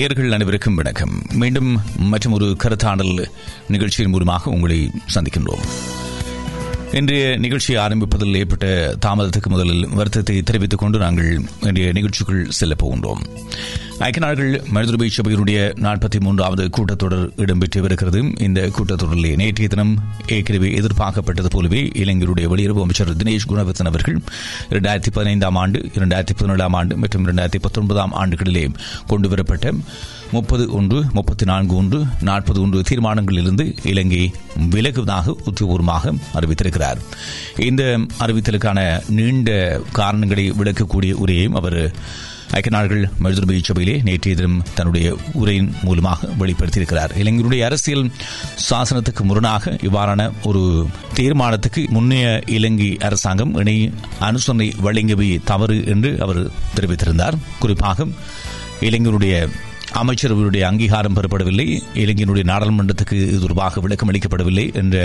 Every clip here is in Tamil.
நேர்கள் அனைவருக்கும் வணக்கம். மீண்டும் மற்றும் ஒரு கருத்தாடல் நிகழ்ச்சியின் மூலமாக உங்களை சந்திக்கின்றோம். இன்றைய நிகழ்ச்சியை ஆரம்பிப்பதில் ஏற்பட்ட தாமதத்துக்கு முதலில் வருத்தத்தை தெரிவித்துக் கொண்டு நாங்கள் இன்றைய நிகழ்ச்சிக்குள் செல்லப் போகின்றோம். ஐக்கிய நாடுகள் மனிதருபை சபையினுடைய நாற்பத்தி மூன்றாவது கூட்டத்தொடர் இடம்பெற்று இந்த கூட்டத்தொடரில் நேற்றைய தினம் ஏற்கனவே எதிர்பார்க்கப்பட்டது போலவே இளைஞருடைய வெளியுறவு அமைச்சர் தினேஷ் குணவர்த்தன் அவர்கள் இரண்டாயிரத்தி பதினைந்தாம் ஆண்டு இரண்டாயிரத்தி பதினேழாம் ஆண்டு மற்றும் இரண்டாயிரத்தி பத்தொன்பதாம் ஆண்டுகளிலே கொண்டுவரப்பட்ட முப்பது ஒன்று முப்பத்தி நான்கு ஒன்று நாற்பது ஒன்று தீர்மானங்களிலிருந்து இலங்கை விலகுவதாக உத்தியபூர்வமாக அறிவித்திருக்கிறார். இந்த அறிவித்தலுக்கான நீண்ட காரணங்களை விளக்கக்கூடிய உரையையும் அவர் ஐக்கிய நாடுகள் மனிதர்பை சபையிலே நேற்றைய தினம் தன்னுடைய உரையின் மூலமாக வெளிப்படுத்தியிருக்கிறார். இளைஞருடைய அரசியல் சாசனத்துக்கு முரணாக இவ்வாறான ஒரு தீர்மானத்துக்கு முன்னைய இலங்கை அரசாங்கம் இணை அனுசரணை வழங்கவே தவறு என்று அவர் தெரிவித்திருந்தார். குறிப்பாக இளைஞருடைய அமைச்சரவையுடைய அங்கீகாரம் பெறப்படவில்லை. இலங்கையினுடைய நாடாளுமன்றத்துக்கு இது தொடர்பாக விளக்கம் அளிக்கப்படவில்லை என்ற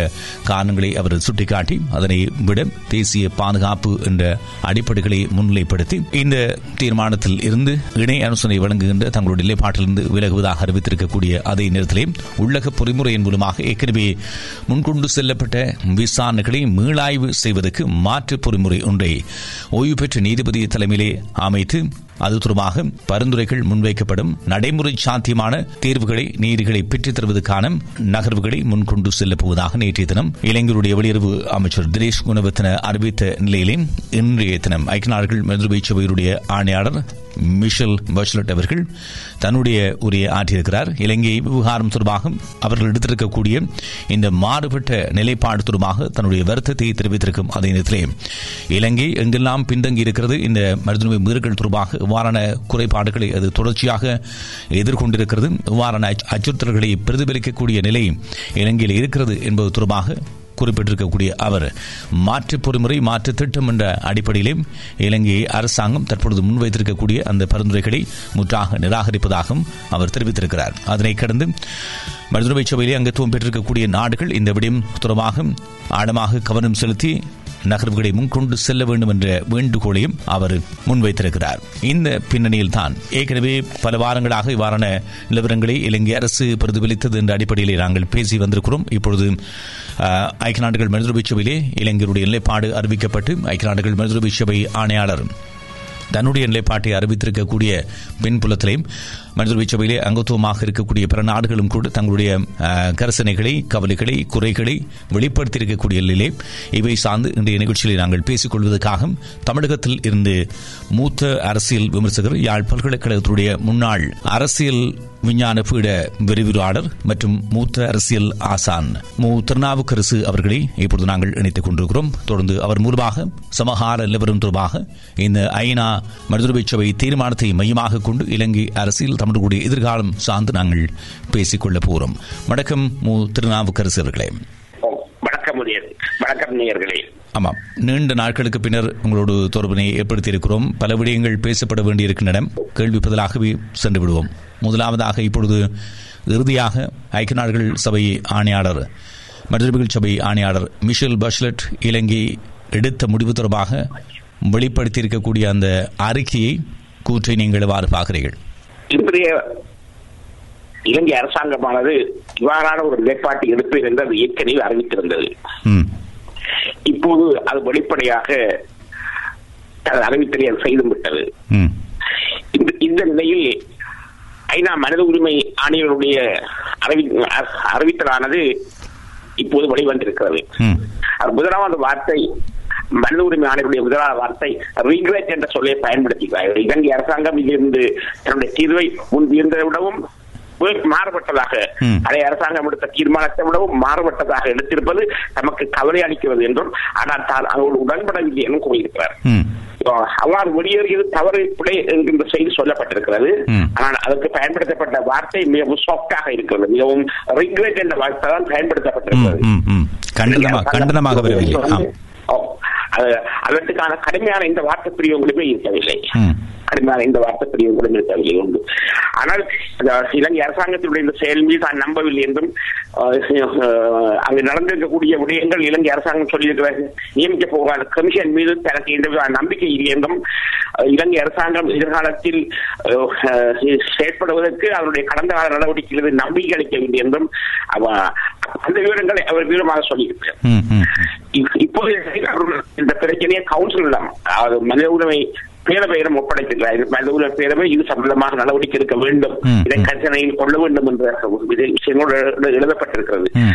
காரணங்களை அவர் சுட்டிக்காட்டி அதனை விட தேசிய பாதுகாப்பு என்ற அடிப்படைகளை முன்னிலைப்படுத்தி இந்த தீர்மானத்தில் இருந்து இணை அனுசனை வழங்குகின்ற தங்களுடைய நிலைப்பாட்டிலிருந்து விலகுவதாக அறிவித்திருக்கக்கூடிய அதே நேரத்திலே உள்ளக பொறிமுறையின் மூலமாக ஏற்கனவே முன்கொண்டு செல்லப்பட்ட விசாரணைகளை மீளாய்வு செய்வதற்கு மாற்று பொறிமுறை ஒன்றை ஓய்வு பெற்ற நீதிபதி தலைமையிலே அமைத்து அது தொடர்பாக பரிந்துரைகள் முன்வைக்கப்படும் நடைமுறை சாத்தியமான தீர்வுகளை நீதிகளை பெற்றுத் தருவதற்கான நகர்வுகளை முன்கொண்டு செல்லப் போவதாக நேற்றைய தினம் இளைஞருடைய வெளியுறவு அமைச்சர் தினேஷ் குணவர்த்தன அறிவித்த நிலையிலே இன்றைய தினம் ஐக்கிய நாடுகள் மதுரை சபையுடைய ஆணையாளர் மிஷல் பர்ச்லட் அவர்கள் தன்னுடைய உரையை ஆற்றியிருக்கிறார். இலங்கை விவகாரம் தொடர்பாக அவர்கள் எடுத்திருக்கக்கூடிய இந்த மாறுபட்ட நிலைப்பாடு தொடர்பாக தன்னுடைய வருத்தத்தை தெரிவித்திருக்கும் அதே நேரத்திலே இலங்கை எங்கெல்லாம் பின்தங்கி இருக்கிறது இந்த மருத்துவ மீறல்கள் தொடர்பாக இவ்வாறான குறைபாடுகளை அது தொடர்ச்சியாக எதிர்கொண்டிருக்கிறது இவ்வாறான அச்சுறுத்தல்களை பிரதிபலிக்கக்கூடிய நிலை இலங்கையில் இருக்கிறது என்பது தொடர்பாக குறிப்பிட்டிருக்கக்கூடிய அவர் மாற்று பொறிமுறை மாற்று திட்டம் என்ற அடிப்படையிலே இலங்கை அரசாங்கம் தற்பொழுது முன்வைத்திருக்கக்கூடிய அந்த பரிந்துரைகளை முற்றாக நிராகரிப்பதாகவும் அவர் தெரிவித்திருக்கிறார். அதனை கடந்து மருத்துவ சபையிலே அங்கத்துவம் பெற்றிருக்கக்கூடிய நாடுகள் இந்த விடயம் தொடர்பாக ஆழமாக கவனம் செலுத்தி நகர்வுகளை முன்கொண்டு செல்ல வேண்டும் என்ற வேண்டுகோளையும் அவர் முன்வைத்திருக்கிறார். இந்த பின்னணியில் தான் ஏற்கனவே பல வாரங்களாக இவ்வாறான நிலவரங்களை இலங்கை அரசு பிரதிபலித்தது என்ற அடிப்படையில் நாங்கள் பேசி வந்திருக்கிறோம். இப்பொழுது ஐக்கிய நாடுகள் மனிதர்பை சபையிலே இளைஞருடைய நிலைப்பாடு அறிவிக்கப்பட்டு ஐக்கிய நாடுகள் மனிதர்பை சபை ஆணையாளர் தன்னுடைய நிலைப்பாட்டை அறிவித்திருக்கக்கூடிய பின்புலத்திலையும் மனிதர்வை சபையிலே அங்கத்துவமாக இருக்கக்கூடிய பிற நாடுகளும் கூட தங்களுடைய கரசனைகளை கவலைகளை குறைகளை வெளிப்படுத்தியிருக்கக்கூடிய நிலையிலே இவை சார்ந்து இன்றைய நிகழ்ச்சியில் நாங்கள் பேசிக் கொள்வதற்காக தமிழகத்தில் இருந்து மூத்த அரசியல் விமர்சகர் யாழ் பல்கலைக்கழகத்துடைய முன்னாள் அரசியல் விஞ்ஞான பீட விரிவுரையாளர் மற்றும் மூத்த அரசியல் ஆசான் மு. திருநாவுக்கரசு அவர்களை இப்பொழுது நாங்கள் இணைத்துக் கொண்டிருக்கிறோம். தொடர்ந்து அவர் மூலமாக சமகால நிலவரம் தொடர்பாக இந்த ஐநா மனிதர்வை சபை தீர்மானத்தை மையமாக கொண்டு இலங்கை அரசியல் தமிழர்களுடைய எதிர்காலம் சார்ந்து நாங்கள் பேசிக்கொள்ளப் போகிறோம் வணக்கம் மு. திருநாவுக்கரசு அவர்களே. வணக்கம் வணக்கம் நேயர்களே. ஆமாம். நீண்ட நாட்களுக்கு பின்னர் உங்களோடு தொடர்பினை ஏற்படுத்தி இருக்கிறோம் பல விடயங்கள் பேசப்பட வேண்டியிருக்கின்றன. கேள்வி பதிலாகவே சென்று விடுவோம். முதலாவதாக இப்பொழுது இறுதியாக ஐக்கிய நாடுகள் சபை ஆணையாளர் மனிதர்கள் சபை ஆணையாளர் மிஷேல் பஷ்லட் இலங்கை எடுத்த முடிவு தொடர்பாக வெளிப்படுத்தியிருக்கக்கூடிய அந்த அறிக்கையை கூற்றை நீங்கள் எவ்வாறு பார்க்கிறீர்கள்? இன்றைய இலங்கை அரசாங்கமானது இவ்வாறான ஒரு நிலைப்பாட்டை எடுப்பேன் என்று அது ஏற்கனவே அறிவித்திருந்தது. இப்போது அது வெளிப்படையாக அறிவித்தலை அது செய்து விட்டது இந்த நிலையில் ஐநா மனித உரிமை ஆணையருடைய அறிவித்தலானது இப்போது வெளிவந்திருக்கிறது. முதலாவது வார்த்தை மனித உரிமை ஆணையருடைய முதலாவது வார்த்தை ரிக்ரெட் என்ற சொல்லை பயன்படுத்திக்கிறார்கள் இலங்கை அரசாங்கம் இதிலிருந்து தன்னுடைய தீர்வை முன்பிருந்ததை விடவும் மாறுபட்டதாக பழைய அரசாங்கம் எடுத்த தீர்மானத்தை விடவும் மாறுபட்டதாக எடுத்திருப்பது நமக்கு கவலை அளிக்கிறது என்றும் ஆனால் தான் அவர்கள் உடன்படவில்லை என்றும் கூறியிருக்கிறார். அவ்வாறு வெளியேறியது தவறு பிழை என்கின்ற செய்தி சொல்லப்பட்டிருக்கிறது. ஆனால் அதற்கு பயன்படுத்தப்பட்ட வார்த்தை மிகவும் சாஃப்டாக இருக்கிறது. மிகவும் ரிக்ரெட் என்ற வார்த்தை தான் பயன்படுத்தப்பட்டிருக்கிறது அதற்கான கடுமையான இந்த வார்த்தை பிரிவுகளுமே இருக்கவில்லை. கடுமையான இந்த வார்த்தை கூட நிறுத்தவில்லை உண்டு. ஆனால் இலங்கை அரசாங்கத்தினுடைய இந்த செயல் மீது தான் நம்பவில்லை என்றும் அங்கு நடந்திருக்கக்கூடிய விடயங்கள் இலங்கை அரசாங்கம் சொல்லியிருக்கிற நியமிக்க போகிற கமிஷன் மீது தனக்கு எந்த நம்பிக்கை இல்லை என்றும் இலங்கை அரசாங்கம் எதிர்காலத்தில் செயற்படுவதற்கு அவருடைய கடந்த கால நடவடிக்கைகளில் நம்பிக்கை அளிக்கவில்லை என்றும் அந்த விவரங்களை அவர் விவரமாக சொல்லியிருக்கிறார். இப்போது இந்த பிரச்சனையை கவுன்சிலிடம் அதாவது மனித உரிமை பேரவையிடம் ஒப்படைத்திருக்கிறார் பேரவை இது சம்பந்தமாக நடவடிக்கை எடுக்க வேண்டும். இதை கருத்தனையில் கொள்ள வேண்டும் என்ற விஷயங்களோடு எழுதப்பட்டிருக்கிறது ம்.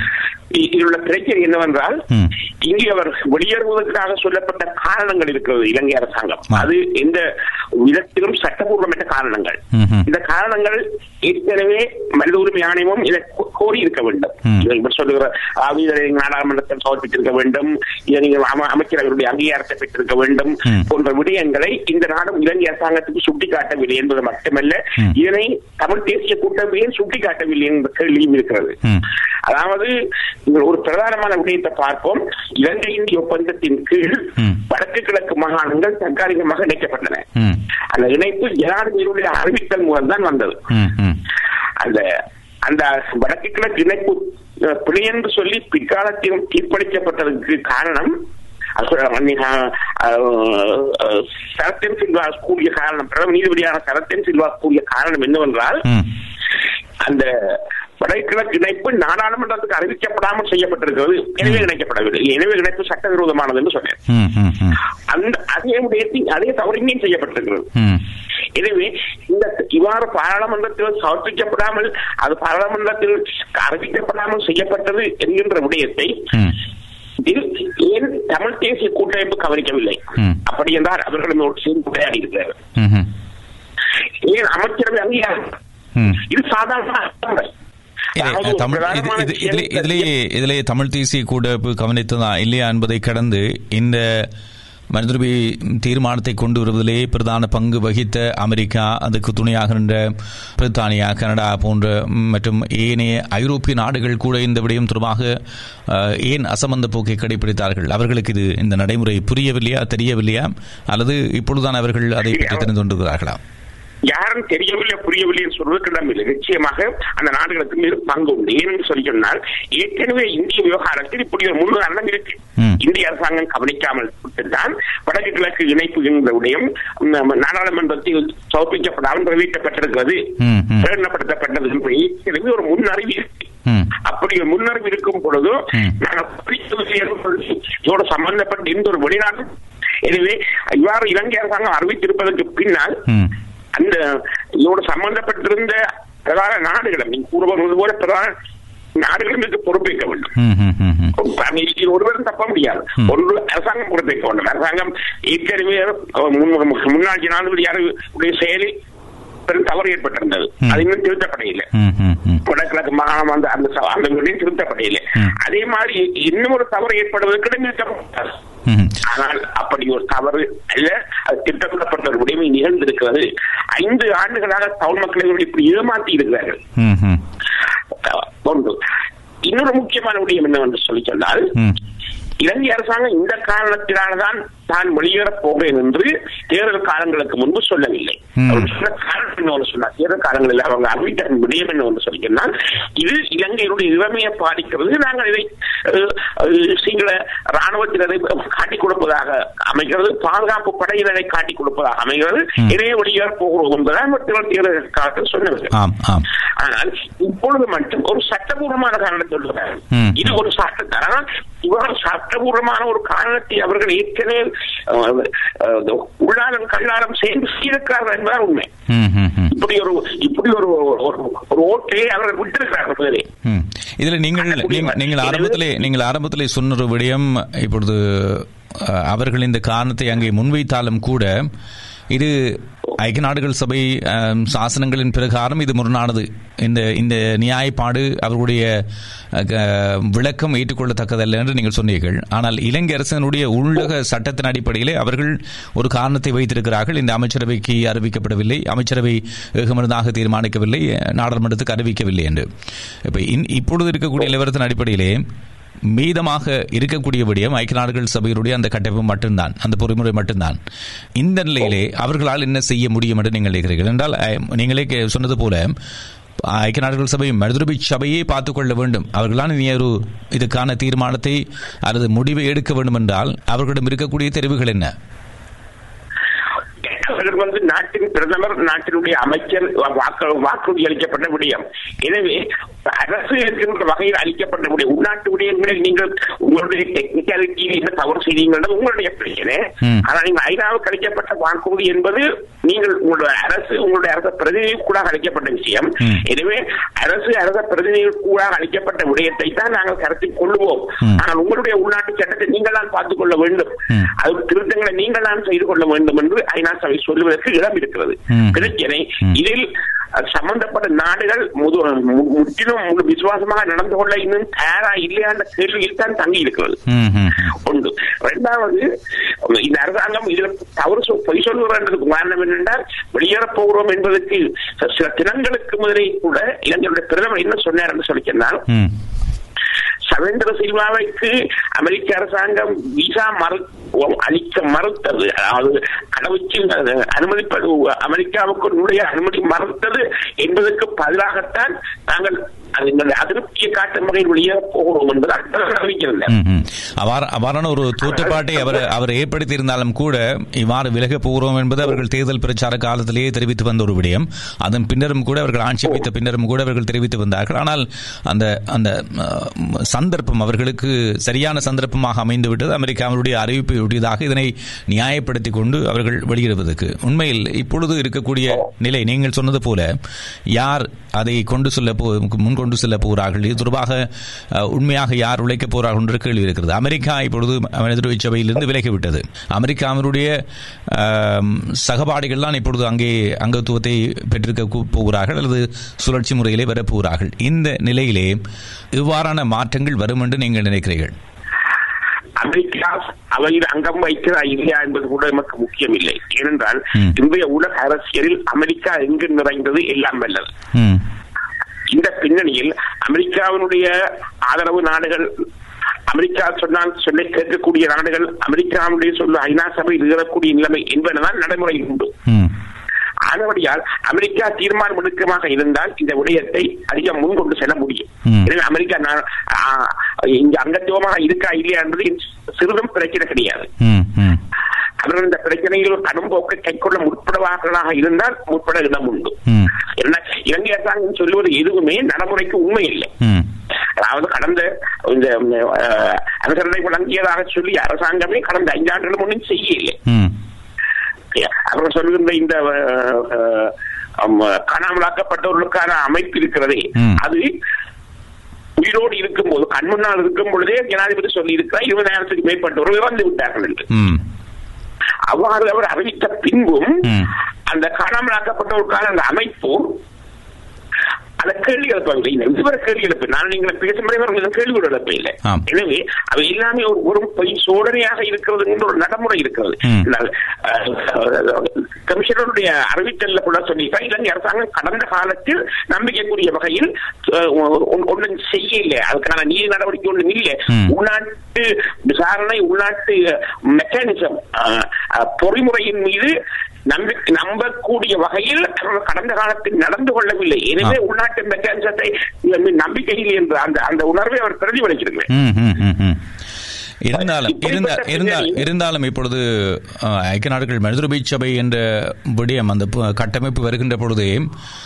இ- இதில் உள்ள பிரச்சனை என்னவென்றால். இங்கே அவர் வெளியேறுவதற்காக சொல்லப்பட்ட காரணங்கள் இருக்கிறது இலங்கை அரசாங்கம். அது எந்த விதத்திலும் சட்டபூர்வமற்ற காரணங்கள். இந்த காரணங்கள் ஏற்கனவே மனித உரிமை ஆணையமும் இதை கோரி இருக்க வேண்டும் சொல்லுகிற இதை நாடாளுமன்றத்தில் சமர்ப்பித்திருக்க வேண்டும் இதை நீங்கள் அம- அமைச்சரவருடைய அங்கீகாரத்தை பெற்றிருக்க வேண்டும். போன்ற விடயங்களை இந்த நாடும் இலங்கை அரசாங்கத்துக்கு சுட்டிக்காட்டவில்லை என்பது மட்டுமல்ல. இதனை தமிழ் தேசிய கூட்டம் ஏன் சுட்டிக்காட்டவில்லை என்ற கேள்வியும் இருக்கிறது. அதாவது ஒரு பிரதானமான விடயத்தை பார்ப்போம் இலங்கை இந்திய ஒப்பந்தத்தின் கீழ். வடக்கு கிழக்கு மாகாணங்கள் தற்காலிகமாக இணைக்கப்பட்டன. அந்த இணைப்பு ஜனாதிபதியுடைய அறிவித்தல் மூலம் தான் வந்தது. அந்த அந்த வடக்கு கிழக்கு இணைப்பு பிழை என்று சொல்லி பிற்காலத்தில் தீர்ப்பளிக்கப்பட்டதற்கு காரணம் அஹ், சரத்தன் சில்வா கூறிய காரணம் நீதிபதியான சரத்தன் சில்வா கூறிய காரணம் என்னவென்றால். அந்த வடகிழக்கு இணைப்பு நாடாளுமன்றத்துக்கு அறிவிக்கப்படாமல் செய்யப்பட்டிருக்கிறது எனவே இணைக்கப்படவில்லை எனவே இணைப்பு சட்டவிரோதமானது என்று சொன்னேன் ம். ம். ம். அந்த அதே அதே தவறினையும் செய்யப்பட்டிருக்கிறது. எனவே இந்த இவ்வாறு பாராளுமன்றத்தில் சமர்ப்பிக்கப்படாமல் அது பாராளுமன்றத்தில் அறிவிக்கப்படாமல் செய்யப்பட்டது என்கின்ற விடயத்தை ம். இது ஏன் தமிழ் தேசிய கூட்டமைப்பு கவனிக்கவில்லை. அப்படி என்றால் அவர்கள் நம்மளோடு சேர்ந்து உரையாடி இருக்கிறார்கள் ம்ஹும். ஏன் அமைச்சரவை அங்கீகாரம். இது சாதாரண ஒரு இதிலே தமிழ் தேசிய கூட்டமைப்பு கவனித்ததா இல்லையா என்பதை கடந்து இந்த மனிதர்பி தீர்மானத்தை கொண்டு வருவதிலே பிரதான பங்கு வகித்த அமெரிக்கா அதுக்கு துணையாக நின்ற பிரித்தானியா கனடா போன்ற மற்றும் ஏனைய ஐரோப்பிய நாடுகள் கூட இந்த விடயம் தொடர்பாக ஏன் அசம்பந்த போக்கை கடைபிடித்தார்கள்? அவர்களுக்கு இது இந்த நடைமுறை புரியவில்லையா தெரியவில்லையா? அல்லது இப்பொழுதுதான் அவர்கள் அதை பற்றி தெரிந்து கொண்டிருக்கிறார்களா? யாரும் தெரியவில்லை புரியவில்லை என்று சொல்வதற்கு இடமில்லை நிச்சயமாக அந்த நாடுகளுக்கு மீது பங்கு உண்டு ஏனென்று சொல்லி சொன்னால் ஏற்கனவே இந்திய விவகாரத்தில் இப்படி ஒரு முன்னுதாரணம் இருக்கு. இந்திய அரசாங்கம் கவனிக்காமல் தான் வடக்கு கிழக்கு இணைப்பு என்ற விடயம் நாடாளுமன்றத்தில் சமர்ப்பிக்கப்படாமல் நிறைவேற்றப்பட்டிருக்கிறது. பிரகடனப்படுத்தப்பட்டது என்று ஏற்கனவே ஒரு முன்னறிவு இருக்கு. அப்படி ஒரு முன்னறிவு இருக்கும் பொழுது இதோடு சம்பந்தப்பட்ட எந்த ஒரு வெளிநாடு எனவே இவ்வாறு இலங்கை அரசாங்கம் அறிவித்திருப்பதற்கு பின்னால். அந்த இதோடு சம்பந்தப்பட்டிருந்த பிரதான நாடுகளும் நீங்க கூறுவது போல பிரதான நாடுகளும் இதுக்கு பொறுப்பேற்க வேண்டும். ஒருவரும் தப்ப முடியாது. ஒன்று அரசாங்கம் பொறுப்பேற்க வேண்டும். அரசாங்கம் ஏற்கனவே முன்னாள் ஜனாதிபதியார் உடைய செயலில் பெரும் தவறு ஏற்பட்டிருந்தது ம். அது இன்னும் திருத்தப்படையில்லை ம். ம். ம். வடகிழக்கு மாகாணம் அந்த அந்த அந்த ம். அதே மாதிரி இன்னும் ஒரு தவறு ஏற்படுவதற்கு ம். ஆனால் அப்படி ஒரு தவறு அல்ல அது திட்டமிடப்பட்ட ஒரு உடைமை நிகழ்ந்திருக்கிறது ஐந்து ஆண்டுகளாக தமிழ் மக்களை இப்படி ஏமாற்றி இருக்கிறார்கள். ஒன்று இன்னொரு முக்கியமான விடயம் என்னவென்று சொல்லி சொன்னால். இலங்கை அரசாங்கம் இந்த காரணத்தினால்தான் தான் வெளியேறப் போகிறேன் என்று தேர்தல் காலங்களுக்கு முன்பு சொல்லவில்லை. காரணம் என்னவென்று சொன்னார்? தேர்தல் காலங்களில் அவங்க அறிவித்த விடயம் சொல்லி சொன்னால் இது இலங்கையினுடைய இளமையை பாதிக்கிறது. நாங்கள் இதை சிங்கள ராணுவத்தினரை காட்டிக் கொடுப்பதாக அமைகிறது. பாதுகாப்பு படையினரை காட்டிக் கொடுப்பதாக அமைகிறது. ம். இதையே வெளியேறப் போகிறோம் மக்கள் தேர்தல் காலத்தில் சொன்னவர்கள் ஆனால் இப்பொழுது மட்டும் ஒரு சட்டபூர்வமான காரணத்தை சொல்லுகிறார். இது ஒரு சட்ட ஆனால் இவ்வாறு சட்டபூர்வமான ஒரு காரணத்தை அவர்கள் ஏற்கனவே உள்ளாரம் கல்லாரம் சேர்ந்து செய்திருக்கிறார்கள் என்பதுதான் உண்மை. இப்படி ஒரு இப்படி ஒரு ஒரு- ஓட்டை அவர்கள் விட்டிருக்கிறார்கள். இதுல நீங்கள் நீங்கள் ஆரம்பத்திலே நீங்கள் ஆரம்பத்திலே சொன்ன ஒரு விடயம் இப்பொழுது அவர்கள் இந்த காரணத்தை அங்கே முன்வைத்தாலும் கூட இது ஐக்கிய நாடுகள் சபை சாசனங்களின் பிரகாரம் இது முரணானது. இந்த இந்த நியாயப்பாடு அவர்களுடைய க- விளக்கம் ஏற்றுக்கொள்ளத்தக்கதல்ல என்று நீங்கள் சொன்னீர்கள். ஆனால் இலங்கை அரசினுடைய உள்ளக சட்டத்தின் அடிப்படையிலே அவர்கள் ஒரு காரணத்தை வைத்திருக்கிறார்கள். இந்த அமைச்சரவைக்கு அறிவிக்கப்படவில்லை. அமைச்சரவை ஏகமனதாக தீர்மானிக்கவில்லை. நாடாளுமன்றத்துக்கு அறிவிக்கவில்லை என்று. இப்போ இன்- இப்பொழுது இருக்கக்கூடிய நிலவரத்தின் அடிப்படையிலே மீதமாக இருக்கக்கூடிய விடயம் ஐக்கிய நாடுகள் சபையினுடைய அந்த கட்டமைப்பு மட்டும்தான் அந்த பொறிமுறை மட்டும்தான். இந்த நிலையிலே அவர்களால் என்ன செய்ய முடியும் என்று நீங்கள் நினைக்கிறீர்கள்? என்றால் நீங்களே கே- சொன்னது போல ஐக்கிய நாடுகள் சபை மருதுரபி சபையை பார்த்துக் கொள்ள வேண்டும். அவர்களால் இனி ஒரு இதுக்கான தீர்மானத்தை அல்லது முடிவை எடுக்க வேண்டும் என்றால் அவர்களிடம் இருக்கக்கூடிய தெரிவுகள் என்ன? அவர்கள் வந்து நாட்டின் பிரதமர் நாட்டினுடைய அமைச்சர் வாக்கு வாக்குறுதி அளிக்கப்பட்ட விடயம். எனவே அரசு இருக்கின்ற வகையில் அளிக்கப்பட்ட விடயம் உள்நாட்டு விடயங்களில் நீங்கள் உங்களுடைய டெக்னிக்காலிட்டியில் என்ன தவறு செய்தீங்கள் உங்களுடைய பிரச்சனை. ஆனால் நீங்கள் ஐநாவுக்கு அளிக்கப்பட்ட வாக்குறுதி என்பது நீங்கள் உங்களுடைய அரசு உங்களுடைய அரச பிரதிநிதி கூட அளிக்கப்பட்ட விஷயம். எனவே அரசு அரச பிரதிநிதிகள் கூட அளிக்கப்பட்ட விடயத்தை தான் நாங்கள் கருத்தில் கொள்ளுவோம். ஆனால் உங்களுடைய உள்நாட்டு சட்டத்தை நீங்கள் தான் பார்த்துக் கொள்ள வேண்டும். அது திருத்தங்களை நீங்கள் தான் செய்து கொள்ள வேண்டும் என்று ஐநா சபை சொல்லுவதற்கு இடம் இருக்கிறது. பிரச்சனை. இதில் சம்பந்தப்பட்ட நாடுகள் முற்றிலும் முழு விசுவாசமாக நடந்து கொள்ள இன்னும் தயாரா இல்லையா என்ற கேள்வியில் தான் தங்கி இருக்கிறது. ஒன்று இரண்டாவது இந்த அரசாங்கம் இதுல தவறு பொய் சொல்லுகிறதுக்கு காரணம் என்னென்றால் வெளியேறப் போகிறோம் என்பதற்கு சில- தினங்களுக்கு முதலே கூட இளைஞருடைய பிரதமர் என்ன சொன்னார் என்று சொல்லி சொன்னால். சவேந்திர சில்வாவைக்கு அமெரிக்க அரசாங்கம் விசா மறு அளிக்க மறுத்தது. அதாவது கடவுச்சு அனுமதிப்பது அமெரிக்காவுக்கு நுழைய அனுமதி மறுத்தது என்பதற்கு பதிலாகத்தான் நாங்கள் அது அவ்வாறான ஒரு தோற்றப்பாட்டை அவர் அவர் ஏற்படுத்தி இருந்தாலும் கூட இவ்வாறு விலக போகிறோம் என்பது அவர்கள் தேர்தல் பிரச்சார காலத்திலேயே தெரிவித்து வந்த ஒரு விடயம். அதன் பின்னரும் கூட அவர்கள் ஆட்சி வைத்த பின்னரும் கூட அவர்கள் தெரிவித்து வந்தார்கள். ஆனால் அந்த அந்த சந்தர்ப்பம். அவர்களுக்கு சரியான சந்தர்ப்பமாக அமைந்துவிட்டது. அமெரிக்காவினுடைய அறிவிப்பை ஒட்டியதாக இதனை நியாயப்படுத்திக் கொண்டு அவர்கள் வெளியிடுவதற்கு உண்மையில் இப்பொழுது இருக்கக்கூடிய நிலை நீங்கள் சொன்னது போல யார் அதை கொண்டு செல்ல போ முன் கொண்டு செல்ல போகிறார்கள்? இது தொடர்பாக உண்மையாக யார் உழைக்கப் போகிறார்கள் என்ற கேள்வி இருக்கிறது. அமெரிக்கா இப்பொழுது மனித சபையிலிருந்து விலகிவிட்டது. அமெரிக்காவினுடைய ஆம், சகபாடிகள் தான் இப்பொழுது அங்கே அங்கத்துவத்தை பெற்றிருக்க கூ- போகிறார்கள் அல்லது சுழற்சி முறையிலே வரப்போகிறார்கள். இந்த நிலையிலே இவ்வாறான மாற்றங்கள் வரும் என்று நீங்கள் நினைக்கிறீர்கள்? அமெரிக்கா அவையில் அங்கம் வைக்கிறா இல்லையா என்பது கூட நமக்கு முக்கியம் இல்லை ஏனென்றால். இன்றைய உலக அரசியலில் அமெரிக்கா எங்கு நிறைந்தது எல்லாம் வல்லது. இந்த பின்னணியில் அமெரிக்காவினுடைய ஆதரவு நாடுகள் அமெரிக்கா சொன்னால் சொல்லை கேட்கக்கூடிய நாடுகள் அமெரிக்காவுடைய சொல்ல ஐநா சபையில் ஏறக்கூடிய நிலைமை என்பதுதான் நடைமுறையில் உண்டு. ஆனபடியால் அமெரிக்கா தீர்மானம் எடுக்கமாக இருந்தால் இந்த விடயத்தை அதிகம் முன்கொண்டு செல்ல முடியும். எனவே அமெரிக்கா இங்க அங்கத்துவமாக இருக்கா இல்லையா என்பது சிறிதும் பிரச்சனை கிடையாது. அவர்கள் இந்த பிரச்சனையில் ஒரு கைக்கொள்ள முற்படுவார்களாக இருந்தால் முற்பட இடம் உண்டு. இலங்கை அரசாங்கம் சொல்லுவது எதுவுமே நடைமுறைக்கு உண்மை இல்லை அதாவது கடந்த இந்த அனுசரணை வழங்கியதாக சொல்லி அரசாங்கமே கடந்த ஐந்தாண்டுகளும் ஒன்றும் செய்யவில்லை. ம் அவர்கள் சொல்லுகின்ற இந்த காணாமலாக்கப்பட்டவர்களுக்கான அமைப்பு இருக்கிறதே. அது உயிரோடு இருக்கும் போது கண் முன்னால் இருக்கும் பொழுதே ஜனாதிபதி சொல்லி இருக்கிறார் இருபதாயிரத்துக்கு மேற்பட்டவர்கள் இறந்து விட்டார்கள் என்று அவ்வாறு அவர் அறிவித்த பின்பும். அந்த காணாமலாக்கப்பட்டவருக்கான அந்த அமைப்பு அந்த கேள்வி எழுப்பவில்லை இந்த கேள்வி எழுப்பு. நான் நீங்கள் பேசும்படி கேள்வி எழுப்ப இல்லை. எனவே அவை எல்லாமே ஒரு ஒரு பொய் சோதனையாக இருக்கிறது என்ற ஒரு நடைமுறை இருக்கிறது. கமிஷனருடைய அறிவித்தல்ல கூட சொல்லியிருக்காங்க இலங்கை அரசாங்கம் கடந்த காலத்தில் நம்பிக்கைக்குரிய வகையில் ஒன்றும் செய்யல அதுக்கான நீதி நடவடிக்கை ஒன்றும் இல்லை. உள்நாட்டு விசாரணை உள்நாட்டு மெக்கானிசம் பொறிமுறையின் மீது நம்பி நம்பக்கூடிய வகையில் கடந்த காலத்தில் நடந்து கொள்ளவில்லை எனவே. உள்நாட்டு மெக்கானிசத்தை நம்பிக்கையில் என்ற அந்த அந்த உணர்வை அவர் பிரதிபலிச்சிருக்கிறேன். இருந்தாலும் இருந்தாலும் இப்பொழுது ஐக்கிய நாடுகள் மனிதருபை சபை என்ற விடயம் அந்த கட்டமைப்பு வருகின்ற பொழுதே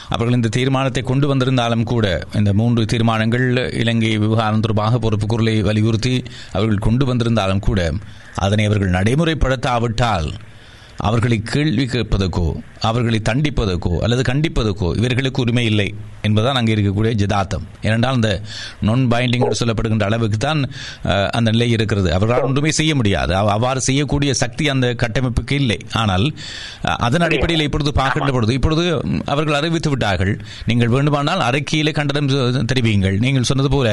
அவர்கள் இந்த தீர்மானத்தை கொண்டு வந்திருந்தாலும் கூட இந்த மூன்று தீர்மானங்கள் இலங்கை விவகாரம் தொடர்பாக பொறுப்பு குரலை வலியுறுத்தி அவர்கள் கொண்டு வந்திருந்தாலும் கூட அதனை அவர்கள் நடைமுறைப்படுத்தாவிட்டால் அவர்களை கேள்வி கேட்பதற்கோ அவர்களை தண்டிப்பதற்கோ அல்லது கண்டிப்பதற்கோ இவர்களுக்கு உரிமை இல்லை என்பதுதான் அங்கே இருக்கக்கூடிய ஜதார்த்தம் ஏனென்றால் அந்த நான் பைண்டிங் என்று சொல்லப்படுகின்ற அளவுக்கு தான் அந்த நிலை இருக்கிறது. அவர்களால் ஒன்றுமே செய்ய முடியாது. அவ்வாறு செய்யக்கூடிய சக்தி அந்த கட்டமைப்புக்கு இல்லை. ஆனால் அதன் அடிப்படையில் இப்பொழுது பார்க்கின்ற பொழுது இப்பொழுது அவர்கள் அறிவித்து விட்டார்கள். நீங்கள் வேண்டுமானால் அறிக்கையிலே கண்டனம் தெரிவியுங்கள். நீங்கள் சொன்னது போல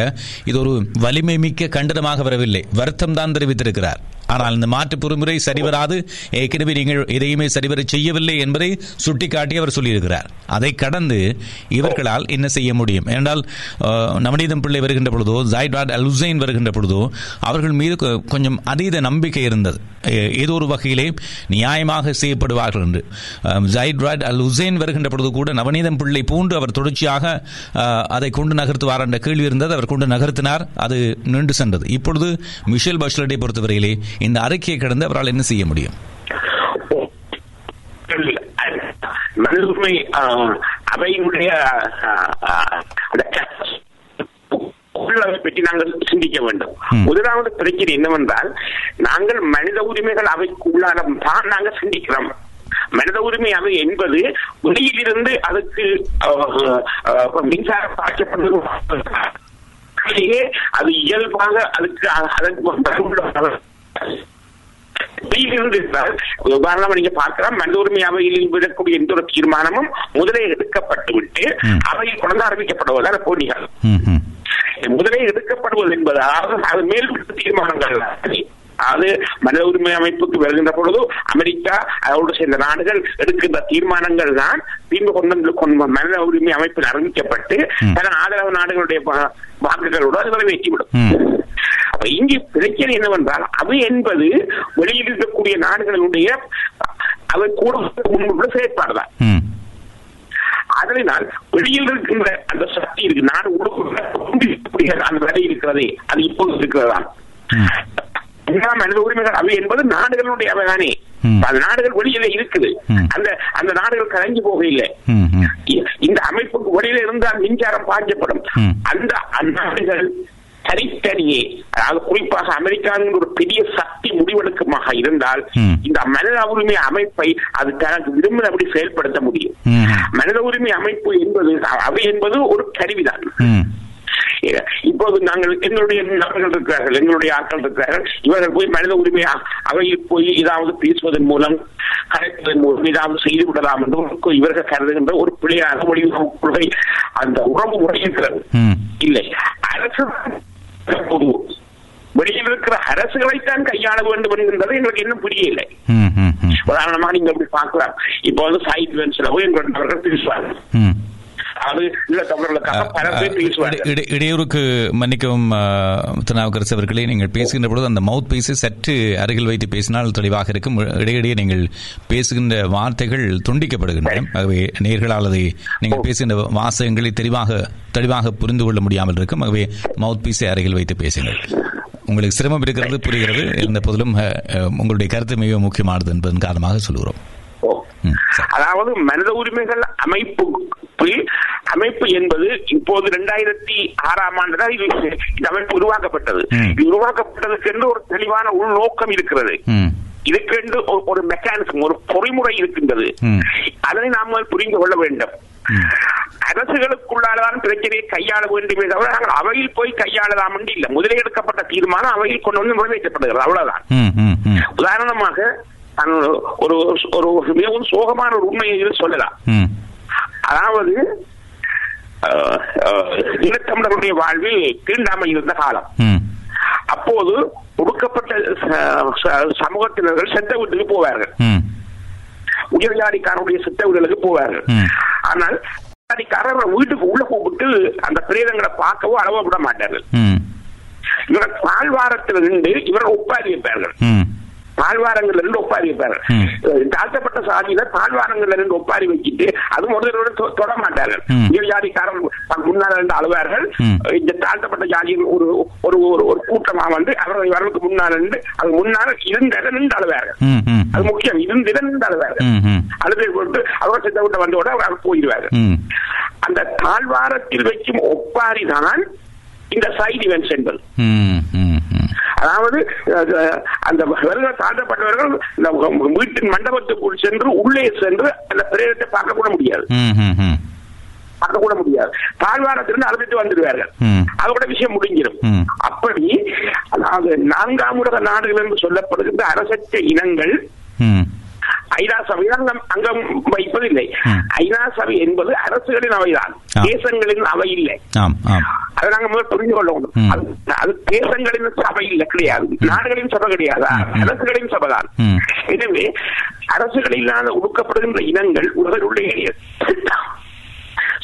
இது ஒரு வலிமை மிக்க கண்டனமாக வரவில்லை. வருத்தம் தான் தெரிவித்திருக்கிறார். ஆனால் இந்த மாற்று பொறுமுறை சரிவராது. ஏற்கனவே நீங்கள் எதையுமே சரிவர செய்யவில்லை என்பதை சுட்டிக்காட்டி அவர் சொல்லியிருக்கிறார். அதை கடந்து இவர்களால் என்ன செய்ய முடியும்? என்றால் நவநீதம் பிள்ளை வருகின்ற பொழுதோ ஜாய்டாட் அல் ஹுசைன் வருகின்ற பொழுதோ அவர்கள் மீது கொ- கொஞ்சம் அதீத நம்பிக்கை இருந்தது. ஏதோ ஒரு வகையிலே நியாயமாக செய்யப்படுவார்கள் என்று. அஹ், ஜாய்டாட் அல் ஹுசைன் வருகின்ற பொழுது கூட நவநீதம் பிள்ளை பூண்டு அவர் தொடர்ச்சியாக அதை கொண்டு நகர்த்துவார் என்ற கேள்வி இருந்தது. அவர் கொண்டு நகர்த்தினார். அது நின்று சென்றது. இப்பொழுது மிஷேல் பஷ்லட்டை பொறுத்தவரையிலே இந்த அறிக்கையை கடந்து அவரால் என்ன செய்ய முடியும்? அவையினுடைய உள்ளதை பற்றி நாங்கள் சிந்திக்க வேண்டும். முதலாவது பிரச்சனை என்னவென்றால் நாங்கள் மனித உரிமைகள் அவைக்கு உள்ளான தான் நாங்கள் சிந்திக்கிறோம். மனித உரிமை அவை என்பது வெளியிலிருந்து அதுக்கு மின்சாரம் உண்மையிலேயே அது இயல்பாக அதுக்கு அதற்கு உதாரணமா நீங்க பார்க்கலாம் மனித உரிமை அவையில் விடக்கூடிய எந்த ஒரு தீர்மானமும் முதலே எடுக்கப்பட்டு விட்டு ம். அவையில் கொண்டு அறிவிக்கப்படுவதால் போட்டிகள். முதலே எடுக்கப்படுவது என்பது அது மேல் தீர்மானங்கள். அது மனித உரிமை அமைப்புக்கு வருகின்ற பொழுது அமெரிக்கா அதோடு சேர்ந்த நாடுகள் எடுக்கின்ற தீர்மானங்கள் தான் பின்பு கொண்டு மனித உரிமை அமைப்பில் அறிவிக்கப்பட்டு. பல ஆதரவு நாடுகளுடைய வா- வாக்குகளோடு அது நிறைவேற்றிவிடும் ம். அப்ப இங்கு பிரச்சனை என்னவென்றால் அவை என்பது வெளியில் இருக்கக்கூடிய நாடுகளுடைய அவை கூட முன்னுள்ள செயற்பாடுதான். அதனால் வெளியில் இருக்கின்ற அந்த சக்தி இருக்கு. நாடு உள்ள அந்த வரை இருக்கிறதே அது இப்போது இருக்கிறதா மனித உரிமைகள் அவை என்பது நாடுகளுடைய அவைதானே. அந்த நாடுகள் வெளியில இருக்குது. அந்த அந்த நாடுகள் கலைஞ்சு போகையில்லை ம். ம். இ- இந்த அமைப்புக்கு வெளியில இருந்தால் மின்சாரம் பாய்ச்சப்படும் ம். அந்த அந்நாடுகள் தனித்தனியே அதாவது குறிப்பாக அமெரிக்காவின் ஒரு பெரிய சக்தி முடிவெடுக்குமாக இருந்தால். இந்த மனித உரிமை அமைப்பை அது தனக்கு விரும்பினபடி செயல்படுத்த முடியும். மனித உரிமை அமைப்பு என்பது அவை என்பது ஒரு கருவிதான். இப்போது நாங்கள் எங்களுடைய நபர்கள் இருக்கிறார்கள் எங்களுடைய ஆட்கள் இருக்கிறார்கள். இவர்கள் போய் மனித உரிமை அவையில் போய் ஏதாவது பேசுவதன் மூலம் கரைப்பதன் மூலம் ஏதாவது செய்து விடலாம் என்று இவர்கள் கருதுகின்ற ஒரு பிள்ளையான மொழி கொள்கை அந்த உறவு முறை இருக்கிறது. இல்லை. அரசு வெளியில் இருக்கிற அரசுகளைத்தான் கையாள வேண்டும் என்கின்றது எங்களுக்கு இன்னும் புரியவில்லை. உதாரணமாக நீங்க அப்படி பார்க்கலாம். இப்போ வந்து சைட் வென்ஸ்ல போய் எங்களுடைய பேசுவாங்க இடையூறுக்கு மன்னிக்கவும் திருநாவுக்கரசு அவர்களே நீங்கள் பேசுகின்ற பொழுது அந்த மவுத் பீஸை சற்று அருகில் வைத்து பேசினால் தெளிவாக இருக்கும். இடையிடையே நீங்கள் பேசுகின்ற வார்த்தைகள் துண்டிக்கப்படுகின்றன. ஆகவே நேர்களால் அதை நீங்கள் பேசுகின்ற வாசகங்களை தெளிவாக தெளிவாக புரிந்து கொள்ள முடியாமல் இருக்கும். ஆகவே மவுத் பீஸை அருகில் வைத்து பேசுங்கள். உங்களுக்கு சிரமம் இருக்கிறது புரிகிறது. இருந்த போதிலும் உங்களுடைய கருத்து மிக முக்கியமானது என்பதன் காரணமாக சொல்கிறோம் சரி. அதாவது மனித உரிமைகள் அமைப்பு அமைப்பு என்பது இப்போது இரண்டாயிரத்தி ஆறாம் ஆண்டு தான் இது இந்த அமைப்பு உருவாக்கப்பட்டது. இது உருவாக்கப்பட்டதுக்கு என்று ஒரு தெளிவான உள்நோக்கம் இருக்கிறது. இதுக்கென்று ஒரு- மெக்கானிசம் ஒரு பொறிமுறை இருக்கின்றது. அதனை நாம் புரிந்து கொள்ள வேண்டும். அரசுகளுக்குள்ளாலதான் பிரச்சனையை கையாள வேண்டுமே தவிர நாங்கள் அவையில் போய் கையாளலாம் என்று இல்லை. முதலே எடுக்கப்பட்ட தீர்மானம் அவையில் கொண்டு வந்து நிறைவேற்றப்படுகிறது. அவ்வளவுதான். உதாரணமாக ஒரு ஒரு மிகவும் சோகமான ஒரு உண்மையை சொல்லலாம். அதாவது ஈழத்தமிழர்களுடைய வாழ்வில் தீண்டாமை இருந்த காலம். அப்போது ஒடுக்கப்பட்ட சமூகத்தினர்கள் செத்த வீட்டுக்கு போவார்கள். ம். உயர் ஜாதிக்காரனுடைய செத்த வீடுகளுக்கு போவார்கள். ஆனால் ஜாதிக்காரர் வீட்டுக்கு உள்ள கூப்பிட்டு அந்த பிரேதங்களை பார்க்கவோ அளவோ விட மாட்டார்கள். ம். இவர்கள் தாழ்வாரத்தில் நின்று இவர்கள் ஒப்பாரி வைப்பார்கள். தாழ்வாரங்கள்ல இருந்து ஒப்பாரி. அஹ் தாழ்த்தப்பட்ட சாதியில தாழ்வாரங்கள்ல இருந்து ஒப்பாரி வச்சுட்டு அது முதலோட தொட மாட்டார்கள். உயர் ஜாதிக்காரன் முன்னால் இருந்து அழுவார்கள். இந்த தாழ்த்தப்பட்ட ஜாதியின் ஒரு ஒரு ஒரு கூட்டமா வந்து அவர்கள் வரலுக்கு முன்னால் இருந்து அது முன்னால் இருந்த நின்று அழுவார்கள். அது முக்கியம். இருந்திட நின்று அழுவார்கள். அழுதை போட்டு அவர்கள் செத்த விட்டு வந்தோட அவர் போயிடுவார்கள். ம். அந்த தாழ்வாரத்தில் வைக்கும் ஒப்பாரி தான் இந்த சைட் இவெண்ட்ஸ் என்பது அதாவது அந்த வருகிற தாழ்த்தப்பட்டவர்கள் இந்த வீட்டின் மண்டபத்துக்குள் சென்று உள்ளே சென்று அந்த பிரேதத்தை பார்க்க கூட முடியாது. ம் ம் ம். பார்க்க கூட முடியாது. தாழ்வாரத்திலிருந்து அழுதுட்டு வந்துடுவார்கள். அதோட விஷயம் முடிஞ்சிடும். அப்படி அதாவது நான்காம் உலக நாடுகள் என்று சொல்லப்படுகின்ற அரசற்ற இனங்கள் ஐநா சபை அங்கம் வைப்பதில்லை. ஐநா சபை என்பது அரசுகளின் அவைதான். தேசங்களின் அவை இல்லை அதை நாங்க முதல் புரிந்து கொள்ள வேண்டும். அது- தேசங்களின் சபை இல்ல கிடையாது நாடுகளின் சபை கிடையாது. அரசுகளின் சபைதான் ம். எனவே அரசுகளில்லாத ஒடுக்கப்படுகின்ற இனங்கள் உலகிலுடைய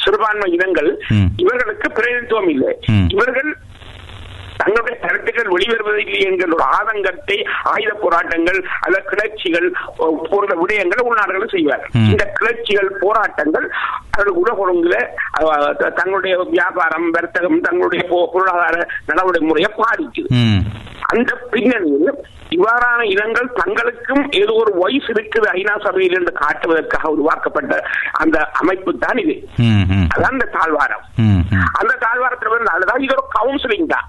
சிறுபான்மை இனங்கள். இவர்களுக்கு பிரதிநிதித்துவம் இல்லை. இவர்கள் தங்களுடைய கருத்துக்கள் வெளிவருவதில்லை என்கிற ஒரு ஆதங்கத்தை ஆயுத போராட்டங்கள் அல்ல கிளர்ச்சிகள் போன்ற விடயங்களை உள்நாடுகள் செய்வார்கள் ம். இந்த கிளர்ச்சிகள் போராட்டங்கள் அவர்கள் தங்களுடைய வியாபாரம் வர்த்தகம் தங்களுடைய பொருளாதார நடவடிக்கை முறையை பாதிக்குது. அந்த பின்னணியில் இவ்வாறான இனங்கள் தங்களுக்கும் ஏதோ ஒரு வயசு இருக்குது ஐநா சபையில் என்று காட்டுவதற்காக உருவாக்கப்பட்ட அந்த அமைப்பு தான் இது. அதான் அந்த தாழ்வாரம். அந்த தாழ்வாரத்தில் வந்து இது ஒரு கவுன்சிலிங் தான்.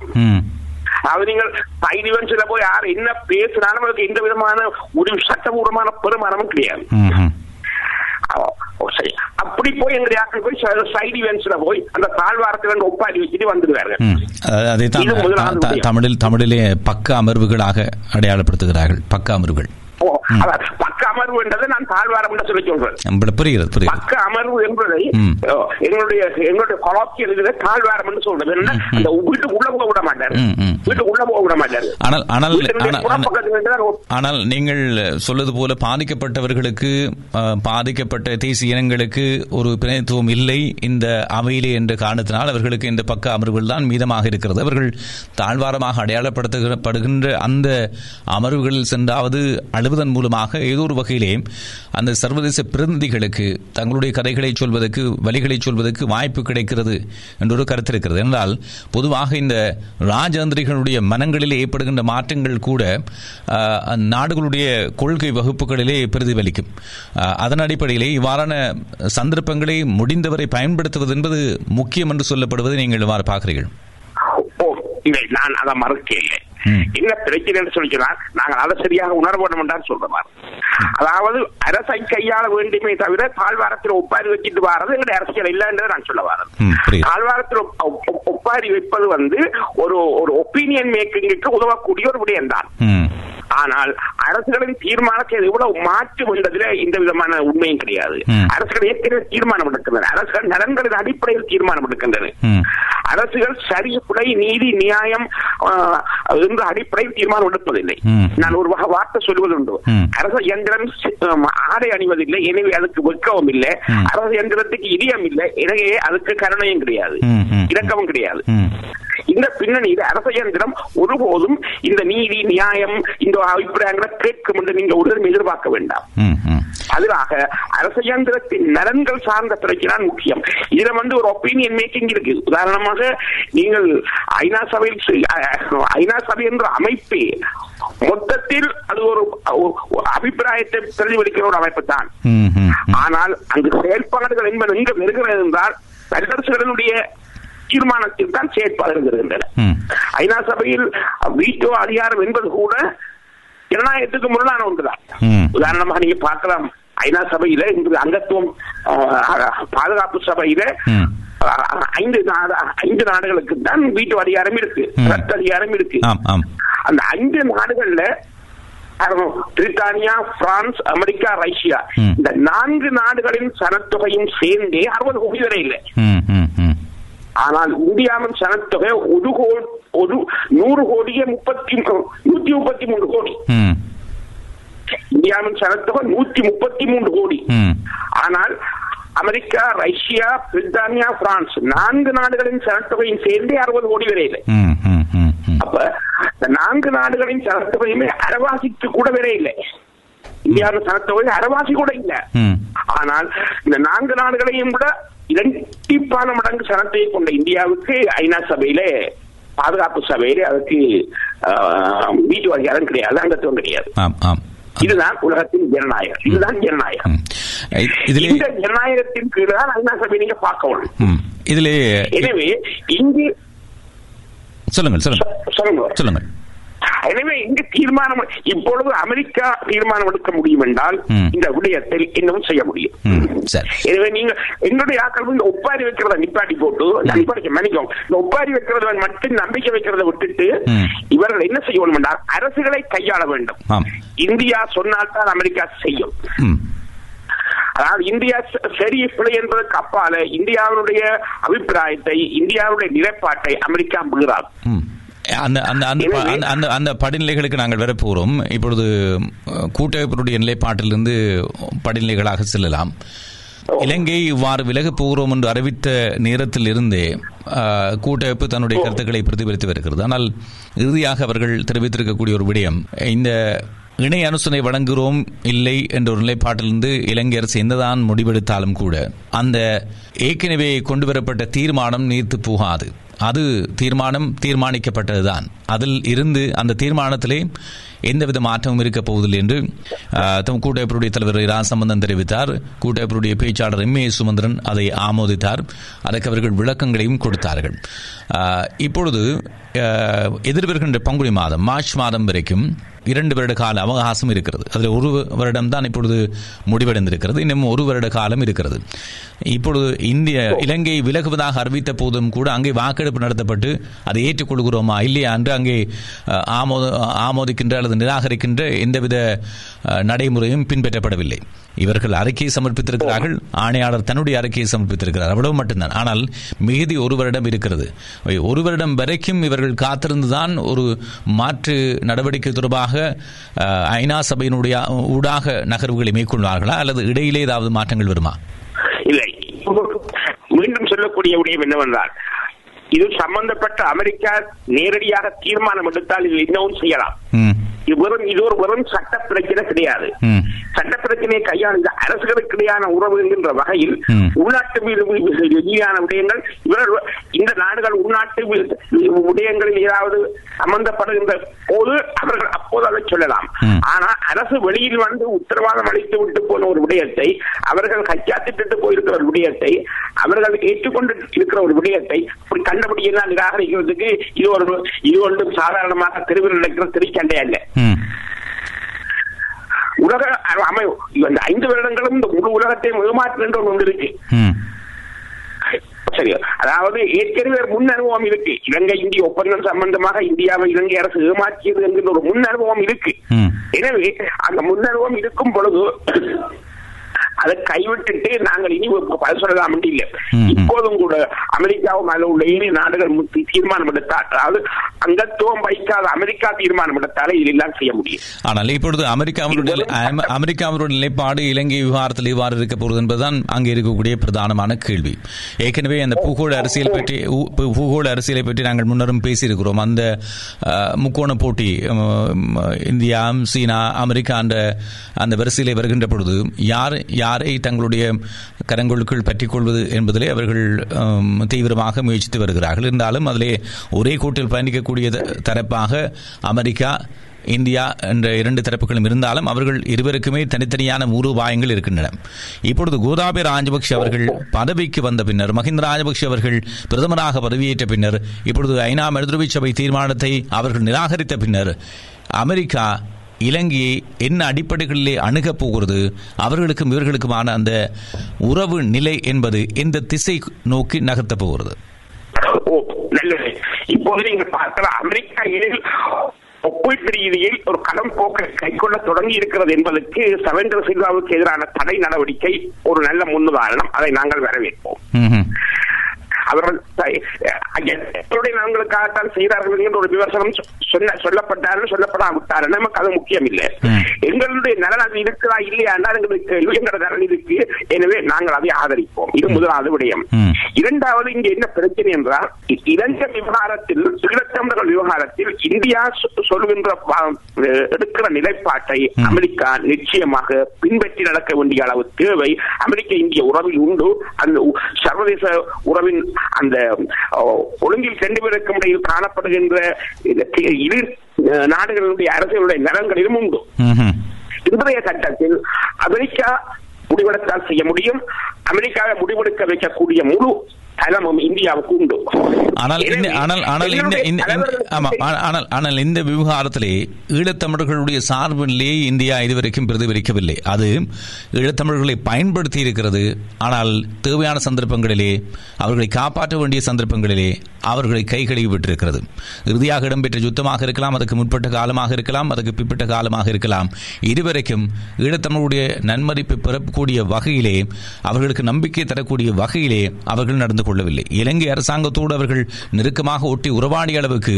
அதாவது நீங்கள் இவெண்ட்ஸ்ல போய் யார் என்ன பேசினாலும் அதுக்கு எந்த விதமான முடிவு சட்டபூர்வமான பெருமானமும் கிடையாது. அப்படி போய் எங்களுடைய ஆட்கள் போய் சைடு இவெண்ட்ஸ்ல போய் அந்த தாழ்வாரத்துல ஒப்பாரி வச்சுட்டு. அஹ் அதைத்தான். தமிழில் தமிழிலே பக்க அமர்வுகளாக அடையாளப்படுத்துகிறார்கள் பக்க அமர்வுகள் பக்க அமர்வு என்றதை நான் தாழ்வாரம் என்று சொல்லி சொல்றேன் புரிகிறது புரிகிறது. பக்க அமர்வு என்பதை எங்களுடைய எங்களுடைய கொலாக்கியல் இதுல தாழ்வாரம் என்று சொல்றது. என்ன அந்த வீட்டுக்கு உள்ள போக விட மாட்டாரு. வீட்டுக்கு உள்ள போக விட மாட்டாரு. ஆனால் ஆனால் நீங்கள் சொல்வது போல பாதிக்கப்பட்டவர்களுக்கு பாதிக்கப்பட்ட தேசிய இனங்களுக்கு ஒரு பிரதித்துவம் இல்லை. இந்த அவையிலே என்ற காரணத்தினால் அவர்களுக்கு இந்த பக்க அமர்வுகள் தான் மீதமாக இருக்கிறது. அவர்கள் தாழ்வாரமாக அடையாளப்படுத்தப்படுகின்ற அந்த அமர்வுகளில் சென்றாவது அழுவதன் மூலமாக ஏதோ ஒரு வகையிலே அந்த சர்வதேச பிரதிநிதிகளுக்கு தங்களுடைய கதைகளை சொல்வதற்கு வழிகளை சொல்வதற்கு வாய்ப்பு கிடைக்கிறது என்றொரு கருத்து இருக்கிறது. என்றால் பொதுவாக இந்த ராஜதந்திரிகளுடைய மனங்களில் ஏற்படுகின்ற மாற்றங்கள் கூட ஆஹ், நாடுகளுடைய கொள்கை வகுப்புகளிலே பிரதிபலிக்கும். அதன் அடிப்படையிலே இவ்வாறான சந்தர்ப்பங்களை முடிந்தவரை பயன்படுத்துவது என்பது முக்கியம் என்று சொல்லப்படுவதை நீங்கள் இவ்வாறு பார்க்கிறீர்கள். நான் அதை மறுக்க இல்லை என்ன பிரச்சனை சொல்லி சொன்னால் நாங்கள் அதை சரியாக உணர வேண்டும் சொல்றோம் அதாவது அரசை கையாள வேண்டுமே தவிர தாழ்வாரத்தில் ஒப்பாரி வச்சுட்டு வாரது எங்களுடைய அரசியல் இல்லைன்றதை நான் சொல்ல வரது. தாழ்வாரத்தில் ஒப்- ஒப்- ஒப்பாரி வைப்பது வந்து ஒரு ஒரு ஒப்பீனியன் மேக்கிங்க்கு உதவக்கூடிய ஒரு விடயம் தான். ஆனால் அரசுகளின் தீர்மானத்தை எவ்வளவு மாற்றும் என்பதில் இந்த விதமான உண்மையும் கிடையாது. அரசுகள் ஏற்கனவே தீர்மானம் எடுக்கின்றன. அரசுகள் நலன்களின் அடிப்படையில் தீர்மானம் எடுக்கின்றன. அரசுகள் சரி பிழை நீதி நியாயம் என்ற அடிப்படையில் தீர்மானம் எடுப்பதில்லை. நான் ஒரு வார்த்தை சொல்வது உண்டு ம். அரசு இயந்திரம் ஆடை அணிவதில்லை எனவே அதுக்கு வெட்கவும் இல்லை. அரசு இயந்திரத்துக்கு இதயம் இல்லை எனவே அதுக்கு கருணையும் கிடையாது. இரக்கமும் கிடையாது இந்த பின்னணியில் அரச இயந்திரம் ஒருபோதும் இந்த நீதி நியாயம் இந்த அபிப்பிராயங்களை கேட்கும் என்று நீங்க உடனே எதிர்பார்க்க வேண்டாம். அதுவாக அரச இயந்திரத்தின் நலன்கள் சார்ந்த பிரச்சனை முக்கியம். இதுல வந்து ஒரு ஒப்பீனியன் மேக்கிங் இருக்கு. உதாரணமாக நீங்கள் ஐநா சபையில் ஐநா சபை என்ற அமைப்பே மொத்தத்தில் அது ஒரு அபிப்பிராயத்தை பிரதிபலிக்கிற ஒரு அமைப்பு தான். ஆனால் அங்கு செயல்பாடுகள் என்பது எங்க வருகிறது என்றால் வல்லரசுகளுடைய தீர்மானத்தில் தான் ம். ஐநா சபையில் வீட்டோ அதிகாரம் என்பது கூட ஜனநாயகத்துக்கு முரணான ஒன்றுதான். உதாரணமாக நீங்க பார்க்கலாம் ஐநா சபையில இன்று அங்கத்துவம் பாதுகாப்பு சபையில ஐந்து ஐந்து நாடுகளுக்கு தான் வீட்டு அதிகாரம் இருக்கு. ரத்த அதிகாரம் இருக்கு அந்த ஐந்து நாடுகள்ல பிரித்தானியா பிரான்ஸ் அமெரிக்கா ரஷ்யா. இந்த நான்கு நாடுகளின் சனத்தொகையும் சேர்ந்தே அறுபது கோடி வரை இல்லை ஆனால் இந்தியாவின் சனத்தொகை ஒரு கோடி ஒரு நூறு கோடியே முப்பத்தி நூத்தி முப்பத்தி மூன்று கோடி. இந்தியாவின் சனத்தொகை நூத்தி முப்பத்தி மூன்று கோடி. ஆனால் அமெரிக்கா ரஷ்யா பிரித்தானியா பிரான்ஸ் நான்கு நாடுகளின் சனத்தொகையும் சேர்ந்தே அறுபது கோடி வரை இல்லை. ம் ம் ம் ம். அப்ப நான்கு நாடுகளின் சனத்தொகையுமே அரவாசிக்கு கூட வரை இல்லை. இந்தியாவின் சனத்தொகை அரவாசி கூட இல்ல. ஆனால் இந்த நான்கு நாடுகளையும் விட இரட்டிப்பான மடங்கு சனத்தை கொண்ட இந்தியாவுக்கு ஐநா சபையிலே பாதுகாப்பு சபையிலே அதுக்கு ஆஹ், வீட்டு அதிகாரம் கிடையாது. அங்கத்துவம் கிடையாது. இதுதான் உலகத்தின் ஜனநாயகம். இதுதான் ஜனநாயகம். இந்த ஜனநாயகத்தின் கீழ் தான் ஐநா சபை நீங்க பார்க்கணும். இதிலே எனவே இங்கு சொல்லுங்கள் சொல்லுங்க. சொல்லுங்கள். எனவே இங்கு தீர்மானம் இப்பொழுது அமெரிக்கா தீர்மானம் எடுக்க முடியும் என்றால். இந்த விடயத்தில் இன்னும் செய்ய முடியும். எனவே நீங்க எங்களுடைய ஆக்கள் இந்த ஒப்பாரி வைக்கிறத நிப்பாட்டி போட்டு நிப்பாட்டி மன்னிக்கும் இந்த ஒப்பாரி வைக்கிறத மட்டும் நம்பிக்கை வைக்கிறத விட்டுட்டு. இவர்கள் என்ன செய்ய வேண்டும் என்றால் அரசுகளை கையாள வேண்டும். இந்தியா சொன்னால்தான் அமெரிக்கா செய்யும். அதாவது இந்தியா சரி பிழை என்பதற்கு அப்பால இந்தியாவுடைய அபிப்பிராயத்தை இந்தியாவுடைய நிலைப்பாட்டை அமெரிக்கா மீறாது. அந்த அந்த அந்த அந்த- அந்த படிநிலைகளுக்கு நாங்கள் வர போகிறோம் இப்பொழுது கூட்டமைப்பினுடைய நிலைப்பாட்டிலிருந்து படிநிலைகளாக செல்லலாம். இலங்கை இவ்வாறு விலகப் போகிறோம் என்று அறிவித்த நேரத்தில் இருந்தே கூட்டமைப்பு தன்னுடைய கருத்துக்களை பிரதிபலித்து வருகிறது. ஆனால் இறுதியாக அவர்கள் தெரிவித்திருக்கக்கூடிய ஒரு விடயம் இந்த இணை அனுசரணை வழங்குகிறோம் இல்லை என்ற ஒரு நிலைப்பாட்டிலிருந்து இலங்கை அரசு என்னதான் முடிவெடுத்தாலும் கூட அந்த ஏற்கனவே கொண்டு வரப்பட்ட தீர்மானம் நீர்த்து போகாது. அது தீர்மானம் தீர்மானிக்கப்பட்டதுதான். அதில் இருந்து அந்த தீர்மானத்திலே எந்தவித மாற்றமும் இருக்க போவதில்லை என்று தம் கூட்டமைப்பினுடைய தலைவர் இரா சம்பந்தன் தெரிவித்தார். கூட்டமைப்புடைய பேச்சாளர் எம் ஏ சுமந்திரன் அதை ஆமோதித்தார். அதற்கு அவர்கள் விளக்கங்களையும் கொடுத்தார்கள். இப்பொழுது எதிர்வருகின்ற பங்குனி மாதம் மார்ச் மாதம் வரைக்கும் இரண்டு வருட கால அவகாசம் இருக்கிறது. அதில் ஒரு வருடம் தான் இப்பொழுது முடிவடைந்திருக்கிறது. இன்னும் ஒரு வருட காலம் இருக்கிறது. இப்பொழுது இந்திய இலங்கை விலகுவதாக அறிவித்த போதும் கூட அங்கே வாக்கெடுப்பு நடத்தப்பட்டு அதை ஏற்றுக்கொள்கிறோமா இல்லையா என்று அங்கே ஆமோ ஆமோத ஆமோதிக்கின்ற அல்லது நிராகரிக்கின்ற எந்தவித நடைமுறையும் பின்பற்றப்படவில்லை. இவர்கள் அறிக்கையை சமர்ப்பித்திருக்கிறார்கள். ஆணையாளர் தன்னுடைய அறிக்கையை சமர்ப்பித்திருக்கிறார். அவ்வளவு மட்டும்தான். ஆனால் மிகுதி ஒரு வருடம் இருக்கிறது. ஒரு வருடம் வரைக்கும் இவர்கள் காத்திருந்துதான் ஒரு மாற்று நடவடிக்கை தொடர்பாக அஹ், ஐநா சபையினுடைய ஊடாக நகர்வுகளை மேற்கொள்வார்களா? அல்லது இடையிலே ஏதாவது மாற்றங்கள் வருமா? இல்லை. மீண்டும் சொல்லக்கூடிய விடயம் என்னவென்றால் இது சம்பந்தப்பட்ட அமெரிக்கா நேரடியாக தீர்மானம் எடுத்தால் இது இன்னமும் செய்யலாம். வெறும் இது ஒரு வெறும் சட்ட பிரச்சனை கிடையாது சட்ட பிரச்சனையை கையாள் இந்த அரசுகளுக்கு இடையான உறவு என்கின்ற வகையில். உள்நாட்டு ரீதியான விடயங்கள் இவர்கள் இந்த நாடுகள் உள்நாட்டு விடயங்களில் ஏதாவது சம்பந்தப்படுகின்ற போது அவர்கள் அப்போது அதை சொல்லலாம். ஆனா அரசு வெளியில் வந்து உத்தரவாதம் அளித்து விட்டு போன ஒரு விடயத்தை அவர்கள் கச்சாத்திட்டு போயிருக்கிற ஒரு விடயத்தை அவர்கள் ஏற்றுக்கொண்டு இருக்கிற ஒரு விடயத்தை கண்டபடியெல்லாம் நிராகரிக்கிறதுக்கு இது ஒரு இது ஒன்றும் சாதாரணமாக தெருவில் நடக்கிற திருச்சண்டை அல்ல. உலக அமை இந்த ஐந்து வருடங்களும் இந்த முழு உலகத்தை ஏமாற்றுகின்ற ஒன்று இருக்கு சரி அதாவது ஏற்கனவே முன் அனுபவம் இருக்கு. இலங்கை இந்திய ஒப்பந்தம் சம்பந்தமாக இந்தியாவை இலங்கை அரசு ஏமாற்றியது என்கின்ற ஒரு முன் அனுபவம் இருக்கு. எனவே அந்த முன் அனுபவம் இருக்கும் பொழுது அதை கைவிட்டுட்டு நாங்கள் இனி பதில் சொல்லலாம் இல்லை. இப்போதும் கூட அமெரிக்காவும் அதில் உள்ள ஏழு நாடுகள் தீர்மானம் எடுத்தால் அதாவது அங்கத்துவம் வைக்காத அமெரிக்கா தீர்மானம் எடுத்தாலே இதெல்லாம் செய்ய முடியும். ஆனால் இப்பொழுது அமெரிக்காவினுடைய அம- அமெரிக்காவினுடைய நிலைப்பாடு இலங்கை விவகாரத்தில் இவ்வாறு இருக்க போகிறது என்பதுதான் அங்கே இருக்கக்கூடிய பிரதானமான கேள்வி. ஏற்கனவே அந்த பூகோள அரசியல் பற்றி பூகோள அரசியலை பற்றி நாங்கள் முன்னரும் பேசியிருக்கிறோம். அந்த முக்கோண போட்டி இந்தியா சீனா அமெரிக்கா அந்த அந்த வரிசையிலே வருகின்ற பொழுது யார் யாரை தங்களுடைய கரங்களுக்குள் பற்றிக்கொள்வது என்பதிலே அவர்கள் தீவிரமாக முயற்சித்து வருகிறார்கள். இருந்தாலும் அதிலே ஒரே கூட்டில் பயணிக்கக்கூடிய த- தரப்பாக அமெரிக்கா இந்தியா என்ற இரண்டு தரப்புகளும் இருந்தாலும் அவர்கள் இருவருக்குமே தனித்தனியான மூலோபாயங்கள் இருக்கின்றன. இப்பொழுது கோதாபி ராஜபக்ஷ அவர்கள் பதவிக்கு வந்த பின்னர் மஹிந்த ராஜபக்ஷ அவர்கள் பிரதமராக பதவியேற்ற பின்னர் இப்பொழுது ஐநா மருத்துவ சபை தீர்மானத்தை அவர்கள் நிராகரித்த பின்னர் அமெரிக்கா இலங்கையை என்ன அடிப்படைகளிலே அணுகப் போகிறது அவர்களுக்கும் இவர்களுக்குமான அந்த உறவு நிலை என்பது எந்த திசை நோக்கி நகர்த்தப் போகிறது? ஓ நல்லது இப்போது நீங்க பார்க்கலாம் அமெரிக்கா ஒப்பீட்டு ரீதியில் ஒரு கடன் போக்கை கைக்கொள்ள தொடங்கி இருக்கிறது என்பதற்கு சவேந்திர சில்வாவுக்கு எதிரான தடை நடவடிக்கை ஒரு நல்ல முன்னுதாரணம். அதை நாங்கள் வரவேற்போம். அவர்கள் நலன்களுக்காகத்தான் செய்தார்கள் என்ற ஒரு விமர்சனம் சொன்ன சொல்லப்பட்டார்கள் சொல்லப்படாவிட்டார்கள் நமக்கு அது முக்கியம் இல்லை. எங்களுடைய நலன் அது இருக்கிறா இல்லையா என்றால் எங்களுக்கு எங்களோட நலன் இருக்கு. எனவே நாங்கள் அதை ஆதரிப்போம். இது முதலாவது விடயம். இரண்டாவது இங்க என்ன பிரச்சனை என்றால் இலங்கை விவகாரத்தில் ஈழத்தமிழர்கள் விவகாரத்தில் இந்தியா சொல்கின்ற எடுக்கிற நிலைப்பாட்டை அமெரிக்கா நிச்சயமாக பின்பற்றி நடக்க வேண்டிய அளவு தேவை. அமெரிக்க இந்திய உறவில் உண்டு. அந்த சர்வதேச உறவின் அந்த ஒழுங்கில் ரெண்டு பேருக்கும் இடையில் காணப்படுகின்ற இரு நாடுகளுடைய அரசியலுடைய நலன்களிலும் உண்டு. இன்றைய கட்டத்தில் அமெரிக்கா முடிவெடுத்தால் செய்ய முடியும் அமெரிக்காவை முடிவெடுக்க வைக்கக்கூடிய முழு தலைமும் இந்தியாவுக்கு உண்டு. ஆனால் ஆனால் ஆனால் இந்த ஆமா ஆனால் ஆனால் இந்த விவகாரத்திலே ஈழத்தமிழர்களுடைய சார்பு நிலையை இந்தியா இதுவரைக்கும் பிரதிபலிக்கவில்லை. அது ஈழத்தமிழர்களை பயன்படுத்தி இருக்கிறது ஆனால் தேவையான சந்தர்ப்பங்களிலே அவர்களை காப்பாற்ற வேண்டிய சந்தர்ப்பங்களிலே அவர்களை கை கழுவி விட்டிருக்கிறது. இறுதியாக இடம்பெற்ற யுத்தமாக இருக்கலாம் அதுக்கு முற்பட்ட காலமாக இருக்கலாம் அதுக்கு பிற்பட்ட காலமாக இருக்கலாம். இதுவரைக்கும் ஈழத்தமிழுடைய நன்மதிப்பு பெறக்கூடிய வகையிலே அவர்களுக்கு நம்பிக்கை தரக்கூடிய வகையிலே அவர்கள் நடந்து கொள்ளவில்லை இலங்கை அரசாங்கத்தோடு அவர்கள் நெருக்கமாக ஒட்டி உறவாடிய அளவுக்கு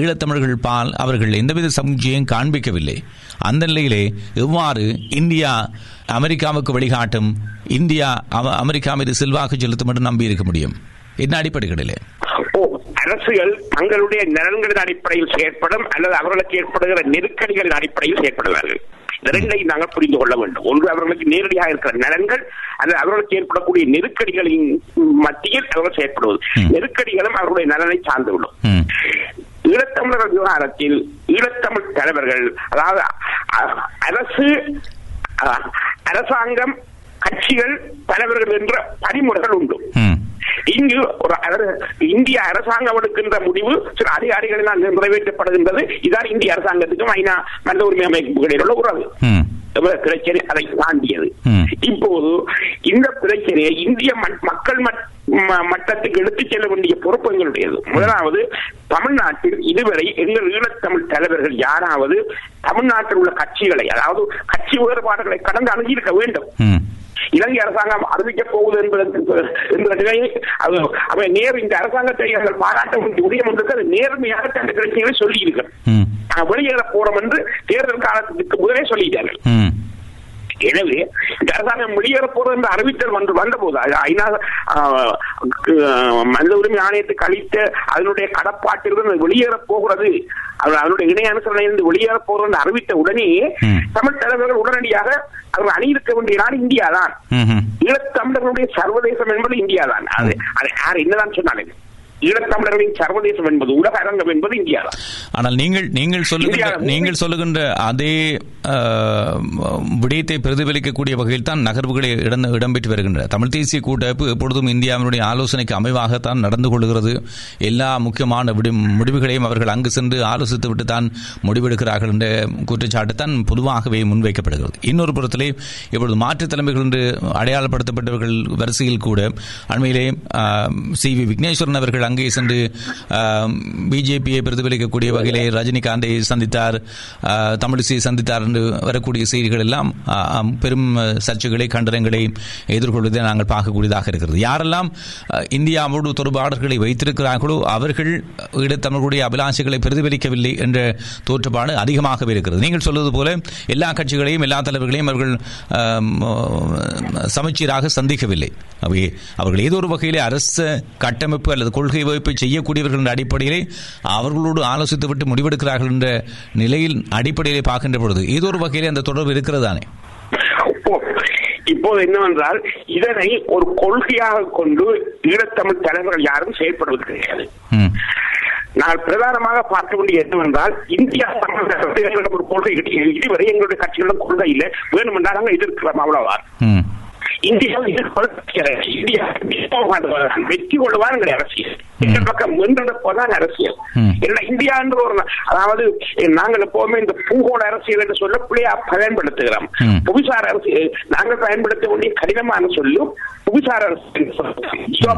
ஈழத்தமிழர்கள் பால் அவர்கள் எந்தவித சமுச்சயம் காண்பிக்கவில்லை. அந்த நிலையிலே எவ்வாறு இந்தியா அமெரிக்காவுக்கு வழிகாட்டும் இந்தியா அமெரிக்கா மீது செல்வாக்கு செலுத்தும் என்று நம்பியிருக்க முடியும்? என்ன அடிப்படைகளிலே? அரசுகள் தங்களுடைய நலன்களின் அடிப்படையில் செயற்படும் அல்லது அவர்களுக்கு ஏற்படுகிற நெருக்கடிகளின் அடிப்படையில் செயற்படுவார்கள். இந்த ரெண்டையும் நாங்கள் புரிந்து கொள்ள வேண்டும் ஒன்று அவர்களுக்கு நேரடியாக இருக்கிற நலன்கள் அல்லது அவர்களுக்கு ஏற்படக்கூடிய நெருக்கடிகளின் மத்தியில் அவர்கள் செயற்படுவது. நெருக்கடிகளும் அவர்களுடைய நலனை சார்ந்துவிடும். ஈழத்தமிழர் விவகாரத்தில் ஈழத்தமிழ் தலைவர்கள் அதாவது அரசு அரசாங்கம் கட்சிகள் தலைவர்கள் என்ற பரிமுறைகள் உண்டு. இங்கு ஒரு இந்திய அரசாங்கம் எடுக்கின்ற முடிவு சில அதிகாரிகளினால் நிறைவேற்றப்படுகின்றது இதான் இந்திய அரசாங்கத்துக்கும் ஐநா மனித உரிமை அமைப்புகளில் உள்ள உறவு. பிரச்சனை அதை தாண்டியது. இப்போது இந்த பிரச்சனையை இந்திய மக்கள் மட்டத்துக்கு எடுத்துச் செல்ல வேண்டிய பொறுப்பு எங்களுடையது முதலாவது தமிழ்நாட்டில் இதுவரை எங்கள் ஈழத்தமிழ் தலைவர்கள் யாராவது தமிழ்நாட்டில் உள்ள கட்சிகளை அதாவது கட்சி வேறுபாடுகளை கடந்து அணுகியிருக்க வேண்டும். இலங்கை அரசாங்கம் அறிவிக்கப் போகுது என்பதற்கு என்ற நிலையை அவை நேர் இந்த அரசாங்கத்தை அவர்கள் பாராட்ட என்று அது நேர்மையாக தந்த பிரச்சனைகளை சொல்லி ம். வெளியேற போறோம் என்று தேர்தல் காலத்துக்கு முதலே சொல்லிட்டார்கள். எனவே இந்த அரசாங்கம் வெளியேற போறது என்ற அறிவித்தல் வந்து வந்தபோது ஐநா மனித உரிமை ஆணையத்துக்கு அளித்த அதனுடைய கடப்பாட்டிலிருந்து வெளியேற போகிறது அது அதனுடைய இணை அனுசரணையிலிருந்து வெளியேற போறது என்று அறிவித்த உடனே. தமிழ் தலைவர்கள் உடனடியாக அவர்கள் அணியிருக்க வேண்டிய நாடு இந்தியா தான். ஈழத்தமிழர்களுடைய சர்வதேசம் என்பது இந்தியா தான் அது அது யார் என்னதான் சொன்னாலும் ஈழத்தமிழர்களின் சர்வதேசம் என்பது உலக அரங்கம் என்பது இந்தியா ஆனால் நீங்கள் நீங்கள் சொல்லுகின்ற நீங்கள் சொல்லுகின்ற அதே விடயத்தை பிரதிபலிக்கக்கூடிய வகையில் தான் நகர்வுகளை இடம் இடம்பெற்று வருகின்றன. தமிழ் தேசிய கூட்டமைப்பு எப்பொழுதும் இந்தியாவினுடைய ஆலோசனைக்கு அமைவாகத்தான் நடந்து கொள்கிறது. எல்லா முக்கியமான முடிவுகளையும் அவர்கள் அங்கு சென்று ஆலோசித்து விட்டு தான் முடிவெடுக்கிறார்கள் என்ற குற்றச்சாட்டு தான் பொதுவாகவே முன்வைக்கப்படுகிறது. இன்னொரு புறத்திலே இப்பொழுது மாற்றுத் தலைமைகள் என்று அடையாளப்படுத்தப்பட்டவர்கள் வரிசையில் கூட அண்மையிலே சி வி விக்னேஸ்வரன் அவர்கள் அங்கே சென்று பிஜேபியை பிரதிபலிக்கக்கூடிய வகையிலே ரஜினிகாந்தை சந்தித்தார் தமிழிசை சந்தித்தார் என்று வரக்கூடிய செய்திகள் எல்லாம் பெரும் சர்ச்சைகளை கண்டனங்களை எதிர்கொள்வதை நாங்கள் பார்க்கக்கூடியதாக இருக்கிறது. யாரெல்லாம் இந்தியாவோடு தொடர்பாளர்களை வைத்திருக்கிறார்களோ அவர்கள் ஈழத்தமிழர்களுடைய அபிலாஷைகளை பிரதிபலிக்கவில்லை என்ற தோற்றுப்பாடு அதிகமாகவே இருக்கிறது. நீங்கள் சொல்வது போல எல்லா கட்சிகளையும் எல்லா தலைவர்களையும் அவர்கள் சமச்சீராக சந்திக்கவில்லை. அவை அவர்கள் ஏதோ ஒரு வகையிலே அரசு கட்டமைப்பு அல்லது கொள்கை வகுப்பை செய்யக்கூடியவர்கள் என்ற அடிப்படையிலே அவர்களோடு ஆலோசித்துவிட்டு முடிவெடுக்கிறார்கள் என்ற நிலையில் அடிப்படையிலே பார்க்கின்ற பொழுது ஏதோ ஒரு வகையிலே அந்த தொடர்பு இருக்கிறது தானே இப்போ இப்போது என்னவென்றால் இதனை ஒரு கொள்கையாக கொண்டு ஈழத்தமிழ் தலைவர்கள் யாரும் செயல்படுவது கிடையாது. நான் பிரதானமாக பார்க்க வேண்டிய என்னவென்றால் இந்தியா ஒரு கொள்கை. இதுவரை எங்களுடைய கட்சிகளிடம் கொள்கை இல்லை வேணுமென்றால் நாங்கள் எதிர்க்கிறோம் அவ்வளவுதான் ம். இந்தியா இந்தியா வெற்றி எங்களுடைய அரசியல். எங்கள் பக்கம் வென்றெடுப்பதான் அரசியல். ஏன்னா இந்தியா என்ற ஒரு அதாவது நாங்கள் எப்பவுமே இந்த பூகோள அரசியல் என்று சொல்ல பிள்ளையா பயன்படுத்துகிறோம். புவிசார் அரசியல் நாங்கள் பயன்படுத்த வேண்டிய கடினமான சொல்லும் புவிசார் அரசியல் ஜியோ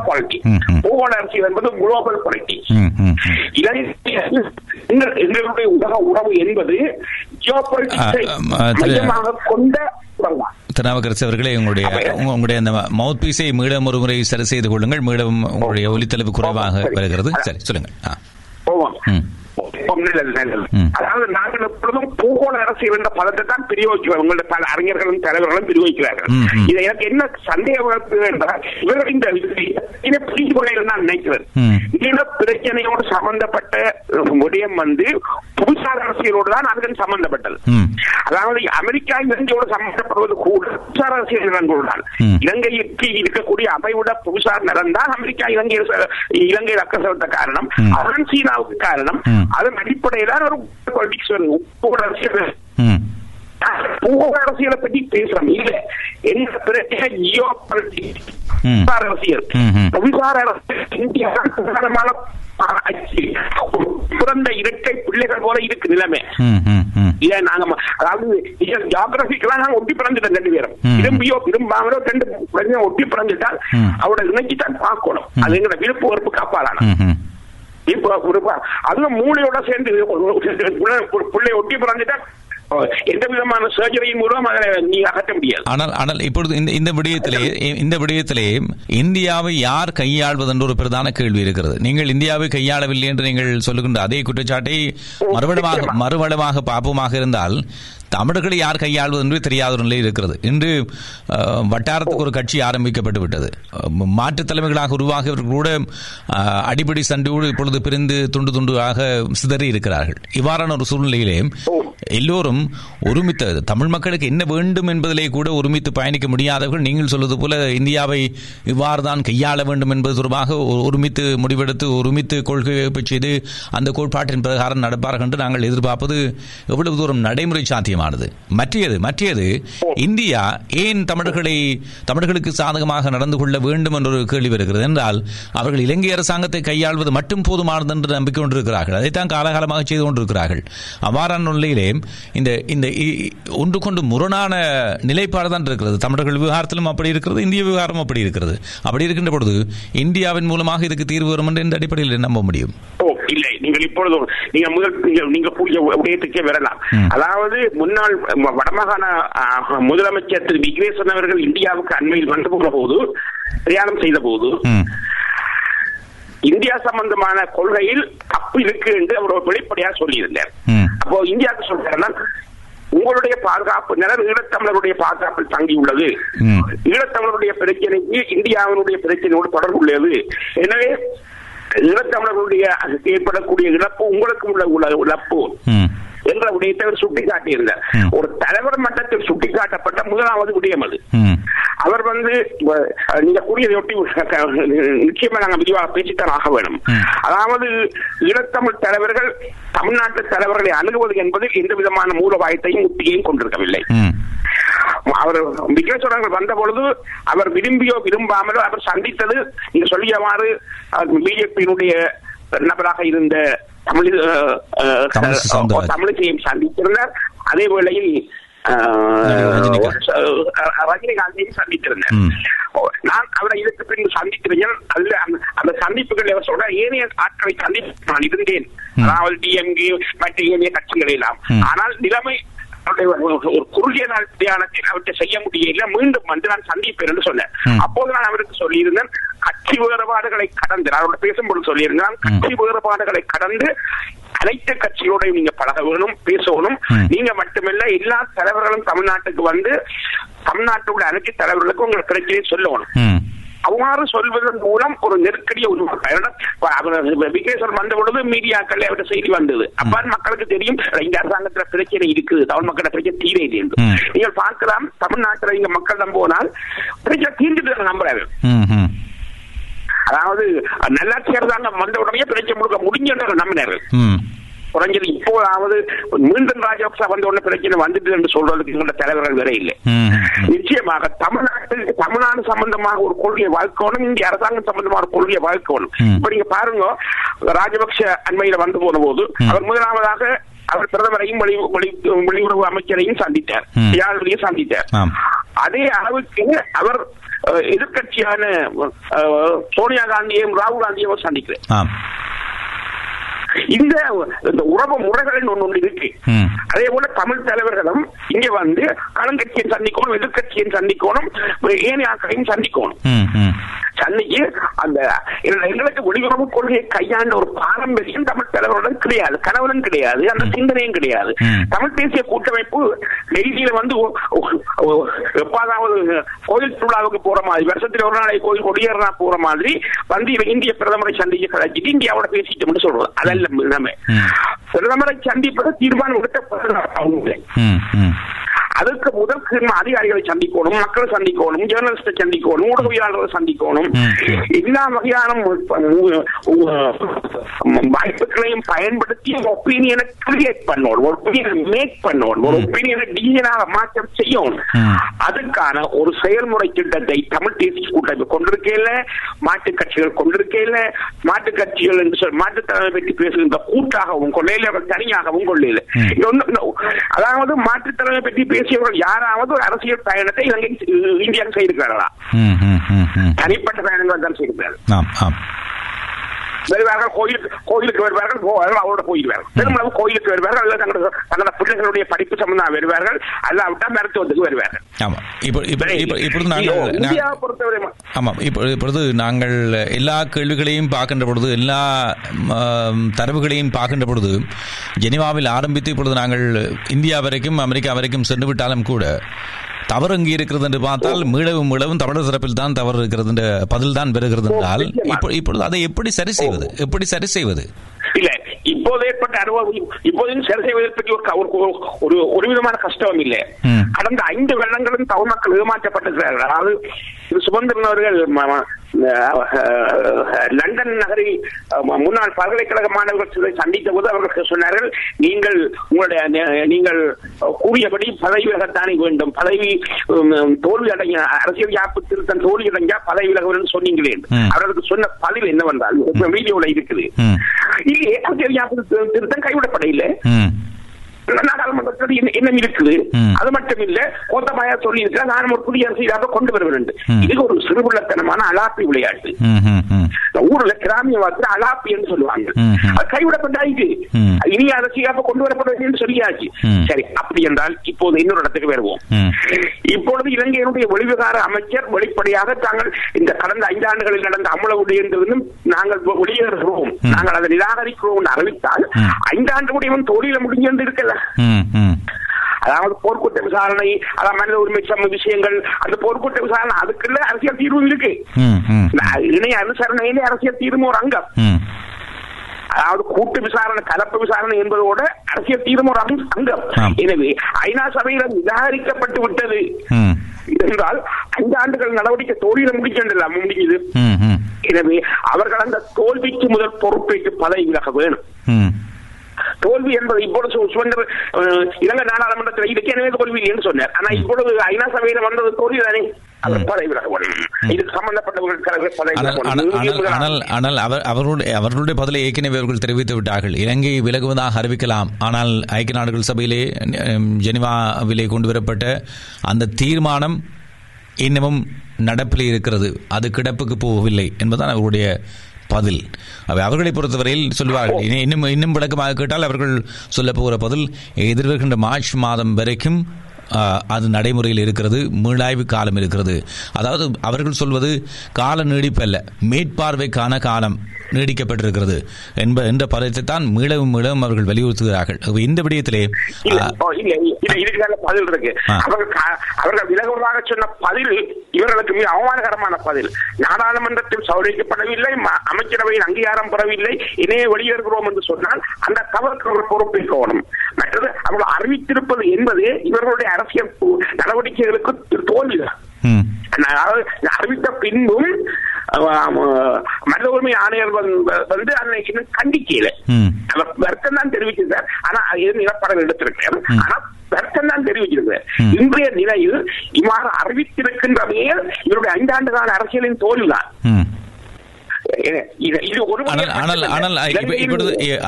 ம். பூகோள அரசியல் என்பது குளோபல் எங்கள்- எங்களுடைய உலக உறவு என்பது ஜியோ பாலிட்டிக்ஸை மையமாக கொண்ட உறவுதான் திருநாவுக்கரசு அவர்களே உங்களுடைய உங்க- உங்களுடைய அந்த மவுத் பீஸை மீளம் ஒரு முறை சரி செய்து கொள்ளுங்கள். மீளம் உங்களுடைய ஒலித்தளவு குறைவாக வருகிறது. சரி சொல்லுங்கள். ஆ. அதாவது நாங்கள் எப்பொழுதும் பூகோள அரசியல் என்ற பதத்தை தான் பிரயோகிக்கிறோம் உங்களுடைய பல அறிஞர்களும் தலைவர்களும் பிரயோகிக்கிறார்கள். இது எனக்கு என்ன சந்தேகம் என்றால் இவர்கள் இந்த புரிந்து கொள்ள நான் நினைக்கிறேன். ஈழ பிரச்சனையோடு சம்பந்தப்பட்ட விடயம் வந்து புவிசார் அரசியலோடு தான் அதன் சம்பந்தப்பட்டது. அதாவது அமெரிக்கா இலங்கையோடு சம்பந்தப்படுவது கூட புவிசார் அரசியல் நிலங்களோடு தான். இலங்கைக்கு இருக்கக்கூடிய அமைவிட புவிசார் தான் அமெரிக்கா இலங்கையில் அக்க செலுத்த காரணம். அதன் சீனாவுக்கு காரணம். அதன் அடிப்படையில் தான் ஒரு பாலிடிக்ஸ் வருது அரசியல் ம். பூகோள அரசியலை பற்றி பேசுறோம் இல்ல எங்க பிரச்சனை ஜியோ அரசியல். புவிசார் அரசியல் இந்தியா பிரதானமான. பிறந்த இரட்டை பிள்ளைகள் போல இருக்கு நிலைமை. இதை நாங்க அதாவது ஜியோகிராபிக்கெல்லாம் நாங்க ஒட்டி பிறந்துட்டோம் ரெண்டு பேரும். விரும்பியோ விரும்பாமலோ ரெண்டு ஒட்டி பிறந்துட்டால் ம். அவட இணைச்சித்தான் பார்க்கணும் அது எங்களை விருப்ப வெறுப்பு காப்பாளான அதுவும் மூளையோட சேர்ந்து பிள்ளை ஒட்டி பிறந்துட்டா எந்த விதமான சர்ஜரியின் மூலம் அதை நீ அகற்ற முடியாது. ஆனால் ஆனால் இப்பொழுது இந்த இந்த விடயத்திலே இந்த விடயத்திலே இந்தியாவை யார் கையாள்வது என்ற ஒரு பிரதான கேள்வி இருக்கிறது. நீங்கள் இந்தியாவை கையாளவில்லை என்று நீங்கள் சொல்லுகின்ற அதே குற்றச்சாட்டை மறுவளமாக மறுவளமாக பார்ப்போமாக இருந்தால் தமிழர்களை யார் கையாள்வது என்று தெரியாத ஒரு நிலை இருக்கிறது. இன்று வட்டாரத்துக்கு ஒரு கட்சி ஆரம்பிக்கப்பட்டு விட்டது. மாற்றுத் தலைமைகளாக உருவாகியவர்கள் கூட அடிப்படை சண்டையோடு இப்பொழுது பிரிந்து துண்டு துண்டுவாக சிதறி இருக்கிறார்கள். இவ்வாறான ஒரு சூழ்நிலையிலே எல்லோரும் ஒருமித்த தமிழ் மக்களுக்கு என்ன வேண்டும் என்பதிலே கூட ஒருமித்து பயணிக்க முடியாதவர்கள் நீங்கள் சொல்வது போல இந்தியாவை இவ்வாறு தான் கையாள வேண்டும் என்பது தொடர்பாக ஒருமித்து முடிவெடுத்து ஒருமித்து கொள்கை செய்து அந்த கோட்பாட்டின் பிரகாரம் நடப்பார்கள் என்று நாங்கள் எதிர்பார்ப்பது எவ்வளவு தூரம் நடைமுறை சாத்தியம்? சாத்தியமானது மற்றது மற்றது இந்தியா ஏன் தமிழர்களை தமிழர்களுக்கு சாதகமாக நடந்து கொள்ள வேண்டும் என்ற ஒரு கேள்வி வருகிறது என்றால் அவர்கள் இலங்கை அரசாங்கத்தை கையாள்வது மட்டும் போதுமானது என்று நம்பிக்கை கொண்டிருக்கிறார்கள். அதைத்தான் காலகாலமாக செய்து கொண்டிருக்கிறார்கள். அவ்வாறான நிலையிலே இந்த இந்த ஒன்று கொண்டு முரணான நிலைப்பாடு தான் இருக்கிறது. தமிழர்கள் விவகாரத்திலும் அப்படி இருக்கிறது இந்திய விவகாரம் அப்படி இருக்கிறது. அப்படி இருக்கின்ற பொழுது இந்தியாவின் மூலமாக இதுக்கு தீர்வு வரும் என்று இந்த அடிப்படையில் நம்ப முடியும்? இல்லை. நீங்கள் இப்பொழுது நீங்க முதல் நீங்க விடயத்துக்கே வரலாம். அதாவது முன்னாள் வடமாகாண முதலமைச்சர் திரு விக்னேஸ்வரன் அவர்கள் இந்தியாவுக்கு அண்மையில் வந்து போன போது பிரயாணம் செய்த போது இந்தியா சம்பந்தமான கொள்கையில் தப்பு இருக்கு என்று அவர் வெளிப்படையாக சொல்லியிருந்தார். அப்போ இந்தியாவுக்கு சொல்றாருன்னா உங்களுடைய பாதுகாப்பு நிலம் ஈழத்தமிழருடைய பாதுகாப்பில் தங்கியுள்ளது. ஈழத்தமிழருடைய பிரச்சனைக்கு இந்தியாவினுடைய பிரச்சனையோடு தொடர்புள்ளது எனவே ஈழத்தமிழர்களுடைய ஏற்படக்கூடிய இழப்பு உங்களுக்கு உள்ள இழப்பு. என்ற விடயத்தை அவர் சுட்டிக்காட்டியிருந்தார். ஒரு தலைவர் மட்டத்தில் சுட்டிக்காட்டப்பட்ட முதலாவது விடயம் அது. அவர் வந்து நீங்க கூறியதையொட்டி நிச்சயமா நாங்க விரிவாக பேசித்தான் ஆக வேணும். அதாவது ஈழத்தமிழ் தலைவர்கள் தமிழ்நாட்டு தலைவர்களை அணுகுவது என்பதில் எந்த விதமான மூலவாயத்தையும் உத்தியையும் கொண்டிருக்கவில்லை. அவர் விக்னேஸ்வரர்கள் வந்த பொழுது அவர் விரும்பியோ விரும்பாமலோ அவர் சந்தித்தது நீங்க சொல்லியவாறு பிஜேபியினுடைய நபராக இருந்த தமிழ். தமிழிசையும் சந்தித்திருந்தார் அதே வேளையில் ரஜினிகாந்தையும். ஓ, நான் அவரை இதற்கு பின் சந்தித்திருந்தேன் அதுல அந்த- சந்திப்புகள் அவர் சொல்ற ஏனைய ஆட்களை சந்தித்து நான் இருந்தேன். அதாவது டிஎம்கே மற்ற ஏனைய கட்சிகள் எல்லாம். ஆனால் நிலைமை ஒரு- குறுகிய நாள் தியானத்தில் அவர்கிட்ட செய்ய முடியல மீண்டும் வந்து நான் சந்திப்பேன் என்று சொன்னேன். அப்போது நான் அவருக்கு சொல்லியிருந்தேன் கட்சி வேறுபாடுகளை கடந்து நான் பேசும்போது சொல்லியிருந்தேன் கட்சி வேறுபாடுகளை கடந்து அனைத்து கட்சியோடையும் நீங்க பழக வேணும் பேசணும். நீங்க மட்டுமல்ல எல்லா தலைவர்களும் தமிழ்நாட்டுக்கு வந்து தமிழ்நாட்டில் உள்ள அனைத்து தலைவர்களுக்கும் உங்களை பிரச்சனையை சொல்லணும். அவ்வாறு சொல்வதன் மூலம் ஒரு நெருக்கடியை உருவாக்க விக்னேஸ்வர் வந்த பொழுது மீடியாக்கள் அவருடைய செய்தி வந்தது. அப்ப மக்களுக்கு தெரியும் இந்த அரசாங்கத்துல பிரச்சனை இருக்குது. தமிழ் மக்கள பிரச்சனை தீரே இல்லை என்று. நீங்கள் பார்க்கலாம் தமிழ்நாட்டில் இங்க மக்கள் நம்புவனால் பிரச்சனை தீர்ந்துட்டு நம்புறாரு. அதாவது நல்லாட்சி அரசாங்கம் வந்த உடனே பிரச்சனை முழுக்க முடிஞ்சு நம்பினார்கள் ம், குறைஞ்சது இப்போதாவது மீண்டும் ராஜபக்சா வந்த உடனே பிரச்சனை வந்துட்டு என்று சொல்றதுக்கு எங்களோட தலைவர்கள் வேற இல்லை. நிச்சயமாக தமிழ்நாட்டுக்கு தமிழ்நாடு சம்பந்தமாக ஒரு கொள்கையை வாழ்க்கணும் இங்க அரசாங்கம் சம்பந்தமான ஒரு கொள்கையை வாழ்க்கணும். இப்ப நீங்க பாருங்க ராஜபக்ஷ அண்மையில வந்து போன போது. அவர் முதலாவதாக அவர் பிரதமரையும் வெளி வெளி- வெளியுறவு அமைச்சரையும் சந்தித்தார் ம். யாரையும் சந்தித்தார். அதே அளவுக்கு அவர் எதிர்கட்சியான சோனியா காந்தியையும் ராகுல் காந்தியையும் சந்திக்கிறேன். இந்த இந்த உறவு முறைகள் ஒன்று இருக்கு. அதே போல தமிழ் தலைவர்களும் இங்க வந்து ஆளுங்கட்சியை சந்திக்கணும் எதிர்கட்சியை சந்திக்கணும் ஏனைய ஆட்களையும் சந்திக்கணும். சந்திக்கு அந்த எங்க- எங்களுக்கு வெளியுறவு கொள்கையை கையாண்ட ஒரு பாரம்பரியம் தமிழ் தலைவருடன் கிடையாது கணவனும் கிடையாது அந்த சிந்தனையும் கிடையாது. தமிழ் தேசிய கூட்டமைப்பு டெல்லியில வந்து எப்பாதாவது கோயில் திருவிழாவுக்கு போற மாதிரி வருஷத்துல ஒரு நாளை கோயில் கொடியேறனா போற மாதிரி வந்து இந்திய பிரதமரை சந்திக்க கலைச்சிட்டு இந்தியாவோட பேசிட்டோம்னு சொல்றது அதல்ல நம்ம ம். பிரதமரை சந்திப்பது தீர்மானம் எடுத்த அவங்க. அதுக்கு முதல் கிரும அதிகாரிகளை சந்திக்கணும் மக்களை சந்திக்கணும் ஜேர்னலிஸ்டை சந்திக்கணும் ஊடகவியலாளர்களை சந்திக்கணும். எல்லா வகையான வாய்ப்புகளையும் பயன்படுத்தி ஒப்பீனியனை கிரியேட் பண்ணணும் ஒரு ஒப்பீனியனை மேக் பண்ணணும் ஒரு ஒப்பீனியனை டிசைனாக மாற்றம் செய்யணும். அதுக்கான ஒரு செயல்முறை திட்டத்தை தமிழ் தேசிய கூட்டமைப்பு கொண்டிருக்கையில மாட்டுக் கட்சிகள் கொண்டிருக்கையில மாட்டுக் கட்சிகள் என்று சொல் மாட்டுத் தலைமை பற்றி பேசுகின்ற கூட்டாகவும் கொள்ளையில தனியாகவும் கொள்ளையில அதாவது மாற்றுத் தலைமை பற்றி பேசியவர்கள் யாராவது ஒரு அரசியல் பயணத்தை இலங்கை இந்தியாவுக்கு செய்திருக்கிறார்களா தனிப்பட்ட பயணங்கள் தான் செய்திருக்கிறார்கள் வருவார்கள் கோயிலுக்கு கோயிலுக்கு வருவார்கள் அவரோட போயிடுவார்கள். பெருமளவு கோயிலுக்கு வருவார்கள் அல்லது தங்களோட தங்களோட பிள்ளைகளுடைய படிப்பு சம்பந்தம் வருவார்கள் அல்லாவிட்டால் மருத்துவத்துக்கு வருவார்கள். இப்பொழுது நாங்கள் எல்லா கேள்விகளையும் பார்க்கின்ற பொழுது எல்லா தரவுகளையும் பார்க்கின்ற பொழுது ஜெனிவாவில் ஆரம்பித்து இப்பொழுது நாங்கள் இந்தியா வரைக்கும் அமெரிக்கா வரைக்கும் சென்று விட்டாலும் கூட தவறு அங்கே இருக்கிறது என்று பார்த்தால் மீளவும் மீளவும் தமிழர் தரப்பில் தான் தவறு இருக்கிறது என்ற பதில் தான் பெறுகிறது என்றால் இப்பொழுது அதை எப்படி சரி செய்வது? எப்படி சரி செய்வது? இல்ல இப்போது ஏற்பட்ட அனுபவம் இப்போதையும் சரி செய்வதை பற்றி ஒரு ஒரு ஒரு விதமான கஷ்டம் இல்லை. கடந்த ஐந்து வருடங்களும் தமிழ் மக்கள் ஏமாற்றப்பட்டிருக்கிறார்கள். அதாவது சுதந்திரன் அவர்கள் லண்டன் நகரில் முன்னாள் பல்கலைக்கழக மாணவர்கள் சந்தித்த போது அவர்கள் சொன்னார்கள் நீங்கள் உங்களுடைய நீங்கள் கூறியபடி பதவி விலகத்தானே வேண்டும். பதவி தோல்வி அடைய அரசியல் யாப்பு திருத்தம் தோல்வி அடைஞ்சா பதவி விலக சொன்னீங்களே அவர்களுக்கு சொன்ன பதில் என்னவென்றால் வீடியோல இருக்குது அரசியல் யாப்பு திருத்தம் கைவிடப்பட இல்லை நாடாளுமன்றத்தில் என்ன இருக்குது? அது மட்டும் இல்ல கோத்தபாயா சொல்லி இருக்கிற நான் ஒரு புதிய அரசியலாக கொண்டு வர வேண்டும் இது ஒரு சிறுபுள்ளத்தனமான அலாப்பி விளையாட்டு. ஊர்ல கிராமிய வார்த்தை அலாப்பி என்று சொல்லுவாங்க. அது கைவிடப்பட்டாச்சு இனி அரசியலாக கொண்டு வரப்பட என்று சொல்லியாச்சு. சரி அப்படி என்றால் இப்போது இன்னொரு இடத்துக்கு வருவோம். இப்பொழுது இலங்கையினுடைய வெளிவிகார அமைச்சர் வெளிப்படையாக தாங்கள் இந்த கடந்த ஐந்தாண்டுகளில் நடந்த அமுல உடையிலிருந்தும் நாங்கள் வெளியேறுகிறோம். நாங்கள் அதை நிராகரிக்கிறோம் அறிவித்தால் ஐந்தாண்டு முடிவும் தோழியில முடிஞ்சு இருக்கல அதாவது போர்க்குற்ற விசாரணை அதாவது மனித உரிமை சம விஷயங்கள் அந்த போர்க்குற்ற விசாரணை அதுக்குள்ள அரசியல் தீர்வும் இருக்கு. இணைய அனுசரணையிலே அரசியல் தீர்வும் ஒரு அங்கம். அதாவது கூட்டு விசாரணை கலப்பு விசாரணை என்பதோட அரசியல் தீர்வும் ஒரு அங்கம். எனவே ஐநா சபையில நிராகரிக்கப்பட்டு விட்டது. என்றால் ஐந்து ஆண்டுகள் நடவடிக்கை தோல்வியில முடிக்கின்றல முடியுது எனவே அவர்கள் அந்த தோல்விக்கு முதல் பொறுப்பேற்று பதவி விலக வேணும். தோல்வி என்பது இப்பொழுது சுதந்திர இலங்கை நாடாளுமன்றத்தில் இதுக்கு எனவே தோல்வி என்று சொன்னார். ஆனா இப்பொழுது ஐநா சபையில வந்தது தோல்வி தானே? ஆனால் அவர்களுடைய அவர்களுடைய பதிலை ஏற்கனவே அவர்கள் தெரிவித்து விட்டார்கள். இலங்கை விலகுவதாக அறிவிக்கலாம். ஆனால் ஐக்கிய நாடுகள் சபையிலே ஜெனிவாவிலே கொண்டு வரப்பட்ட அந்த தீர்மானம் இன்னமும் நடப்பில் இருக்கிறது. அது கிடப்புக்கு போகவில்லை என்பதுதான் அவருடைய பதில். அவை அவர்களை பொறுத்தவரையில் சொல்வார்கள். இன்னும் இன்னும் விளக்கமாக கேட்டால் அவர்கள் சொல்ல போகிற பதில் எதிர்வருகின்ற மார்ச் மாதம் வரைக்கும் அது நடைமுறையில் இருக்கிறது மீளாய்வு காலம் இருக்கிறது. அதாவது அவர்கள் சொல்வது கால நீடிப்பல்ல மேற்பார்வைக்கான காலம். நீடிக்கப்பட்டிருக்கிறது என்ப என்ற பதத்தை தான் மீளவும் மீளவும் அவர்கள் வலியுறுத்துகிறார்கள். இந்த விடயத்திலே பதில் இருக்கு. அவர்கள் விலகுவதாக சொன்ன பதில் இவர்களுக்கு மிக அவமானகரமான பதில். நாடாளுமன்றத்தில் சௌரிக்கப்படவில்லை அமைச்சரவையின் அங்கீகாரம் பெறவில்லை இணைய வெளியேறுகிறோம் என்று சொன்னால் அந்த தவறுக்கு பொறுப்பேற்கணும். மற்றது அவர்கள் அறிவித்திருப்பது என்பது இவர்களுடைய அரசியல் நடவடிக்கைகளுக்கு தோல்விதான். அறிவித்த பின்பும் மனித உரிமை ஆணையர் வந்து அன்னைக்கு கண்டிக்கல வருத்தம் தான் தெரிவிச்சிருந்தார் ஆனா அது நிலப்படம் எடுத்திருக்கிறார் ஆனா வருத்தம் தான் தெரிவிச்சிருக்கிறார் இன்றைய நிலையில் இவ்வாறு அறிவித்திருக்கின்றவே இவருடைய ஐந்தாண்டு கால அரசியலின் தோல்விதான்.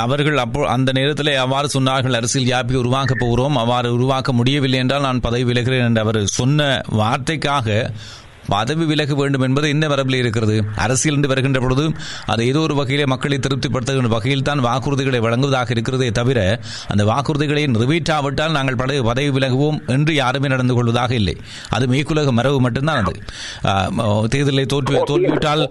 அவர்கள் அப்போ அந்த நேரத்தில் அவ்வாறு சொன்னார்கள் அரசியல் யாப்பி உருவாக்க போகிறோம் அவ்வாறு உருவாக்க முடியவில்லை என்றால் நான் பதவி விலகிறேன் என்று அவர் சொன்ன வார்த்தைக்காக பதவி விலக வேண்டும் என்பது என்ன மரபில் இருக்கிறது? அரசியல் என்று வருகின்ற பொழுது அது ஏதோ ஒரு வகையிலே மக்களை திருப்திப்படுத்துகின்ற வகையில் தான் வாக்குறுதிகளை வழங்குவதாக இருக்கிறதே தவிர அந்த வாக்குறுதிகளை நிறைவேற்றாவிட்டால் நாங்கள் பதவி விலகுவோம் என்று யாருமே நடந்து கொள்வதாக இல்லை. அது மேற்குலக மரபு மட்டும்தான் அது. தேர்தலை தோற்று தோல்விவிட்டால்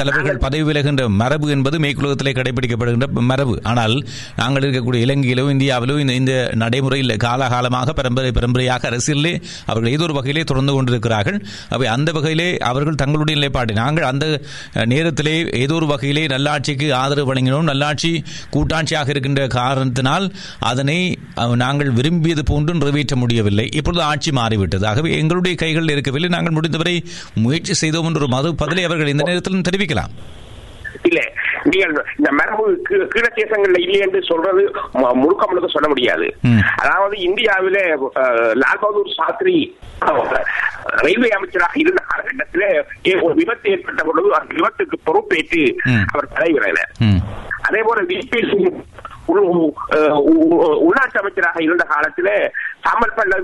தலைவர்கள் பதவி விலகின்ற மரபு என்பது மேற்குலகத்திலே கடைபிடிக்கப்படுகின்ற மரபு. ஆனால் நாங்கள் இருக்கக்கூடிய இலங்கையிலோ இந்தியாவிலோ இந்த இந்த நடைமுறையில் காலகாலமாக பரம்பரை பரம்பரையாக அரசியலே அவர்கள் ஏதோ ஒரு வகையிலே தொடர்ந்து கொண்டிருக்கிறார்கள். அவை ஆகவே அந்த வகையிலே அவர்கள் தங்களுடைய நிலைப்பாட்டை நாங்கள் அந்த நேரத்திலே ஏதோ ஒரு வகையிலே நல்லாட்சிக்கு ஆதரவு வழங்கினோம். நல்லாட்சி கூட்டாட்சியாக இருக்கின்ற காரணத்தினால் அதனை நாங்கள் விரும்பியது போன்று நிறைவேற்ற முடியவில்லை. இப்பொழுது ஆட்சி மாறிவிட்டது. ஆகவே எங்களுடைய கைகளில் இருக்கவில்லை. நாங்கள் முடிந்தவரை முயற்சி செய்தோம் என்ற ஒரு மது பதிலை அவர்கள் இந்த நேரத்திலும் தெரிவிக்கலாம். இல்லை. நீங்கள் இந்த மரபு கீ- கீழத்தேசங்கள்ல இல்லை என்று சொல்றது முழுக்க முழுக்க சொல்ல முடியாது. அதாவது இந்தியாவிலே லால் பகதூர் சாஸ்திரி ரயில்வே அமைச்சராக இருந்த காலகட்டத்திலே ஒரு விபத்து ஏற்பட்ட பொழுது அந்த விபத்துக்கு பொறுப்பேற்று. அவர் தலைவிரையினர் ம். அதே போல விபி சிங் உள்- அஹ் உ- உள்நாட்டு அமைச்சராக இருந்த காலத்திலே சாம்பல் பள்ள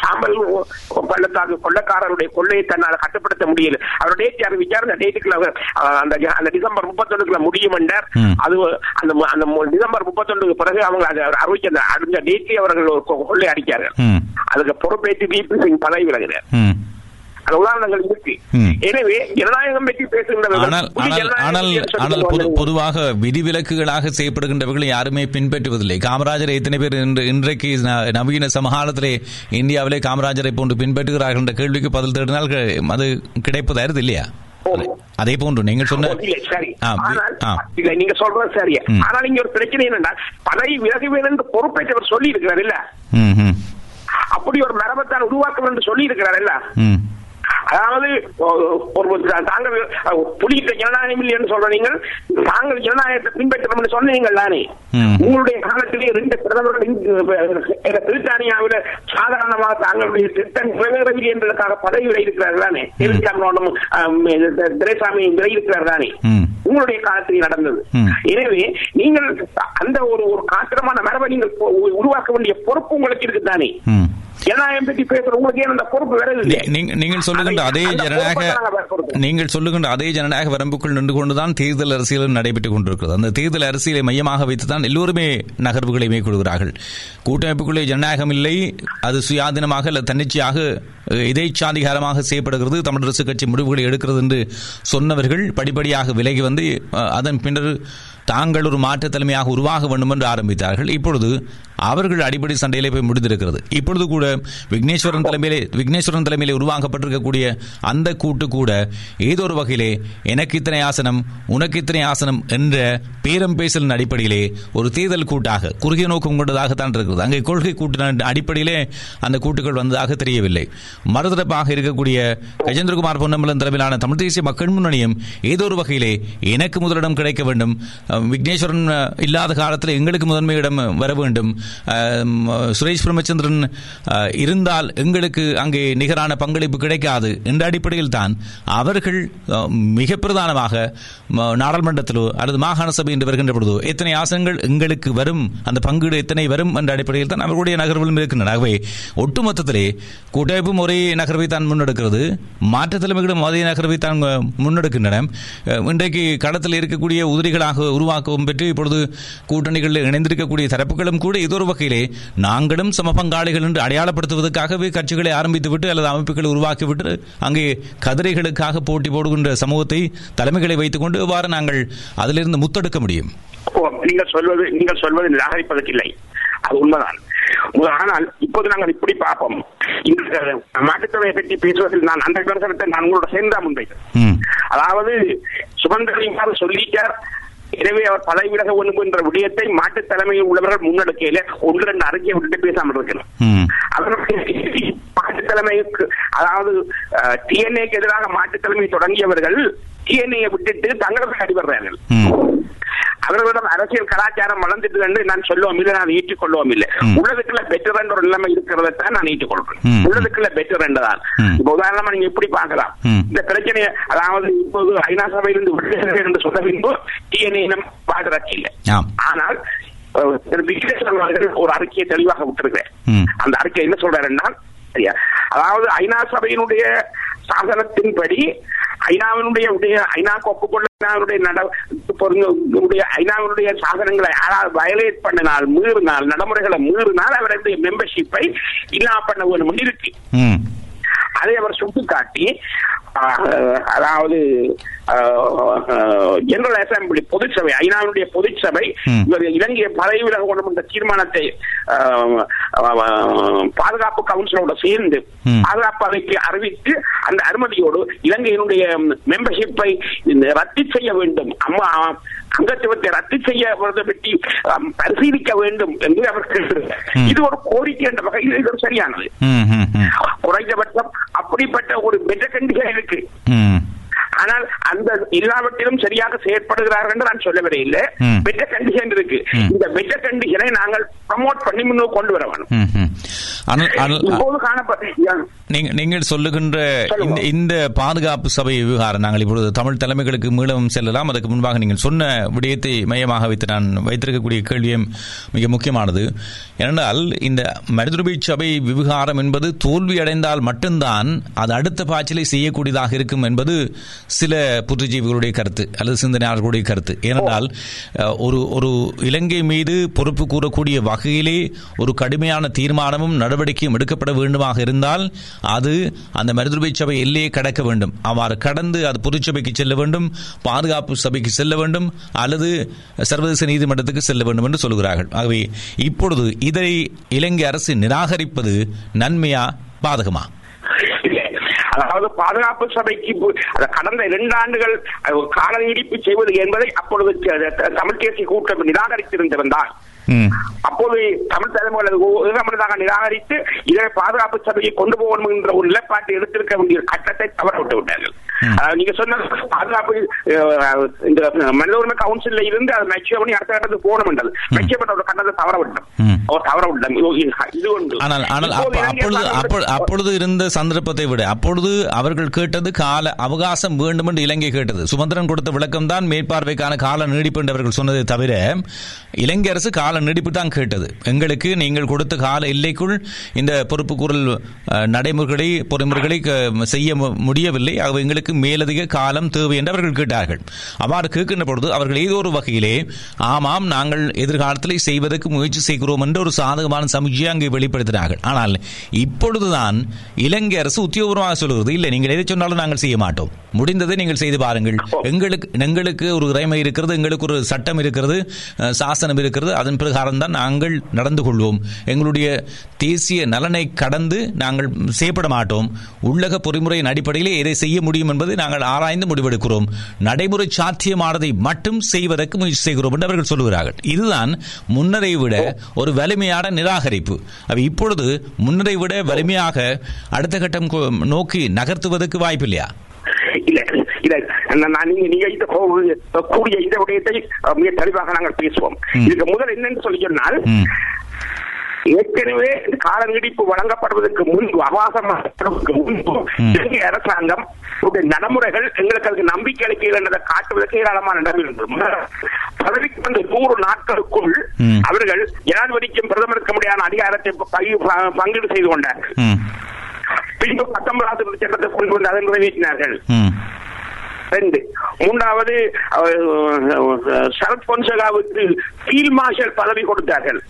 சாம்பல் பள்ளத்தாக்கு கொள்ளக்காரருடைய கொள்ளையை தன்னால் கட்டுப்படுத்த முடியல. அவர் டேட் அறிவிச்சார் அந்த டேட்டுக்குள்ள அந்த அந்த டிசம்பர் முப்பத்தொன்னுக்குள்ள முடியும் என்றார். அது அந்த அந்த டிசம்பர் முப்பத்தொன்னுக்கு பிறகு அவங்க அதை அறிவிச்ச அந்த அந்த டேட்லயே அவர்கள் ஒரு கொள்ளை அடிச்சார்கள். ம். அதுக்கு பொறுப்பேற்று விபி சிங் பதவி விலகினார். அந்த உதாரணங்கள் இருக்கு. எனவே ஜனநாயகம் பற்றி பேசுகின்றவர்கள் பொதுவாக விதிவிலக்குகளாக செய்யப்படுகின்றவர்களை யாருமே பின்பற்றுவதில்லை. காமராஜரை எத்தனை பேர் இன்று இன்றைக்கு நவீன சமகாலத்திலே இந்தியாவிலே காமராஜரை போன்று பின்பற்றுகிறார்கள் என்ற கேள்விக்கு பதில் தேடினால் அது கிடைப்பது அருது இல்லையா அதே போன்று நீங்கள் சொன்ன இல்ல, நீங்க சொல்றது சரி ம். ஆனால் இங்க ஒரு பிரச்சனை என்னன்னா பதவி விலகுவேன் என்று பொறுப்பேற்றவர் சொல்லி இருக்கிறார் இல்ல அப்படி ஒரு மரபத்தான் உருவாக்கும் என்று சொல்லி இருக்கிறார் இல்ல அதாவது ஒரு தாங்கள் புலிகிட்ட ஜனநாயகம் இல்லை என்று சொல்ற நீங்கள் தாங்கள் ஜனநாயகத்தை பின்பற்றணும் சொன்னீங்கள் தானே. உங்களுடைய காலத்திலே ரெண்டு பிரதமர்கள் பிரித்தானியாவில சாதாரணமாக தாங்களுடைய திட்டம் நிறைவேறவில்லை என்பதற்காக பதவி இருக்கிறார்கள் தானே. திரைசாமி விலை இருக்கிறார் தானே. உங்களுடைய காலத்தில் நடந்தது. எனவே நீங்கள் அந்த ஒரு ஒரு காத்திரமான மரபை நீங்கள் உருவாக்க வேண்டிய பொறுப்பு உங்களுக்கு இருக்குதானே ம் ஜனநாயகம் பற்றி பேசுற உங்களுக்கு ஏன் அந்த பொறுப்பு வரவில்லை நீ- நீங்க- நீங்கள் சொல்லுகின்ற அதை- ஜனநாயக பொறுப்பை நாங்கள் வற்புறுத்துகிறோம். நீங்கள் சொல்லுகின்ற அதே ஜனநாயக வரம்புக்குள் நின்று கொண்டுதான் தேர்தல் அரசியலும் நடைபெற்றுக் கொண்டிருக்கிறது. அந்த தேர்தல் அரசியலை மையமாக வைத்துதான் எல்லோருமே நகர்வுகளை மேற்கொள்கிறார்கள். கூட்டமைப்புக்குள்ளே ஜனநாயகம் இல்லை. அது சுயாதீனமாக அல்லது தன்னிச்சையாக இதைச்சாதிகாரமாக செய்யப்படுகிறது தமிழ் அரசு கட்சி முடிவுகளை எடுக்கிறது என்று சொன்னவர்கள் படிப்படியாக விலகி வந்து அதன் பின்னர் தாங்கள் ஒரு மாற்றுத் தலைமையாக உருவாக வேண்டும் என்று ஆரம்பித்தார்கள். இப்பொழுது அவர்கள் அடிப்படை சண்டையிலே போய் முடிந்திருக்கிறது. இப்பொழுது கூட விக்னேஸ்வரன் தலைமையிலே விக்னேஸ்வரன் தலைமையிலே உருவாக்கப்பட்டிருக்கக்கூடிய அந்த கூட்டு கூட ஏதோ ஒரு வகையிலே எனக்கு இத்தனை ஆசனம் உனக்கு இத்தனை ஆசனம் என்ற பேரம் பேசலின் அடிப்படையிலே ஒரு தேர்தல் கூட்டாக குறுகிய நோக்கம் கொண்டதாகத்தான் இருக்கிறது. அங்கே கொள்கை கூட்டின அடிப்படையிலே அந்த கூட்டுகள் வந்ததாக தெரியவில்லை. மறுதரப்பாக இருக்கக்கூடிய கஜேந்திரகுமார் பொன்னம்பலம் தலைமையிலான தமிழ் தேசிய மக்கள் முன்னணியும் ஏதோ ஒரு வகையிலே எனக்கு முதலிடம் கிடைக்க வேண்டும். விக்னேஸ்வரன் இல்லாத காலத்தில் எங்களுக்கு முதன்மை இடம் வர வேண்டும். சுரேஷ் பிரமச்சந்திரன் இருந்தால் எங்களுக்கு அங்கே நிகரான பங்களிப்பு கிடைக்காது என்ற அடிப்படையில் தான் அவர்கள் மிக பிரதானமாக நாடாளுமன்றத்திலோ அல்லது மாகாண சபை என்று வருகின்ற பொழுதோ எத்தனை ஆசனங்கள் எங்களுக்கு வரும் அந்த பங்கீடு எத்தனை வரும் என்ற அடிப்படையில் தான் அவர்களுடைய நகர்வுகளும் இருக்கின்றன ஆகவே ஒட்டுமொத்தத்திலே கூட்டமைப்பும் ஒரே நகர்வை தான் முன்னெடுக்கிறது மாற்றுத் தலைமைகளும் அதே நகர்வை தான் முன்னெடுக்கின்றன. இன்றைக்கு களத்தில் இருக்கக்கூடிய உதிரிகளாக உருவாக்கவும் பெற்று இப்பொழுது கூட்டணிகளில் இணைந்திருக்கக்கூடிய தரப்புகளும் கூட இது ஒரு வகையிலே நாங்களும் சம பங்காளிகள் என்று அடையாளப்படுத்துவதற்காகவே கட்சிகளை ஆரம்பித்துவிட்டு அல்லது அமைப்புகளை உருவாக்கிவிட்டு அங்கே கதிரைகளுக்காக போட்டி போடுகின்ற சமூகத்தை தலைமைகளை வைத்துக்கொண்டு எவ்வாறு நாங்கள் அதிலிருந்து முத்தெடுக்க முடியும். நீங்கள் சொல்வது நீங்கள் சொல்வது நிராகரிப்பதற்கில்லை. அது உண்மைதான். ஆனால் இப்போது நாங்கள் இப்படி பார்ப்போம். இந்த மாற்றுத்தொகையை பற்றி பேசுவதில் நான் அந்த விமர்சனத்தை நான் உங்களோட சேர்ந்தா முன்வைத்தேன். ம். அதாவது சுமந்திரலிங்கார் சொல்லிட்டார் எனவே அவர் பதவி விலக வேண்டும் என்ற விடயத்தை மாட்டுத் தலைமையில் உள்ளவர்கள் முன்னெடுக்கையில ஒன்று ரெண்டு அறிக்கையை விட்டுட்டு பேசாமல் இருக்கணும். அவர்களுடைய மாட்டுத் தலைமைக்கு அதாவது டிஎன்ஏக்கு எதிராக மாட்டுத் தலைமை தொடங்கியவர்கள் டிஎன்ஏ விட்டுட்டு தங்களுக்கு அடிபடுறார்கள் அவர்களிடம் அரசியல் கலாச்சாரம் வளர்ந்துட்டு என்று நான் சொல்லுவோம் இல்லை நான் ஏற்றுக்கொள்ளவும் இல்லை. உள்ளதுக்குள்ள பெட்டர் என்ற ஒரு நிலைமை இருக்கிறதை தான் நான் ஏற்றுக்கொள்றேன் ம். உள்ளதுக்குள்ள பெட்டர் என்றதான். இப்ப உதாரணமா நீங்க எப்படி பார்க்கலாம் ம். இந்த பிரச்சனையை அதாவது இப்போது ஐநா சபையிலிருந்து விடுதலை என்று சொன்ன பின்பு டிஎன்ஏ பாதுகாக்க இல்லை ஆனால் ஒரு அறிக்கையை தெளிவாக விட்டிருக்கிறேன். அந்த அறிக்கை என்ன சொல்றாருன்னா அதாவது ஐநா சபையினுடைய சாசனத்தின்படி ஐநாவினுடைய உடைய ஐநாக்கு ஒப்புக்கொள்ள ஐநாவினுடைய நட பொருங்க- உடைய ஐநாவினுடைய சாசனங்களை வயலேட் பண்ணினால் மீறினால் நடைமுறைகளை மீறினால் அவருடைய மெம்பர்ஷிப்பை இல்லா பண்ண வேணும் இருக்கு. அதை அவர் சுட்டிக்காட்டி அதாவது ஜெனரல் அசம்பிளி பொதுச்சபை ஐநாவுடைய பொதுச்சபை இலங்கை பதவி விலக கொண்டு வந்த தீர்மானத்தை பாதுகாப்பு கவுன்சிலோட சேர்ந்து. பாதுகாப்பு அவைக்கு அறிவித்து அந்த அனுமதியோடு இலங்கையினுடைய மெம்பர்ஷிப்பை ரத்து செய்ய வேண்டும் அம்மா அங்கத்துவத்தை ரத்து செய்ய பற்றி அம், பரிசீலிக்க வேண்டும் என்று அவர் கேட்டிருந்தார். இது ஒரு கோரிக்கை என்ற வகையில் இது சரியானது. குறைந்தபட்சம் அப்படிப்பட்ட ஒரு பெற்ற கண்டிஷன் இருக்கு. ஆனால் அந்த எல்லாவற்றிலும் சரியாக செயற்படுகிறார்கள் என்று நான் சொல்லவில்லை. இல்ல. பெற்ற கண்டிஷன் இருக்கு. இந்த பெற்ற கண்டிஷனை நாங்கள் ப்ரமோட் பண்ணி முன்னோக்கி கொண்டு வர வேணும். நீங்கள் சொல்லுகின்ற. இந்த பாதுகாப்பு சபை விவகாரம் நாங்கள் இப்பொழுது தமிழ் தலைமைகளுக்கு மீளவும் செல்லலாம். அதற்கு முன்பாக நீங்கள் சொன்ன விடயத்தை மையமாக வைத்து நான் வைத்திருக்கக்கூடிய கேள்வியும் மிக முக்கியமானது. ஏனென்றால் இந்த மனிதருபை சபை விவகாரம் என்பது தோல்வி அடைந்தால் மட்டும்தான் அது அடுத்த பாய்ச்சலை செய்யக்கூடியதாக இருக்கும் என்பது சில புத்திஜீவிகளுடைய கருத்து அல்லது சிந்தனையாளர்களுடைய கருத்து. ஏனென்றால் ஒரு ஒரு இலங்கை மீது பொறுப்பு கூறக்கூடிய வகையிலே ஒரு கடுமையான தீர்மானமும் நடவடிக்கையும் எடுக்கப்பட வேண்டுமாக இருந்தால் அது அந்த மருதுபை சபை எல்லையை கடக்க வேண்டும். அவ்வாறு கடந்து அது பொதுச்சபைக்கு செல்ல வேண்டும் பாதுகாப்பு சபைக்கு செல்ல வேண்டும் அல்லது சர்வதேச நீதிமன்றத்துக்கு செல்ல வேண்டும் என்று சொல்கிறார்கள் ஆகவே இப்பொழுது இதை இலங்கை அரசு நிராகரிப்பது நன்மையா பாதகமா? அதாவது பாதுகாப்பு சபைக்கு கடந்த இரண்டு ஆண்டுகள் கால நீடிப்பு செய்வது என்பதை அப்பொழுது த- தமிழ் தேசிய கூட்டம் நிராகரித்திருந்திருந்தால் அப்போது தமிழ் தலைமைகள் அது நிராகரித்து இதை பாதுகாப்பு சபையை கொண்டு போகணும் என்ற ஒரு நிலைப்பாட்டை எடுத்திருக்க வேண்டிய கட்டத்தை தவற விட்டு விட்டார்கள் நீங்க சொன்ன பாதுகாப்பு இந்த மனித உரிமை கவுன்சில்ல இருந்து அது மெச்சுவ பண்ணி அடுத்த கட்டத்துக்கு போகணும் என்றது பண்ண ஒரு கட்டத்தை தவற விட்டோம். அவர் தவற விட்டோம் இது- ஒன்று ஆனால் ஆனால் அப்பொழுது அப்பொழுது இருந்த சந்தர்ப்பத்தை விட அப்பொழுது அவர்கள் கேட்டது கால அவகாசம் வேண்டும் என்று இலங்கை கேட்டது சுமந்திரன் கொடுத்த விளக்கம் தான் மேற்பார்வைக்கான கால நீடிப்பு என்று அவர்கள் சொன்னதை தவிர இலங்கை அரசு கால நீடிப்பு தான் கேட்டது. எங்களுக்கு நீங்கள் கொடுத்த கால எல்லைக்குள் இந்த பொறுப்புக்கூறல் நடைமுறைகளை பொறிமுறைகளை செய்ய முடியவில்லை. ஆகவே எங்களுக்கு மேலதிக காலம் தேவை என்று அவர்கள் கேட்டார்கள். அவ்வாறு கேட்கின்ற பொழுது அவர்கள் ஏதோ ஒரு வகையிலே ஆமாம் நாங்கள் எதிர்காலத்தில் செய்வதற்கு முயற்சி செய்கிறோம் என்று ஒரு சாதகமான சமூகியை அங்கே வெளிப்படுத்தினார்கள். ஆனால் இப்பொழுதுதான் இலங்கை அரசு உத்தியோகபூர்வமாக சொல்கிறது இல்லை நீங்கள் எதை சொன்னாலும் நாங்கள் செய்ய மாட்டோம். முடிந்ததை நீங்கள் செய்து பாருங்கள். எங்களுக்கு எங்களுக்கு ஒரு இறைமை இருக்கிறது எங்களுக்கு ஒரு சட்டம் இருக்கிறது சாசனம் இருக்கிறது. அதன் பிரகாரம் தான் நாங்கள் நடந்து கொள்வோம். எங்களுடைய தேசிய நலனை கடந்து நாங்கள் செய்யப்பட மாட்டோம். உள்ளக பொறிமுறையின் அடிப்படையிலே எதை செய்ய முடியும் என்பதை நாங்கள் ஆராய்ந்து முடிவெடுக்கிறோம். நடைமுறை சாத்தியமானதை மட்டும் செய்வதற்கு முயற்சி செய்கிறோம் என்று அவர்கள் சொல்லுகிறார்கள். இதுதான் முன்னரை விட ஒரு வலிமையான நிராகரிப்பு. இப்பொழுது முன்னரை விட வலிமையாக அடுத்த கட்டம் நோக்கி நகர்த்துவதற்கு வாய்ப்பு இல்லையா இல்ல இல்ல. நீங்க நீங்க இந்த கூடிய இந்த விடயத்தை மிக தெளிவாக நாங்கள் பேசுவோம். இதுக்கு முதல் என்னன்னு சொல்லி சொன்னால். ஏற்கனவே கால நீடிப்பு வழங்கப்படுவதற்கு முன்பு அவாசமாவதற்கு முன்பு. இலங்கை அரசாங்கம் நடைமுறைகள் எங்களுக்கு அதுக்கு நம்பிக்கை அளிக்கிறது என்பதை காட்டுவதற்கு ஏராளமான இடம் இருந்தது பதவிக்கு வந்த நூறு நாட்களுக்குள். அவர்கள் ஜனாதிபதிக்கும் பிரதமருக்கு முடியாத அதிகாரத்தை பங்கீடு செய்து கொண்டார்கள் ம். பின்பு பத்தொன்பதாம் திருத்தச் சட்டத்தை கொண்டு வந்து அதை நிறைவேற்றினார்கள். ரெண்டு மூன்றாவது சரத் பொன்சகாவுக்கு ஃபீல்ட் மார்ஷல் பதவி கொடுத்தார்கள்.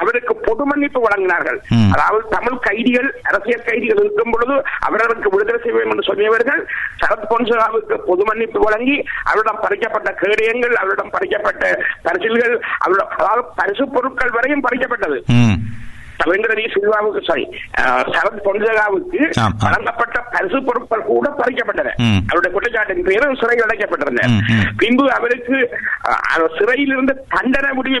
அவருக்கு பொது மன்னிப்பு வழங்கினார்கள். அதாவது தமிழ் கைதிகள் அரசியல் கைதிகள் இருக்கும் பொழுது அவர்களுக்கு விடுதலை செய்ய வேண்டும் என்று சொன்னவர்கள் சரத் பொன்சகாவுக்கு பொது மன்னிப்பு வழங்கி அவரிடம் பறிக்கப்பட்ட கேடயங்கள் அவரிடம் பறிக்கப்பட்ட பரிசில்கள் அதாவது பரிசு பொருட்கள் வரையும் பறிக்கப்பட்டது ம். ரவீந்திரனி சில்வாவுக்கு சாரி சரத் பொன்சகாவுக்கு. வழங்கப்பட்ட பரிசு பொருட்கள் கூட பறிக்கப்பட்டன. அவருடைய குற்றச்சாட்டின் பேரும் சிறையில் ம். பின்பு அவருக்கு அஹ், அவர் சிறையிலிருந்து தண்டனை முடிவு.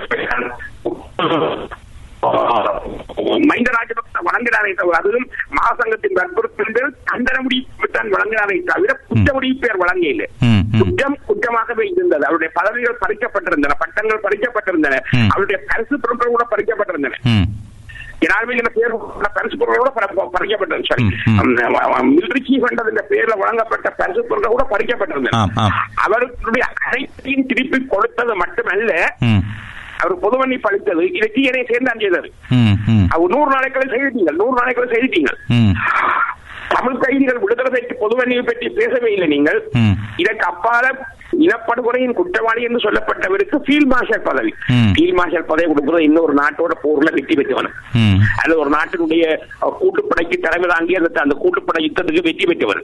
மஹிந்த ராஜபக்ச வழங்கினாரை தவிர அதுவும் மகாசங்கத்தின் வற்புறுத்தின் பேர் தண்டனை முடிவு தான் வழங்கினாரை தவிர குற்ற முடிவு பேர். ம். குற்றம் குற்றமாகவே இருந்தது அவருடைய பதவிகள் பறிக்கப்பட்டிருந்தன பட்டங்கள் பறிக்கப்பட்டிருந்தன. அவருடைய பரிசு பொருட்கள் கூட பறிக்கப்பட்டிருந்தன அனைத்தையும் திருப்பி கொடுத்தது மட்டுமல்ல. அவர் பொது மன்னிப்பு அளித்தது இதை தீயனை சேர்ந்தான். ம். அவர் நூறு நாளைக்குள்ள செய்துட்டீங்க நூறு நாளைக்குள்ள செய்துட்டீங்க. தமிழ் கைதிகள் விடுதலை பற்றி பொதுவணியை பற்றி பேசவே இல்லை நீங்கள். இதற்கு அப்பால இனப்படுகொலையின் குற்றவாளி என்று சொல்லப்பட்டவருக்கு ஃபீல்ட் மார்ஷல் பதவி. ஃபீல்ட் மார்ஷல் பதவி கொடுக்கிறது இன்னொரு நாட்டோட போர்ல வெற்றி பெற்றவன். அது ஒரு நாட்டினுடைய கூட்டுப்படைக்கு தலைமை தாங்கி அந்த அந்த கூட்டுப்படை யுத்தத்துக்கு வெற்றி பெற்றவர்.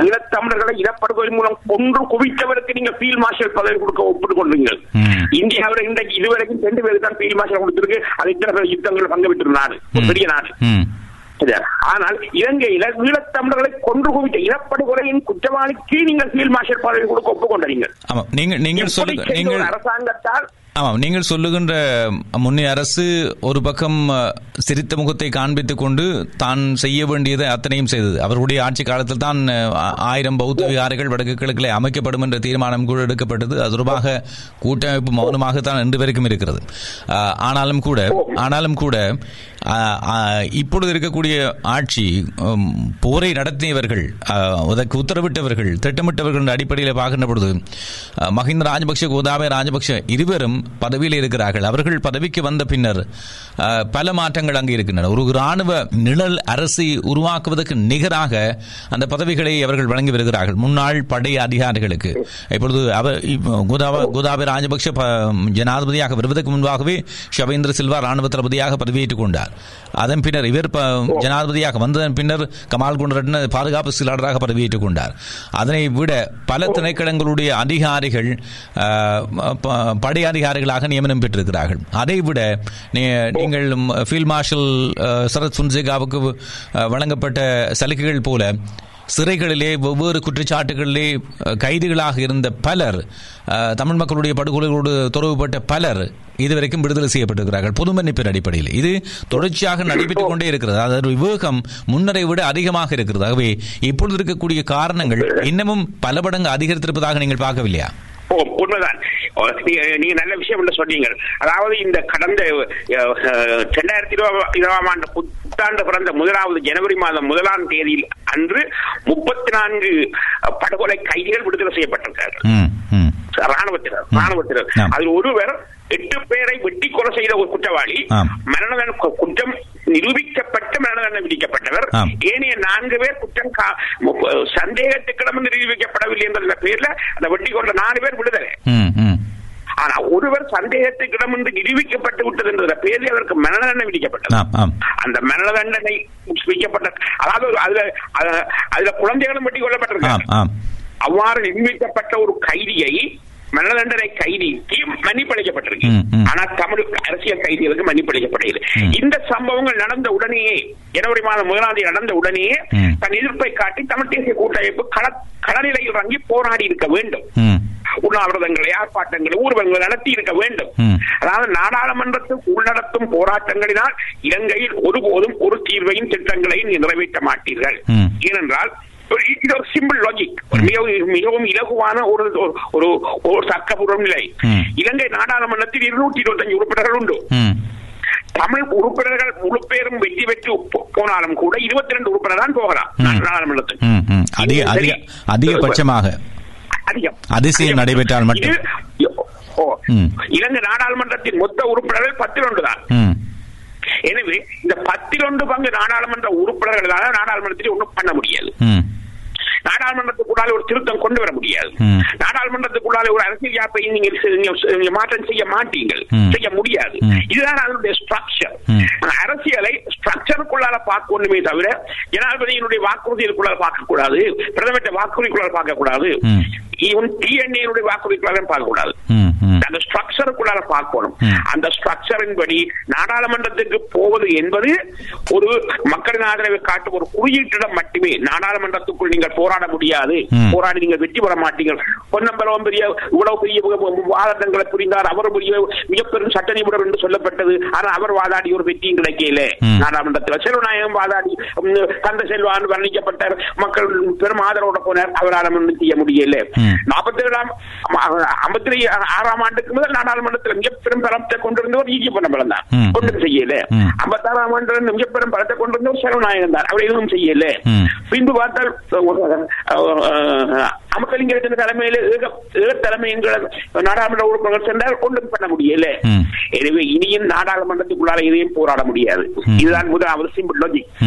ஈழத்தமிழர்களை இனப்படுகொலை மூலம் கொன்று குவித்தவருக்கு நீங்க ஃபீல்ட் மார்ஷல் பதவி கொடுக்க ஒப்புட்டு கொண்டீங்க ம். இந்தியாவில் இன்றைக்கு இதுவரைக்கும் ரெண்டு பேருக்கு தான் ஃபீல்ட் மார்ஷல் கொடுத்திருக்கு அது இத்தனை யுத்தங்கள் பங்கு பெற்ற நாடு பெரிய நாடு? ஆனால் இலங்கையில ஈழத்தமிழர்களை கொன்று குவித்த இனப்படுகொலையின் குற்றவாளிக்கு நீங்கள் ஃபீல்ட் மார்ஷல் பதவி கொடுக்க ஒப்புக்கொண்டீங்க நீங்கள் நீங்கள் அரசாங்கத்தால் ஆமாம் நீங்கள் சொல்லுகின்ற முன்னே அரசு ஒரு பக்கம் சிரித்த முகத்தை காண்பித்துக் கொண்டு தான் செய்ய வேண்டியதை அத்தனையும் செய்தது. அவர்களுடைய ஆட்சி காலத்தில் தான் ஆயிரம் பௌத்த விகாரைகள் வடக்கு கிழக்கில் அமைக்கப்படும் என்ற தீர்மானம் கூட எடுக்கப்பட்டது. அது தொடர்பாக கூட்டமைப்பு மௌனமாகத்தான் இன்று வரைக்கும் இருக்கிறது. ஆனாலும் கூட ஆனாலும் கூட இப்பொழுது இருக்கக்கூடிய ஆட்சி போரை நடத்தியவர்கள் அதற்கு உத்தரவிட்டவர்கள் திட்டமிட்டவர்கள் என்ற அடிப்படையில் பார்க்கின்ற பொழுது மஹிந்த ராஜபக்ஷ கோதாபய ராஜபக்ஷ இருவரும் பதவியில் இருக்கிறார்கள். அவர்கள் பதவிக்கு வந்த பின்னர் பல மாற்றங்கள் அங்கு இருக்கின்றன. ஒரு இராணுவ நிழல் அரசை உருவாக்குவதற்கு நிகராக அந்த பதவிகளை அவர்கள் வழங்கி வருகிறார்கள். முன்னாள் படை அதிகாரிகளுக்கு. இப்பொழுது அவர் கோதாபி ராஜபக்ஷ ஜனாதிபதியாக வருவதற்கு முன்பாகவே ஷவேந்திர சில்வா ராணுவ தளபதியாக பதவியேற்றுக் கொண்டார். அதன் பின்னர் இவர் ஜனாதிபதியாக வந்ததன் பின்னர் கமால் குண்டரட்ன பாதுகாப்பு செயலாளராக பதவியேற்றுக் கொண்டார். அதனை விட பல திணைக்களங்களுடைய அதிகாரிகள் படை ப- அதிகாரிகளாக நியமனம் பெற்றிருக்கிறார்கள். அதை விட நீங்கள் ஃபீல்ட் மார்ஷல் சரத் சுன்சேகாவுக்கு வழங்கப்பட்ட சலுகைகள் போல சிறைகளிலே வெவ்வேறு குற்றச்சாட்டுகளிலே கைதிகளாக இருந்த பலர் தமிழ் மக்களுடைய படுகொலைகளோடு தொடர்புபட்ட பலர் இதுவரைக்கும் விடுதலை செய்யப்பட்டிருக்கிறார்கள். பொது மன்னிப்பின் அடிப்படையில். இது தொடர்ச்சியாக நடைபெற்றுக் கொண்டே இருக்கிறது. அதாவது விவேகம் முன்னரை விட அதிகமாக இருக்கிறது. ஆகவே இப்பொழுது இருக்கக்கூடிய காரணங்கள் இன்னமும் பல மடங்கு அதிகரித்திருப்பதாக நீங்கள் பார்க்கவில்லையா? ஓ, உண்மைதான். நீங்க நல்ல விஷயம் சொன்னீங்க அதாவது இந்த கடந்த இரண்டாயிரத்தி இருபதாம் ஆண்டு புத்தாண்டு பிறந்த முதலாவது ஜனவரி மாதம் முதலாம் தேதியில் அன்று முப்பத்தி நான்கு படுகொலை கைதிகள் விடுதலை செய்யப்பட்டிருக்கார்கள். ராணுவத்தினர் ராணுவத்தினர். அதில் ஒருவர் எட்டு பேரை வெட்டி கொலை செய்த ஒரு குற்றவாளி. மரண குற்றம் நிரூபிக்கப்பட்டு மரண தண்டனை விதிக்கப்பட்டவர். ஏனைய நான்கு பேர் குற்றம் சந்தேகத்துக்கிடமும் நிரூபிக்கப்படவில்லை என்ற பேர்ல அந்த வெட்டி கொண்ட நாலு பேர் விடுதலை. ஆனா ஒருவர் சந்தேகத்துக்கிடம் என்று நிரூபிக்கப்பட்டு விட்டது என்ற பேரில் அவருக்கு மரண தண்டனை விதிக்கப்பட்டது. அந்த மரண தண்டனை விதிக்கப்பட்ட அதாவது அதுல அதுல- குழந்தைகளும் வெட்டி ஆம். அவ்வாறு நிரூபிக்கப்பட்ட ஒரு கைதியை மரண தண்டனை கைதிக்கு மன்னிப்பளிக்கப்பட்டிருக்கு. ஆனா தமிழ் அரசியல் கைதிகளுக்கு மன்னிப்பளிக்கப்படையது. இந்த சம்பவங்கள் நடந்த உடனேயே ஜனவரி மாதம் முதலாம் தேதி நடந்த உடனேயே. தன் எதிர்ப்பை காட்டி தமிழ் தேசிய கூட்டமைப்பு கள களநிலையில் இறங்கி போராடி இருக்க வேண்டும். உண்ணாவிரதங்களை ஆர்ப்பாட்டங்களை ஊர்வலங்களை நடத்தி இருக்க வேண்டும். அதாவது நாடாளுமன்றத்துக்கு உள்நடத்தும் போராட்டங்களினால் இலங்கையில் ஒருபோதும் ஒரு தீர்வையும் திட்டங்களையும் நிறைவேற்ற மாட்டீர்கள். ஏனென்றால் இது ஒரு சிம்பிள் லாஜிக் மிகவும் மிகவும் இலகுவான ஒரு ஒரு- ஒரு ஒரு சட்டபூர்வ நிலை. இலங்கை நாடாளுமன்றத்தில் இருநூற்றி இருபத்தஞ்சு உறுப்பினர்கள் உண்டு. தமிழ் உறுப்பினர்கள் முழு பேரும் வெற்றி பெற்று போனாலும் கூட இருபத்தி ரெண்டு உறுப்பினர் தான் போகலாம் அதிக அதிகபட்சமாக அதிசயம் நடைபெற்றால் மட்டும். இலங்கை நாடாளுமன்றத்தின் மொத்த உறுப்பினர்கள் பத்தில் ஒன்று தான். எனவே இந்த பத்தில் ஒன்று பங்கு நாடாளுமன்ற உறுப்பினர்களால நாடாளுமன்றத்தில் ஒன்றும் பண்ண முடியாது. நாடாளுமன்றத்துக்குள்ளால ஒரு திருத்தம் கொண்டு வர முடியாது. நாடாளுமன்றத்துக்குள்ளால ஒரு அரசியல் யாப்பை நீங்க மாற்றம் செய்ய மாட்டீங்கள் ம். செய்ய முடியாது. இதுதான் அதனுடைய ஸ்ட்ரக்சர். அரசியலை ஸ்ட்ரக்சருக்குள்ளால பார்க்கணுமே தவிர ஜனாதிபதியினுடைய வாக்குறுதிகளுக்குள்ளால பார்க்க கூடாது பிரதமர் வாக்குறுதிக்குள்ளால பார்க்க கூடாது ம். ஈவன் டிஎன்ஏனுடைய வாக்குறுதிக்குள்ளால பார்க்க கூடாது ம். ம். அந்த ஸ்ட்ரக்சருக்குள்ளால பார்க்கணும். அந்த ஸ்ட்ரக்சரின் படி நாடாளுமன்றத்துக்கு போவது என்பது ஒரு மக்களின் ஆதரவை காட்டும் ஒரு குறியீட்டிடம் மட்டுமே நாடாளுமன்றத்துக்குள் நீங்கள் போராட முடியாது. போராடி நீங்கள் வெற்றி பெற மாட்டீர்கள் பொன்னம்பலம் பெரிய இவ்வளவு பெரிய வாதங்களை புரிந்தார் அவர் பெரிய மிகப்பெரும் சட்ட நிபுணர் என்று சொல்லப்பட்டது ஆனால் அவர் வாதாடி ஒரு வெற்றியும் கிடைக்கல. நாடாளுமன்றத்தில் செல்வநாயகம் வாதாடி கந்த செல்வான் வர்ணிக்கப்பட்டார் மக்கள் பெரும் ஆதரவோட போனார் அவரால் செய்ய முடியல. நாற்பத்தி ஏழாம் ஐம்பத்தி ஆறாம் ஆண்டுக்கு முதல் நாடாளுமன்றத்தில் மிக பெரும் பலத்தை கொண்டிருந்தவர் ஈஜி பொன்னம்பலம் தான். ஒன்றும் செய்யல ம். ஐம்பத்தாறாம் ஆண்டு மிக பெரும் பலத்தை கொண்டிருந்தவர் செல்வநாயகன் தான் அவர் எதுவும் செய்யல. பின்பு பார்த்தால் அமக்கலிங்கத்தின் தலைமையில தலைமை என்கிற நாடாளுமன்ற உறுப்பினர்கள் சென்றால் ஒன்றும் பண்ண முடியல. எனவே இனியும் நாடாளுமன்றத்துக்குள்ளால எதையும் போராட முடியாது. இதுதான் முதலாவது சிம்பிள் லாஜிக்.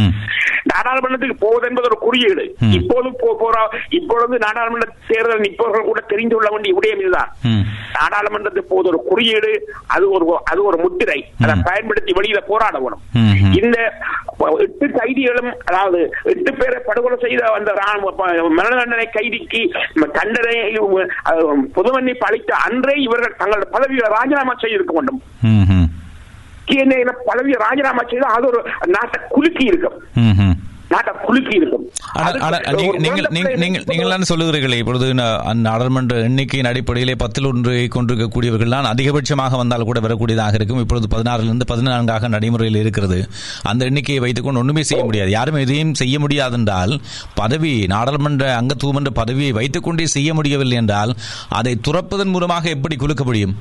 நாடாளுமன்றத்துக்கு போவது என்பது ஒரு குறியீடு. இப்போது போ- போறா இப்பொழுது நாடாளுமன்ற தேர்தல் நிற்பவர்கள் கூட தெரிந்து கொள்ள வேண்டிய விடயம் இதுதான். நாடாளுமன்றத்துக்கு போது ஒரு குறியீடு அது ஒரு அது ஒரு முத்திரை அதை. பயன்படுத்தி வெளியில போராட வேணும். இந்த எட்டு கைதிகளும் அதாவது எட்டு பேரை படுகொலை செய்த அந்த மரண தண்டனை கைதிக்கு தண்டனை அஹ், பொது மன்னிப்பு அளித்த அன்றே இவர்கள் தங்களது பதவியை ராஜினாமா செய்திருக்க வேண்டும். பதவியை ராஜினாமா செய்தால் அது ஒரு நாட்டை குலுக்கி இருக்கும் நீங்கள் சொல்லுகிறீர்களே இப்பொழுது நாடாளுமன்ற எண்ணிக்கையின் அடிப்படையிலே பத்தில் ஒன்றை கொண்டிருக்கக்கூடியவர்கள் தான் அதிகபட்சமாக வந்தால் கூட வரக்கூடியதாக இருக்கும். இப்பொழுது பதினாறிலிருந்து பதினான்காக நடைமுறையில் இருக்கிறது. அந்த எண்ணிக்கையை வைத்துக்கொண்டு ஒன்றுமே செய்ய முடியாது. யாரும் எதையும் செய்ய முடியாதென்றால் பதவி நாடாளுமன்ற அங்கத்துவம் என்ற பதவியை வைத்துக்கொண்டே செய்ய முடியவில்லை என்றால் அதை துறப்பதன் மூலமாக எப்படி குலுக்க முடியும்?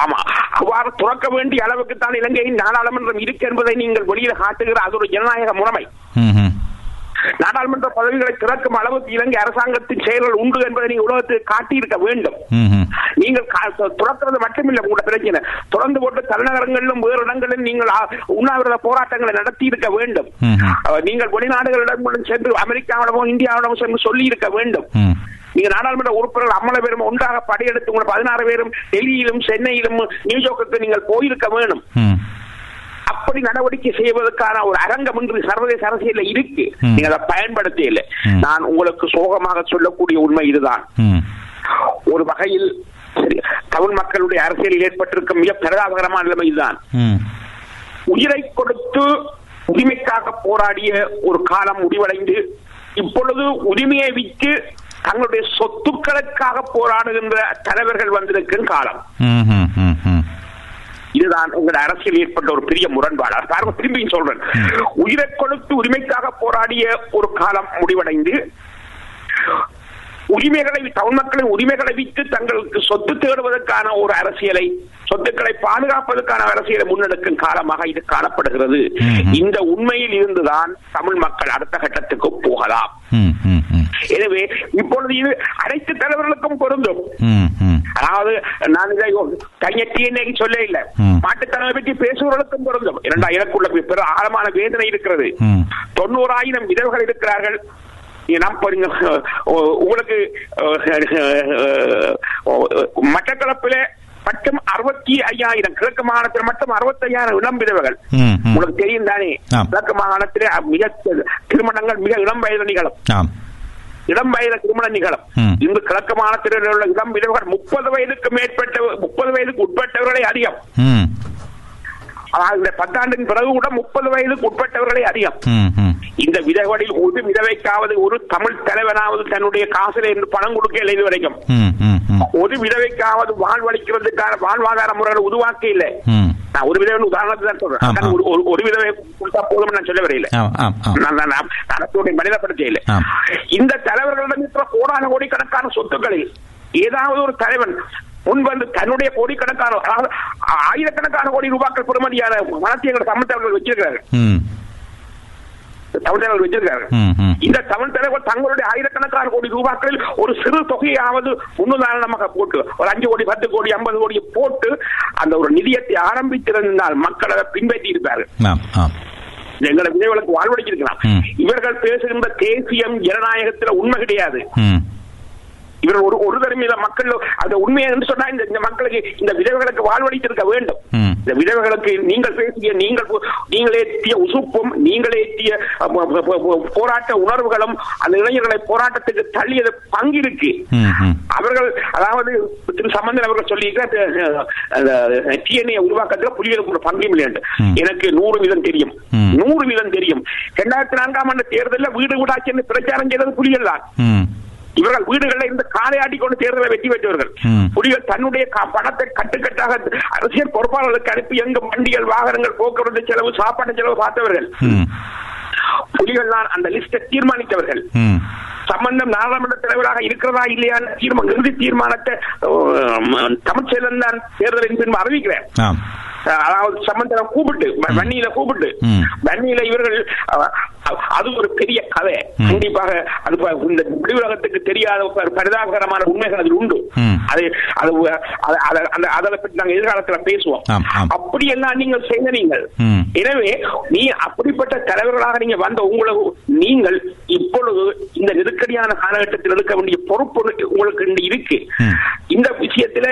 ஆமா. அவ்வாறு துறக்க வேண்டிய அளவுக்கு தான் இலங்கையின் நாடாளுமன்றம் இருக்கு என்பதை நீங்கள் வெளியில் காட்டுகிற அது ஒரு ஜனநாயக முறைமை. நாடாளுமன்ற பதவிகளை திறக்கும் அளவுக்கு இலங்கை அரசாங்கத்தின் செயல்கள் உண்டு என்பதை நீங்க உலகத்துக்கு காட்டியிருக்க வேண்டும். நீங்கள் துறக்கிறது மட்டுமில்லை உங்களோட பிரச்சனை திறந்து போட்டு தலைநகரங்களிலும் வேறு இடங்களிலும் நீங்கள் உண்ணாவிரத போராட்டங்களை நடத்தி இருக்க வேண்டும் நீங்கள் வெளிநாடுகளிடம் சென்று அமெரிக்காவிடமோ இந்தியாவிடமோ சென்று சொல்லி இருக்க வேண்டும். நீங்க நாடாளுமன்ற உறுப்பினர்கள் அம்மள பேரும் ஒன்றாக படையெடுத்து உங்களை பதினாறு பேரும் டெல்லியிலும் சென்னையிலும் நியூயார்க்கு நீங்கள் போயிருக்க வேணும் ம். அப்படி நடவடிக்கை செய்வதற்கான ஒரு அரங்கம் இன்று சர்வதேச அரசியல்ல இருக்கு. நீங்க அதை பயன்படுத்த இல்லை. நான் உங்களுக்கு சோகமாக சொல்லக்கூடிய உண்மை இதுதான். ஒரு வகையில் சரி, தமிழ் மக்களுடைய அரசியலில் ஏற்பட்டிருக்கும் மிக பிரதாபகரமான நிலைமை இதுதான். உயிரை கொடுத்து உரிமைக்காக போராடிய ஒரு காலம் முடிவடைந்து இப்பொழுது உரிமையை விற்று தங்களுடைய சொத்துக்களுக்காக போராடுகின்ற தலைவர்கள் வந்திருக்கும் காலம். இதுதான் உங்களோட அரசியல் ஏற்பட்ட ஒரு பெரிய முரண்பாடு. பாருங்க திரும்பியும் சொல்றேன். உயிரை கொடுத்து உரிமைக்காக போராடிய ஒரு காலம் முடிவடைந்து உரிமைகளை தமிழ் மக்களின் உரிமைகளை விட்டு தங்களுக்கு சொத்து தேடுவதற்கான ஒரு அரசியலை சொத்துக்களை பாதுகாப்பதற்கான அரசியலை முன்னெடுக்கும் காலமாக இது காணப்படுகிறது. இந்த உண்மையில் இருந்துதான் தமிழ் மக்கள் அடுத்த கட்டத்துக்கு போகலாம். எனவே இப்பொழுது இது அனைத்து தலைவர்களுக்கும் பொருந்தும். அதாவது நான் இதை கையெட்டி இன்னைக்கு சொல்ல இல்ல. மாட்டுத்தனவை பற்றி பேசுவவர்களுக்கும் பொருந்தும் இரண்டா எனக்குள்ள பெரு ஆழமான வேதனை இருக்கிறது. தொண்ணூறாயிரம் விதவைகள் இருக்கிறார்கள் உங்களுக்கு மட்டக்களப்பில மட்டும் அறுபத்தி ஐயாயிரம் கிழக்கு மாகாணத்தில் மட்டும் அறுபத்தி ஐயாயிரம் இளம் விதவைகள். உங்களுக்கு தெரியும் தானே. கிழக்கு மாகாணத்திலே மிக திருமணங்கள் மிக இளம் வயது நிகழும் இளம் வயது திருமண நிகழும். இங்கு கிழக்கு மாநிலத்தில் உள்ள இளம் விதவைகள் முப்பது வயதுக்கு மேற்பட்ட முப்பது வயதுக்கு உட்பட்டவர்களே அதிகம். அதாவது பத்தாண்டின் பிறகு கூட முப்பது வயதுக்கு உட்பட்டவர்களே அதிகம். இந்த விதகளில் ஒரு விதவைக்காவது ஒரு தமிழ் தலைவனாவது தன்னுடைய காசில இருந்து பணம் கொடுக்க இது வரைக்கும். ஒரு விதவைக்காவது வாழ்வளிக்கிறதுக்கான வாழ்வாதார முறைகளை உருவாக்க இல்லை. நான் ஒரு விதவை உதாரணத்தை தான் சொல்றேன். ஒரு- ஒரு- விதவை கொடுத்தா போதும் நான் சொல்ல வரையில அரசுடைய மனிதப்படுத்த. இந்த தலைவர்களிடம் இருக்கிற கோடான கோடிக்கணக்கான சொத்துக்களில் ஏதாவது ஒரு தலைவன் முன் வந்து தன்னுடைய கோடிக்கணக்கான ஆயிரக்கணக்கான கோடி ரூபாய்கள் பெறுமதியான மனத்தை எங்கள் தமிழ் தலைவர்கள் வச்சிருக்கிறார்கள் ம். தமிழ் தலைவர்கள் வச்சிருக்கிறார்கள் ம், ம். இந்த தமிழ் தலைவர் தங்களுடைய ஆயிரக்கணக்கான கோடி ரூபாய்களில் ஒரு சிறு தொகையாவது முன்னுதாரணமாக போட்டு ஒரு அஞ்சு கோடி பத்து கோடி ஐம்பது கோடி போட்டு அந்த ஒரு நிதியத்தை ஆரம்பித்திருந்தால் மக்கள் அதை பின்பற்றி இருப்பார்கள். எங்களை விதைகளுக்கு வாழ்வடைச்சிருக்கலாம். இவர்கள் பேசுகின்ற தேசியம் ஜனநாயகத்துல உண்மை கிடையாது ம். இவர்கள் ஒரு ஒரு தடவை மக்கள் அந்த உண்மையை என்று சொன்னா இந்த மக்களுக்கு இந்த விதவைகளுக்கு வாழ்வழித்திருக்க வேண்டும். இந்த விதவைகளுக்கு நீங்கள் பேசிய நீங்கள் நீங்கள் ஏற்றிய உசுப்பும் நீங்கள் ஏற்றிய போராட்ட உணர்வுகளும் அந்த இளைஞர்களை போராட்டத்துக்கு தள்ளியது பங்கிருக்கு. அவர்கள் அதாவது திரு சம்பந்தன் அவர்கள் சொல்லியிருக்க டிஎன்ஏ உருவாக்கத்துல புலிகளுக்கு ஒரு பங்கும் இல்லைன்னு ம். எனக்கு நூறு வீதம் தெரியும். நூறு வீதம் தெரியும் இரண்டாயிரத்தி நான்காம் ஆண்டு தேர்தலில் வீடு வீடாட்சி என்று பிரச்சாரம் செய்தது புலிகள் தான். இவர்கள் வீடுகளில் இருந்து காலையாடி கொண்டு தேர்தலை வெற்றி பெற்றவர்கள். புலிகள் தன்னுடைய பணத்தை கட்டுக்கட்டாக அரசியல் பொறுப்பாளர்களுக்கு அனுப்பி எங்கு வண்டிகள் வாகனங்கள் போக்குவரத்து செலவு சாப்பாட்டு செலவு பார்த்தவர்கள். புலிகள் தான் அந்த லிஸ்டை தீர்மானித்தவர்கள். சம்பந்தம் நாடாளுமன்ற தலைவராக இருக்கிறதா இல்லையா தீர்மானம் இறுதி தீர்மானத்தை அஹ், தமிழ்ச்செல்வன் தான் தேர்தலின் பின்பு அறிவிக்கிறேன். அதாவது சம்பந்தம் கூப்பிட்டு வன்னியில கூப்பிட்டு. வன்னியில இவர்கள் அது ஒரு பெரிய கதை. கண்டிப்பாக அது இந்த வெளியுலகத்துக்கு தெரியாத பரிதாபகரமான உண்மைகள் அதில் உண்டு. அது அது அந்த அதை பற்றி நாங்கள் எதிர்காலத்துல பேசுவோம் ஆம். அப்படியெல்லாம் நீங்கள் செய்த நீங்கள் ம். எனவே நீ அப்படிப்பட்ட தலைவர்களாக நீங்க வந்த உங்களுக்கு நீங்கள் இப்பொழுது இந்த நெருக்கடியான காலகட்டத்தில் எடுக்க வேண்டிய பொறுப்பு உங்களுக்கு இருக்கு. இந்த விஷயத்துல